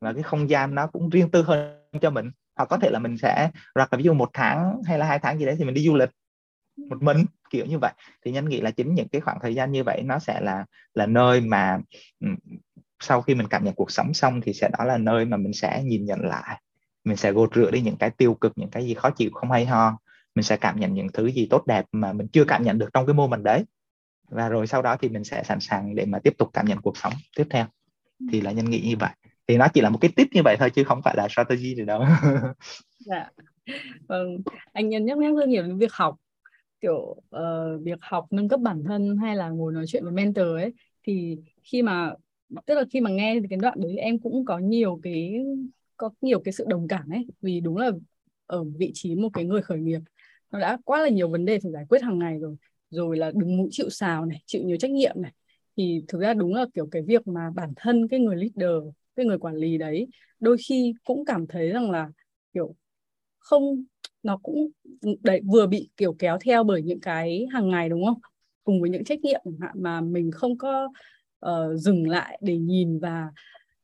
Speaker 1: Và cái không gian nó cũng riêng tư hơn cho mình. Hoặc có thể là mình sẽ hoặc là ví dụ một tháng hay là hai tháng gì đấy thì mình đi du lịch một mình, kiểu như vậy. Thì nhân nghĩ là chính những cái khoảng thời gian như vậy nó sẽ là là nơi mà sau khi mình cảm nhận cuộc sống xong thì sẽ đó là nơi mà mình sẽ nhìn nhận lại. Mình sẽ gột rửa đi những cái tiêu cực những cái gì khó chịu không hay ho. Mình sẽ cảm nhận những thứ gì tốt đẹp mà mình chưa cảm nhận được trong cái mô mình đấy. Và rồi sau đó thì mình sẽ sẵn sàng để mà tiếp tục cảm nhận cuộc sống tiếp theo. Thì là nhân nghĩ như vậy. Thì nó chỉ là một cái tip như vậy thôi chứ không phải là strategy gì đâu.
Speaker 2: Dạ. Vâng. Anh nhân nhắc nhắc rất nhiều đến việc học. Kiểu uh, việc học nâng cấp bản thân hay là ngồi nói chuyện với mentor ấy thì khi mà tức là khi mà nghe cái đoạn đấy em cũng có nhiều cái, có nhiều cái sự đồng cảm ấy, vì đúng là ở vị trí một cái người khởi nghiệp, nó đã quá là nhiều vấn đề phải giải quyết hàng ngày rồi. Rồi là đứng mũi chịu sào này, chịu nhiều trách nhiệm này. Thì thực ra đúng là kiểu cái việc mà bản thân cái người leader, cái người quản lý đấy, đôi khi cũng cảm thấy rằng là kiểu không, nó cũng đấy, vừa bị kiểu kéo theo bởi những cái hàng ngày, đúng không? Cùng với những trách nhiệm mà mình không có uh, dừng lại để nhìn và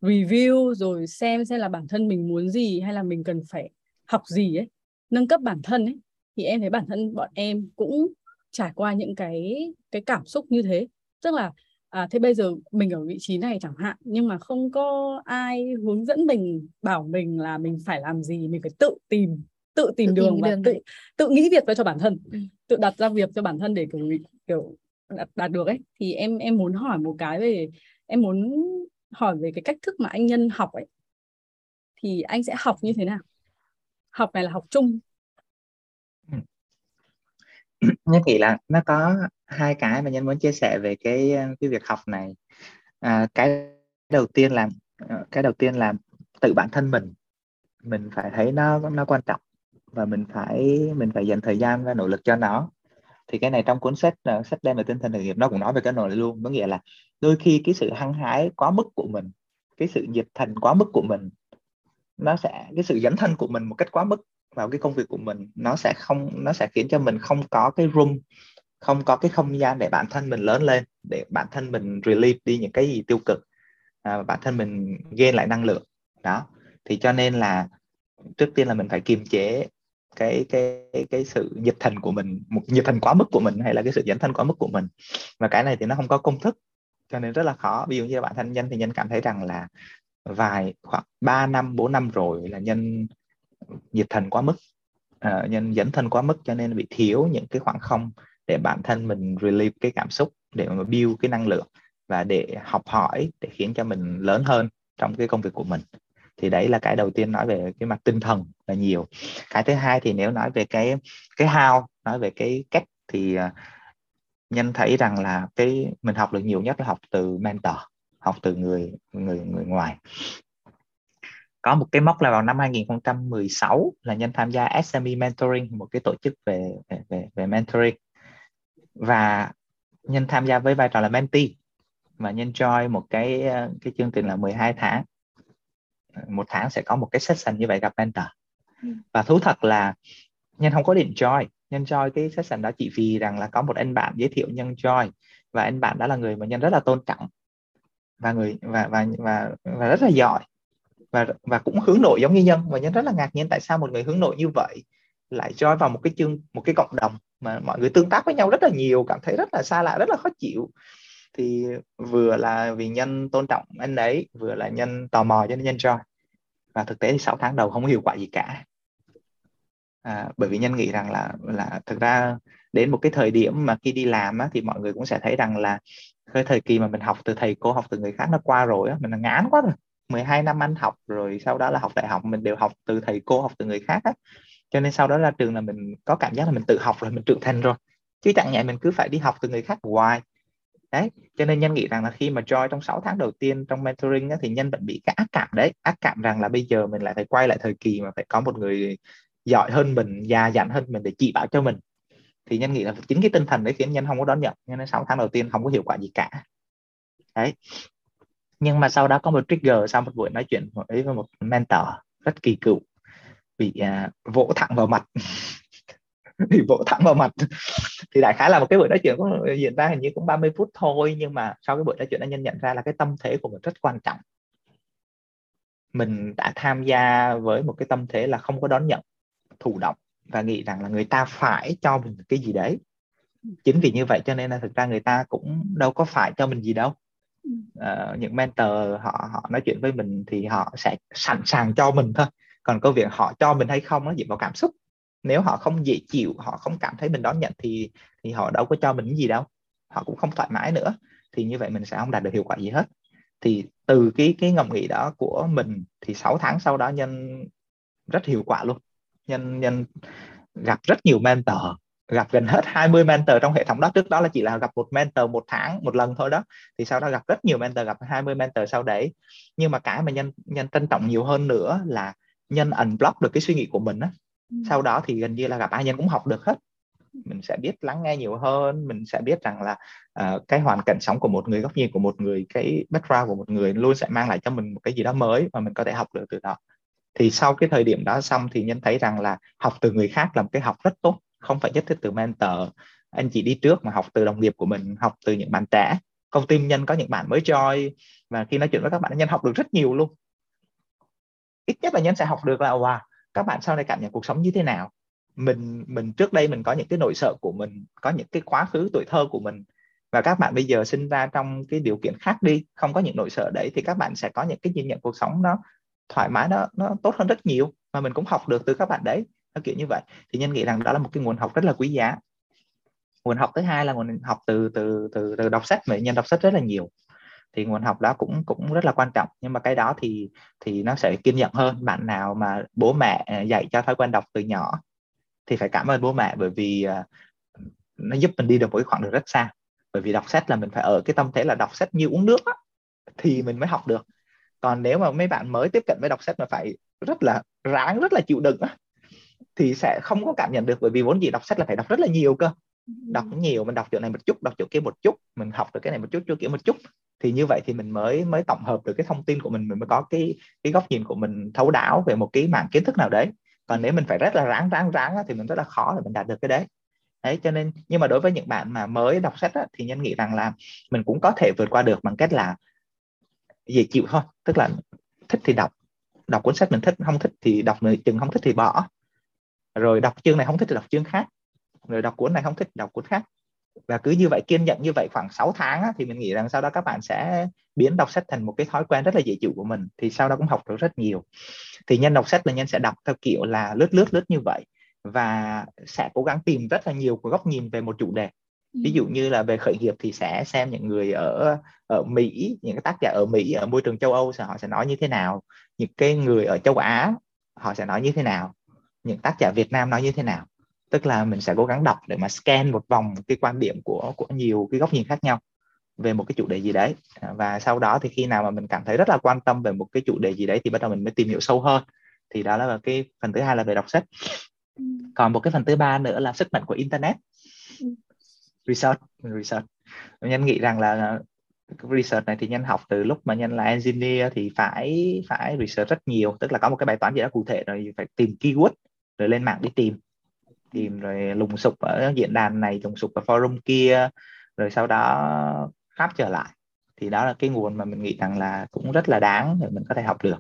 Speaker 2: review rồi xem xem là bản thân mình muốn gì hay là mình cần phải học gì ấy nâng cấp bản thân ấy. Thì em thấy bản thân bọn em cũng trải qua những cái cái cảm xúc như thế. Tức là à, thế bây giờ mình ở vị trí này chẳng hạn nhưng mà không có ai hướng dẫn mình bảo mình là mình phải làm gì mình phải tự tìm tự tìm tự đường tìm và đường tự tự nghĩ việc cho bản thân. Ừ. tự đặt ra việc cho bản thân để kiểu kiểu đạt, đạt được ấy. Thì em em muốn hỏi một cái về em muốn hỏi về cái cách thức mà anh nhân học ấy. Thì anh sẽ học như thế nào? Học này là học chung. Ừ.
Speaker 1: Nhất nghĩ là nó có hai cái mà nhân muốn chia sẻ về cái cái việc học này. À, cái đầu tiên là ờ, cái đầu tiên là tự bản thân mình. Mình phải thấy nó nó quan trọng và mình phải mình phải dành thời gian và nỗ lực cho nó thì cái này trong cuốn sách uh, sách đem về tinh thần khởi nghiệp nó cũng nói về cái này luôn. Có nghĩa là đôi khi cái sự hăng hái quá mức của mình cái sự nhiệt thành quá mức của mình nó sẽ cái sự dấn thân của mình một cách quá mức vào cái công việc của mình nó sẽ không nó sẽ khiến cho mình không có cái room không có cái không gian để bản thân mình lớn lên để bản thân mình release đi những cái gì tiêu cực à, bản thân mình gain lại năng lượng. Đó. Thì cho nên là trước tiên là mình phải kiềm chế cái cái cái, sự nhiệt thành của mình một nhiệt thành quá mức của mình hay là cái sự dẫn thân quá mức của mình. Và cái này thì nó không có công thức cho nên rất là khó. Ví dụ như bạn thân nhân thì nhân cảm thấy rằng là vài khoảng 3 năm 4 năm rồi là nhân nhiệt thần quá mức uh, nhân dẫn thân quá mức cho nên bị thiếu những cái khoảng không để bản thân mình relieve cái cảm xúc để mà build cái năng lượng và để học hỏi để khiến cho mình lớn hơn trong cái công việc của mình thì đấy là cái đầu tiên nói về cái mặt tinh thần là nhiều. Cái thứ hai thì nếu nói về cái cái how nói về cái cách thì à, nhân thấy rằng là cái mình học được nhiều nhất là học từ mentor học từ người người người ngoài. Có một cái mốc là vào năm 2016 là nhân tham gia SME Mentoring một cái tổ chức về về về, về mentoring. Và nhân tham gia với vai trò là mentee và nhân join một cái à, cái chương trình là 12 tháng một tháng sẽ có một cái session như vậy gặp mentor. Ừ. và thú thật là nhân không có định join nhân join cái session đó chỉ vì rằng là có một anh bạn giới thiệu nhân join và anh bạn đó là người mà nhân rất là tôn trọng. Và người và và và và rất là giỏi. Và và cũng hướng nội giống như nhân. Và nhân rất là ngạc nhiên tại sao một người hướng nội như vậy lại join vào một cái chương một cái cộng đồng mà mọi người tương tác với nhau rất là nhiều cảm thấy rất là xa lạ rất là khó chịu thì vừa là vì nhân tôn trọng anh ấy vừa là nhân tò mò cho nên nhân join và thực tế thì 6 tháng đầu không có hiệu quả gì cả. À, bởi vì nhân nghĩ rằng là là thực ra đến một cái thời điểm mà khi đi làm á, thì mọi người cũng sẽ thấy rằng là cái thời kỳ mà mình học từ thầy cô học từ người khác nó qua rồi á mình là ngán quá rồi. 12 năm anh học rồi sau đó là học đại học mình đều học từ thầy cô học từ người khác á. Cho nên sau đó ra trường là mình có cảm giác là mình tự học rồi mình trưởng thành rồi. Chứ chẳng nhẽ mình cứ phải đi học từ người khác hoài đấy cho nên nhân nghĩ rằng là khi mà join trong 6 tháng đầu tiên trong mentoring á, thì nhân vẫn bị cái ác cảm đấy. Ác cảm rằng là bây giờ mình lại phải quay lại thời kỳ mà phải có một người giỏi hơn mình già dặn hơn mình để chỉ bảo cho mình. Thì nhân nghĩ là chính cái tinh thần đấy khiến nhân không có đón nhận nên 6 tháng đầu tiên không có hiệu quả gì cả. Đấy. Nhưng mà sau đó có một trigger sau một buổi nói chuyện với một mentor rất kỳ cựu bị uh, vỗ thẳng vào mặt. bị vỗ thẳng vào mặt. Thì đại khái là một cái buổi nói chuyện cũng diễn ra hình như cũng 30 phút thôi nhưng mà sau cái buổi nói chuyện anh nhân nhận ra là cái tâm thế của mình rất quan trọng. Mình đã tham gia với một cái tâm thế là không có đón nhận thụ động và nghĩ rằng là người ta phải cho mình cái gì đấy. Chính vì như vậy cho nên là thực ra người ta cũng đâu có phải cho mình gì đâu. Uh, những mentor họ họ nói chuyện với mình thì họ sẽ sẵn sàng cho mình thôi. Còn câu việc họ cho mình hay không nó dựa vào cảm xúc nếu họ không dễ chịu, họ không cảm thấy mình đón nhận thì thì họ đâu có cho mình gì đâu. Họ cũng không thoải mái nữa. Thì như vậy mình sẽ không đạt được hiệu quả gì hết. Thì từ cái cái ngầm nghĩ đó của mình thì 6 tháng sau đó nhân rất hiệu quả luôn. Nhân nhân gặp rất nhiều mentor, gặp gần hết 20 mentor trong hệ thống đó. Trước đó là chỉ là gặp một mentor một tháng, một lần thôi đó. Thì sau đó gặp rất nhiều mentor, gặp 20 mentor sau đấy. Nhưng mà cái mà nhân nhân trân trọng nhiều hơn nữa là nhân unblock được cái suy nghĩ của mình á ừ. sau đó thì gần như là gặp ai nhân cũng học được hết. Mình sẽ biết lắng nghe nhiều hơn mình sẽ biết rằng là uh, cái hoàn cảnh sống của một người góc nhìn của một người cái background của một người luôn sẽ mang lại cho mình một cái gì đó mới mà mình có thể học được từ đó. Thì sau cái thời điểm đó xong thì nhân thấy rằng là học từ người khác là một cái học rất tốt không phải nhất thiết từ mentor. Anh chị đi trước mà học từ đồng nghiệp của mình học từ những bạn trẻ. Công ty nhân có những bạn mới join và khi nói chuyện với các bạn nhân học được rất nhiều luôn. Ít nhất là nhân sẽ học được là wow các bạn sau này cảm nhận cuộc sống như thế nào? Mình mình trước đây mình có những cái nỗi sợ của mình, có những cái quá khứ tuổi thơ của mình. Và các bạn bây giờ sinh ra trong cái điều kiện khác đi, không có những nỗi sợ đấy, thì các bạn sẽ có những cái nhìn nhận cuộc sống nó thoải mái, nó nó tốt hơn rất nhiều. Mà mình cũng học được từ các bạn đấy, nó kiểu như vậy. Thì nhân nghĩ rằng đó là một cái nguồn học rất là quý giá. Nguồn học thứ hai là nguồn học từ từ từ từ đọc sách, mà nhân đọc sách rất là nhiều thì nguồn học đó cũng cũng rất là quan trọng. Nhưng mà cái đó thì thì nó sẽ kiên nhẫn hơn. Bạn nào mà bố mẹ à, dạy cho thói quen đọc từ nhỏ thì phải cảm ơn bố mẹ bởi vì uh, nó giúp mình đi được một cái khoảng đường rất xa. Bởi vì đọc sách là mình phải ở cái tâm thế là đọc sách như uống nước á, thì mình mới học được. Còn nếu mà mấy bạn mới tiếp cận với đọc sách mà phải rất là ráng rất là chịu đựng á, thì sẽ không có cảm nhận được. Bởi vì vốn gì đọc sách là phải đọc rất là nhiều cơ. Đọc nhiều mình đọc chỗ này một chút đọc chỗ kia một chút mình học được cái này một chút chỗ kia một chút thì như vậy thì mình mới mới tổng hợp được cái thông tin của mình mình mới có cái cái góc nhìn của mình thấu đáo về một cái mảng kiến thức nào đấy. Còn nếu mình phải rất là ráng ráng ráng thì mình rất là khó để mình đạt được cái đấy. Đấy cho nên nhưng mà đối với những bạn mà mới đọc sách á, thì nhân nghĩ rằng là mình cũng có thể vượt qua được bằng cách là dễ chịu thôi. Tức là thích thì đọc đọc cuốn sách mình thích không thích thì đọc người chừng không thích thì bỏ. Rồi đọc chương này không thích thì đọc chương khác. Rồi đọc cuốn này không thích đọc cuốn khác và cứ như vậy kiên nhẫn như vậy khoảng 6 tháng á, thì mình nghĩ rằng sau đó các bạn sẽ biến đọc sách thành một cái thói quen rất là dễ chịu của mình thì sau đó cũng học được rất nhiều. Thì nhân đọc sách là nhân sẽ đọc theo kiểu là lướt lướt lướt như vậy và sẽ cố gắng tìm rất là nhiều góc nhìn về một chủ đề. Ví dụ như là về khởi nghiệp thì sẽ xem những người ở ở Mỹ những cái tác giả ở Mỹ ở môi trường châu Âu họ sẽ nói như thế nào những cái người ở châu Á họ sẽ nói như thế nào những tác giả Việt Nam nói như thế nào tức là mình sẽ cố gắng đọc để mà scan một vòng cái quan điểm của của nhiều cái góc nhìn khác nhau về một cái chủ đề gì đấy. Và sau đó thì khi nào mà mình cảm thấy rất là quan tâm về một cái chủ đề gì đấy thì bắt đầu mình mới tìm hiểu sâu hơn. Thì đó là cái phần thứ hai là về đọc sách. Ừ. còn một cái phần thứ ba nữa là sức mạnh của internet. Ừ. research research. Nhân nghĩ rằng là research này thì nhân học từ lúc mà nhân là engineer thì phải phải research rất nhiều. Tức là có một cái bài toán gì đó cụ thể rồi phải tìm keyword rồi lên mạng đi tìm tìm rồi lùng sục ở diễn đàn này lùng sục ở forum kia rồi sau đó khắp trở lại. Thì đó là cái nguồn mà mình nghĩ rằng là cũng rất là đáng để mình có thể học được.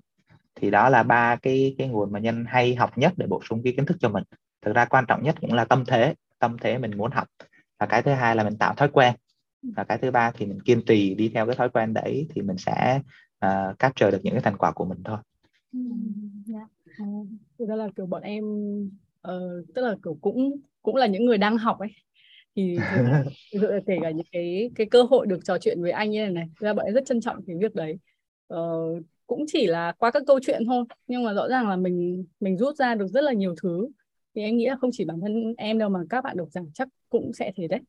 Speaker 1: Thì đó là ba cái cái nguồn mà nhân hay học nhất để bổ sung cái kiến thức cho mình. Thực ra quan trọng nhất cũng là tâm thế tâm thế mình muốn học. Và cái thứ hai là mình tạo thói quen. Và cái thứ ba thì mình kiên trì đi theo cái thói quen đấy thì mình sẽ uh, capture được những cái thành quả của mình thôi.
Speaker 2: Yeah. Uh, thực ra là kiểu bọn em uh, tức là kiểu cũng cũng là những người đang học ấy. Thì thực sự là kể cả những cái cái cơ hội được trò chuyện với anh như này này ra bọn em rất trân trọng cái việc đấy. Uh, cũng chỉ là qua các câu chuyện thôi nhưng mà rõ ràng là mình mình rút ra được rất là nhiều thứ. Thì em nghĩ là không chỉ bản thân em đâu mà các bạn độc giả chắc cũng sẽ thế đấy.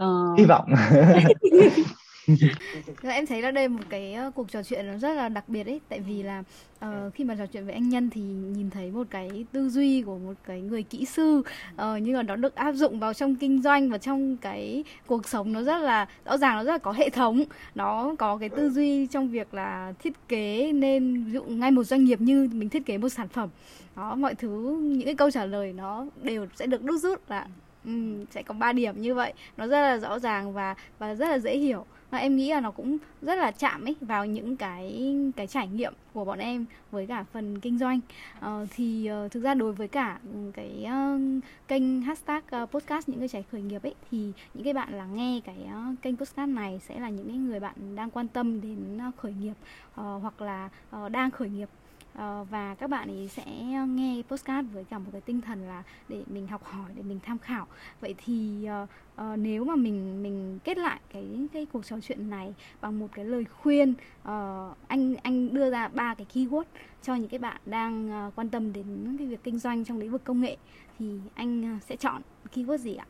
Speaker 1: Uh... hy vọng
Speaker 3: em thấy là đây một cái uh, cuộc trò chuyện nó rất là đặc biệt ấy. Tại vì là uh, khi mà trò chuyện với anh nhân thì nhìn thấy một cái tư duy của một cái người kỹ sư uh, nhưng mà nó được áp dụng vào trong kinh doanh và trong cái cuộc sống nó rất là rõ ràng nó rất là có hệ thống. Nó có cái tư duy trong việc là thiết kế nên ví dụ ngay một doanh nghiệp như mình thiết kế một sản phẩm. Đó mọi thứ những cái câu trả lời nó đều sẽ được đúc rút là um, sẽ có 3 điểm như vậy. Nó rất là rõ ràng và và rất là dễ hiểu à, em nghĩ là nó cũng rất là chạm ấy vào những cái cái trải nghiệm của bọn em với cả phần kinh doanh. À, thì uh, thực ra đối với cả ừ, cái uh, kênh hashtag uh, podcast những cái trẻ khởi nghiệp ấy thì những cái bạn lắng nghe cái uh, kênh podcast này sẽ là những cái người bạn đang quan tâm đến uh, khởi nghiệp uh, hoặc là uh, đang khởi nghiệp. Ờ, và các bạn ấy sẽ ờ, nghe postcard với cả một cái tinh thần là để mình học hỏi để mình tham khảo. Vậy thì uh, uh, nếu mà mình mình kết lại cái cái cuộc trò chuyện này bằng một cái lời khuyên uh, anh anh đưa ra ba cái keyword cho những cái bạn đang uh, quan tâm đến cái việc kinh doanh trong lĩnh vực công nghệ thì anh sẽ chọn keyword gì ạ?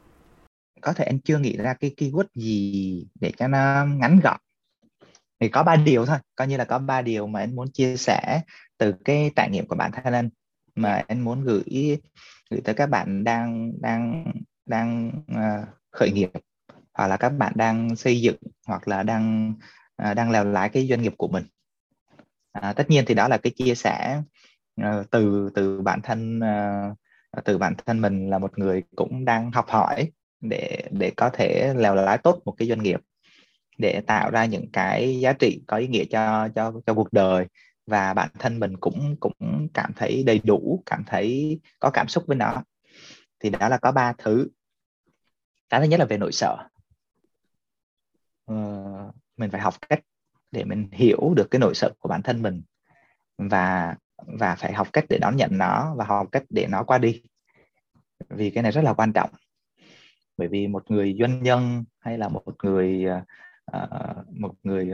Speaker 1: Có thể anh chưa nghĩ ra cái keyword gì để cho nó ngắn gọn. Thì có ba điều thôi coi như là có ba điều mà anh muốn chia sẻ từ cái trải nghiệm của bản thân anh. Mà anh muốn gửi gửi tới các bạn đang đang đang uh, khởi nghiệp hoặc là các bạn đang xây dựng hoặc là đang uh, đang lèo lái cái doanh nghiệp của mình. À, tất nhiên thì đó là cái chia sẻ uh, từ từ bản thân uh, từ bản thân mình là một người cũng đang học hỏi để để có thể lèo lái tốt một cái doanh nghiệp để tạo ra những cái giá trị có ý nghĩa cho cho cho cuộc đời và bản thân mình cũng cũng cảm thấy đầy đủ cảm thấy có cảm xúc với nó thì đó là có ba thứ. Cái thứ nhất là về nỗi sợ uh, ờ, mình phải học cách để mình hiểu được cái nỗi sợ của bản thân mình và và phải học cách để đón nhận nó và học cách để nó qua đi. Vì cái này rất là quan trọng. Bởi vì một người doanh nhân hay là một người uh, một người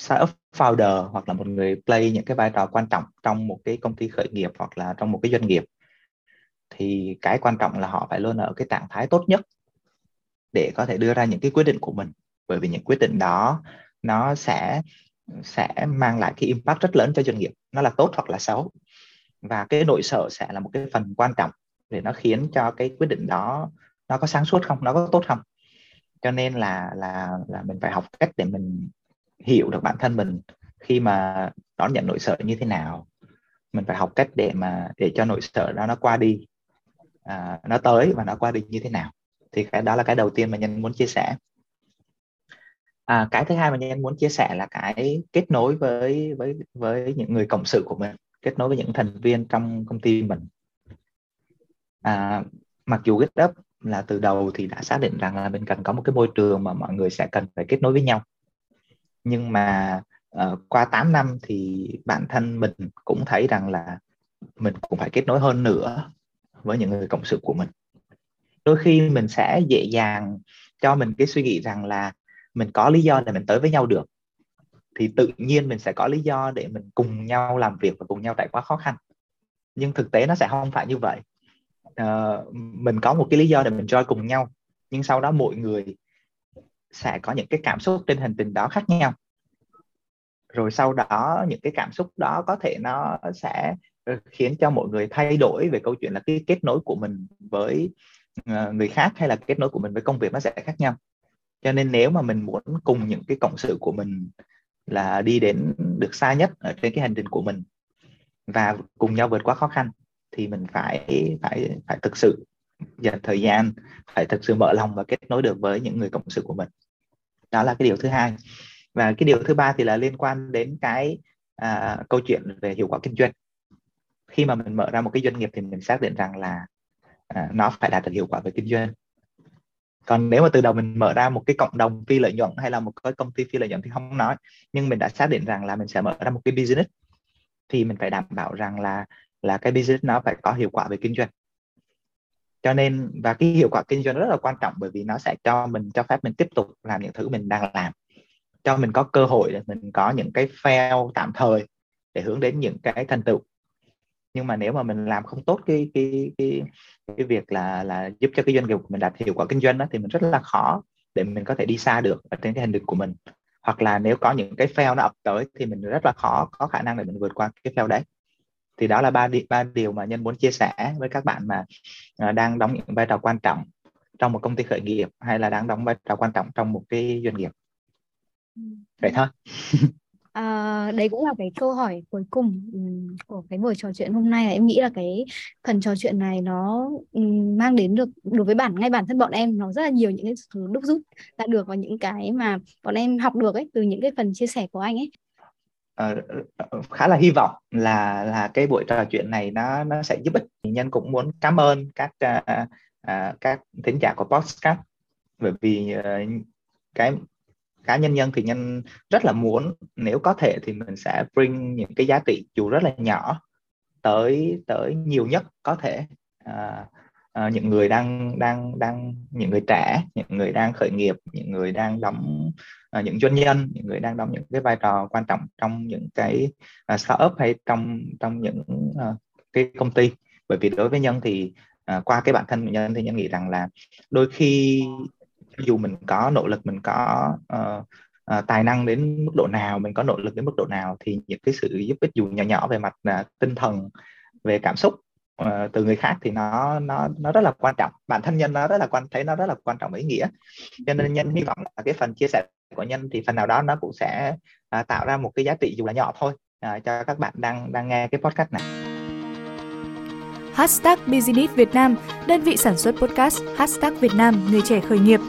Speaker 1: startup founder hoặc là một người play những cái vai trò quan trọng trong một cái công ty khởi nghiệp hoặc là trong một cái doanh nghiệp, thì cái quan trọng là họ phải luôn ở cái trạng thái tốt nhất để có thể đưa ra những cái quyết định của mình. Bởi vì những quyết định đó, nó sẽ sẽ mang lại cái impact rất lớn cho doanh nghiệp. Nó là tốt hoặc là xấu. Và cái nội sợ sẽ là một cái phần quan trọng để nó khiến cho cái quyết định đó nó có sáng suốt không, nó có tốt không. Cho nên là là là mình phải học cách để mình hiểu được bản thân mình khi mà đón nhận nỗi sợ như thế nào. Mình phải học cách để mà để cho nỗi sợ đó nó qua đi à, nó tới và nó qua đi như thế nào. Thì cái đó là cái đầu tiên mà nhân muốn chia sẻ. À, cái thứ hai mà nhân muốn chia sẻ là cái kết nối với với với những người cộng sự của mình kết nối với những thành viên trong công ty mình. À, mặc dù GitHub là từ đầu thì đã xác định rằng là mình cần có một cái môi trường mà mọi người sẽ cần phải kết nối với nhau nhưng mà uh, qua 8 năm thì bản thân mình cũng thấy rằng là mình cũng phải kết nối hơn nữa với những người cộng sự của mình. Đôi khi mình sẽ dễ dàng cho mình cái suy nghĩ rằng là mình có lý do để mình tới với nhau được. Thì tự nhiên mình sẽ có lý do để mình cùng nhau làm việc và cùng nhau trải qua khó khăn. Nhưng thực tế nó sẽ không phải như vậy. Uh, mình có một cái lý do để mình join cùng nhau nhưng sau đó mỗi người sẽ có những cái cảm xúc trên hành trình đó khác nhau. Rồi sau đó, những cái cảm xúc đó có thể nó sẽ ờ, khiến cho mọi người thay đổi về câu chuyện là cái kết nối của mình với ờ, người khác hay là kết nối của mình với công việc nó sẽ khác nhau. Cho nên nếu mà mình muốn cùng những cái cộng sự của mình là đi đến được xa nhất ở trên cái hành trình của mình và cùng nhau vượt qua khó khăn, thì mình phải phải phải thực sự dành thời gian phải thực sự mở lòng và kết nối được với những người cộng sự của mình. Đó là cái điều thứ hai. Và cái điều thứ ba thì là liên quan đến cái à, câu chuyện về hiệu quả kinh doanh. Khi mà mình mở ra một cái doanh nghiệp thì mình xác định rằng là à, nó phải đạt được hiệu quả về kinh doanh. Còn nếu mà từ đầu mình mở ra một cái cộng đồng phi lợi nhuận hay là một cái công ty phi lợi nhuận thì không nói nhưng mình đã xác định rằng là mình sẽ mở ra một cái business thì mình phải đảm bảo rằng là là cái business nó phải có hiệu quả về kinh doanh cho nên, và cái hiệu quả kinh doanh rất là quan trọng bởi vì nó sẽ cho mình, cho phép mình tiếp tục làm những thứ mình đang làm. Cho mình có cơ hội để mình có những cái fail tạm thời để hướng đến những cái thành tựu. Nhưng mà nếu mà mình làm không tốt cái cái cái cái việc là là giúp cho cái doanh nghiệp của mình đạt hiệu quả kinh doanh đó, thì mình rất là khó để mình có thể đi xa được ở trên cái hành trình của mình. Hoặc là nếu có những cái fail nó ập tới thì mình rất là khó, có khả năng để mình vượt qua cái fail đấy thì đó là ba đi, ba điều mà nhân muốn chia sẻ với các bạn mà uh, đang đóng những vai trò quan trọng trong một công ty khởi nghiệp hay là đang đóng vai trò quan trọng trong một cái doanh nghiệp. Vậy thôi.
Speaker 3: À, đấy cũng là cái câu hỏi cuối cùng ừ, của cái buổi trò chuyện hôm nay. Em nghĩ là cái phần trò chuyện này nó ừ, mang đến được đối với bản ngay bản thân bọn em nó rất là nhiều những cái thứ đúc rút đã được và những cái mà bọn em học được ấy từ những cái phần chia sẻ của anh ấy
Speaker 1: uh, khá là hy vọng là là cái buổi trò chuyện này nó nó sẽ giúp ích. Nhân cũng muốn cảm ơn các uh, uh, các thính giả của podcast. Bởi vì uh, cái cá nhân nhân thì nhân rất là muốn nếu có thể thì mình sẽ bring những cái giá trị dù rất là nhỏ tới tới nhiều nhất có thể. Uh, uh, những người đang đang đang những người trẻ những người đang khởi nghiệp những người đang đóng à, những doanh nhân những người đang đóng những cái vai trò quan trọng trong những cái à, startup hay trong trong những à, cái công ty. Bởi vì đối với nhân thì à, qua cái bản thân của nhân thì nhân nghĩ rằng là đôi khi dù mình có nỗ lực mình có uh, uh, tài năng đến mức độ nào mình có nỗ lực đến mức độ nào thì những cái sự giúp ích dù nhỏ nhỏ về mặt uh, tinh thần về cảm xúc uh, từ người khác thì nó nó nó rất là quan trọng bản thân nhân nó rất là quan thấy nó rất là quan trọng ý nghĩa cho nên nhân hy vọng là cái phần chia sẻ của nhân thì phần nào đó nó cũng sẽ uh, tạo ra một cái giá trị dù là nhỏ thôi uh, cho các bạn đang đang nghe cái podcast này
Speaker 4: Hashtag Business Việt Nam, đơn vị sản xuất podcast Hashtag Việt Nam Người trẻ khởi nghiệp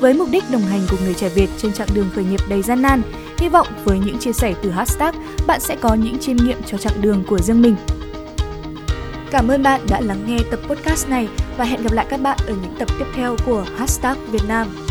Speaker 4: với mục đích đồng hành cùng người trẻ Việt trên chặng đường khởi nghiệp đầy gian nan. Hy vọng với những chia sẻ từ hashtag, bạn sẽ có những chiêm nghiệm cho chặng đường của riêng mình. Cảm ơn bạn đã lắng nghe tập podcast này và hẹn gặp lại các bạn ở những tập tiếp theo của Hashtag Việt Nam.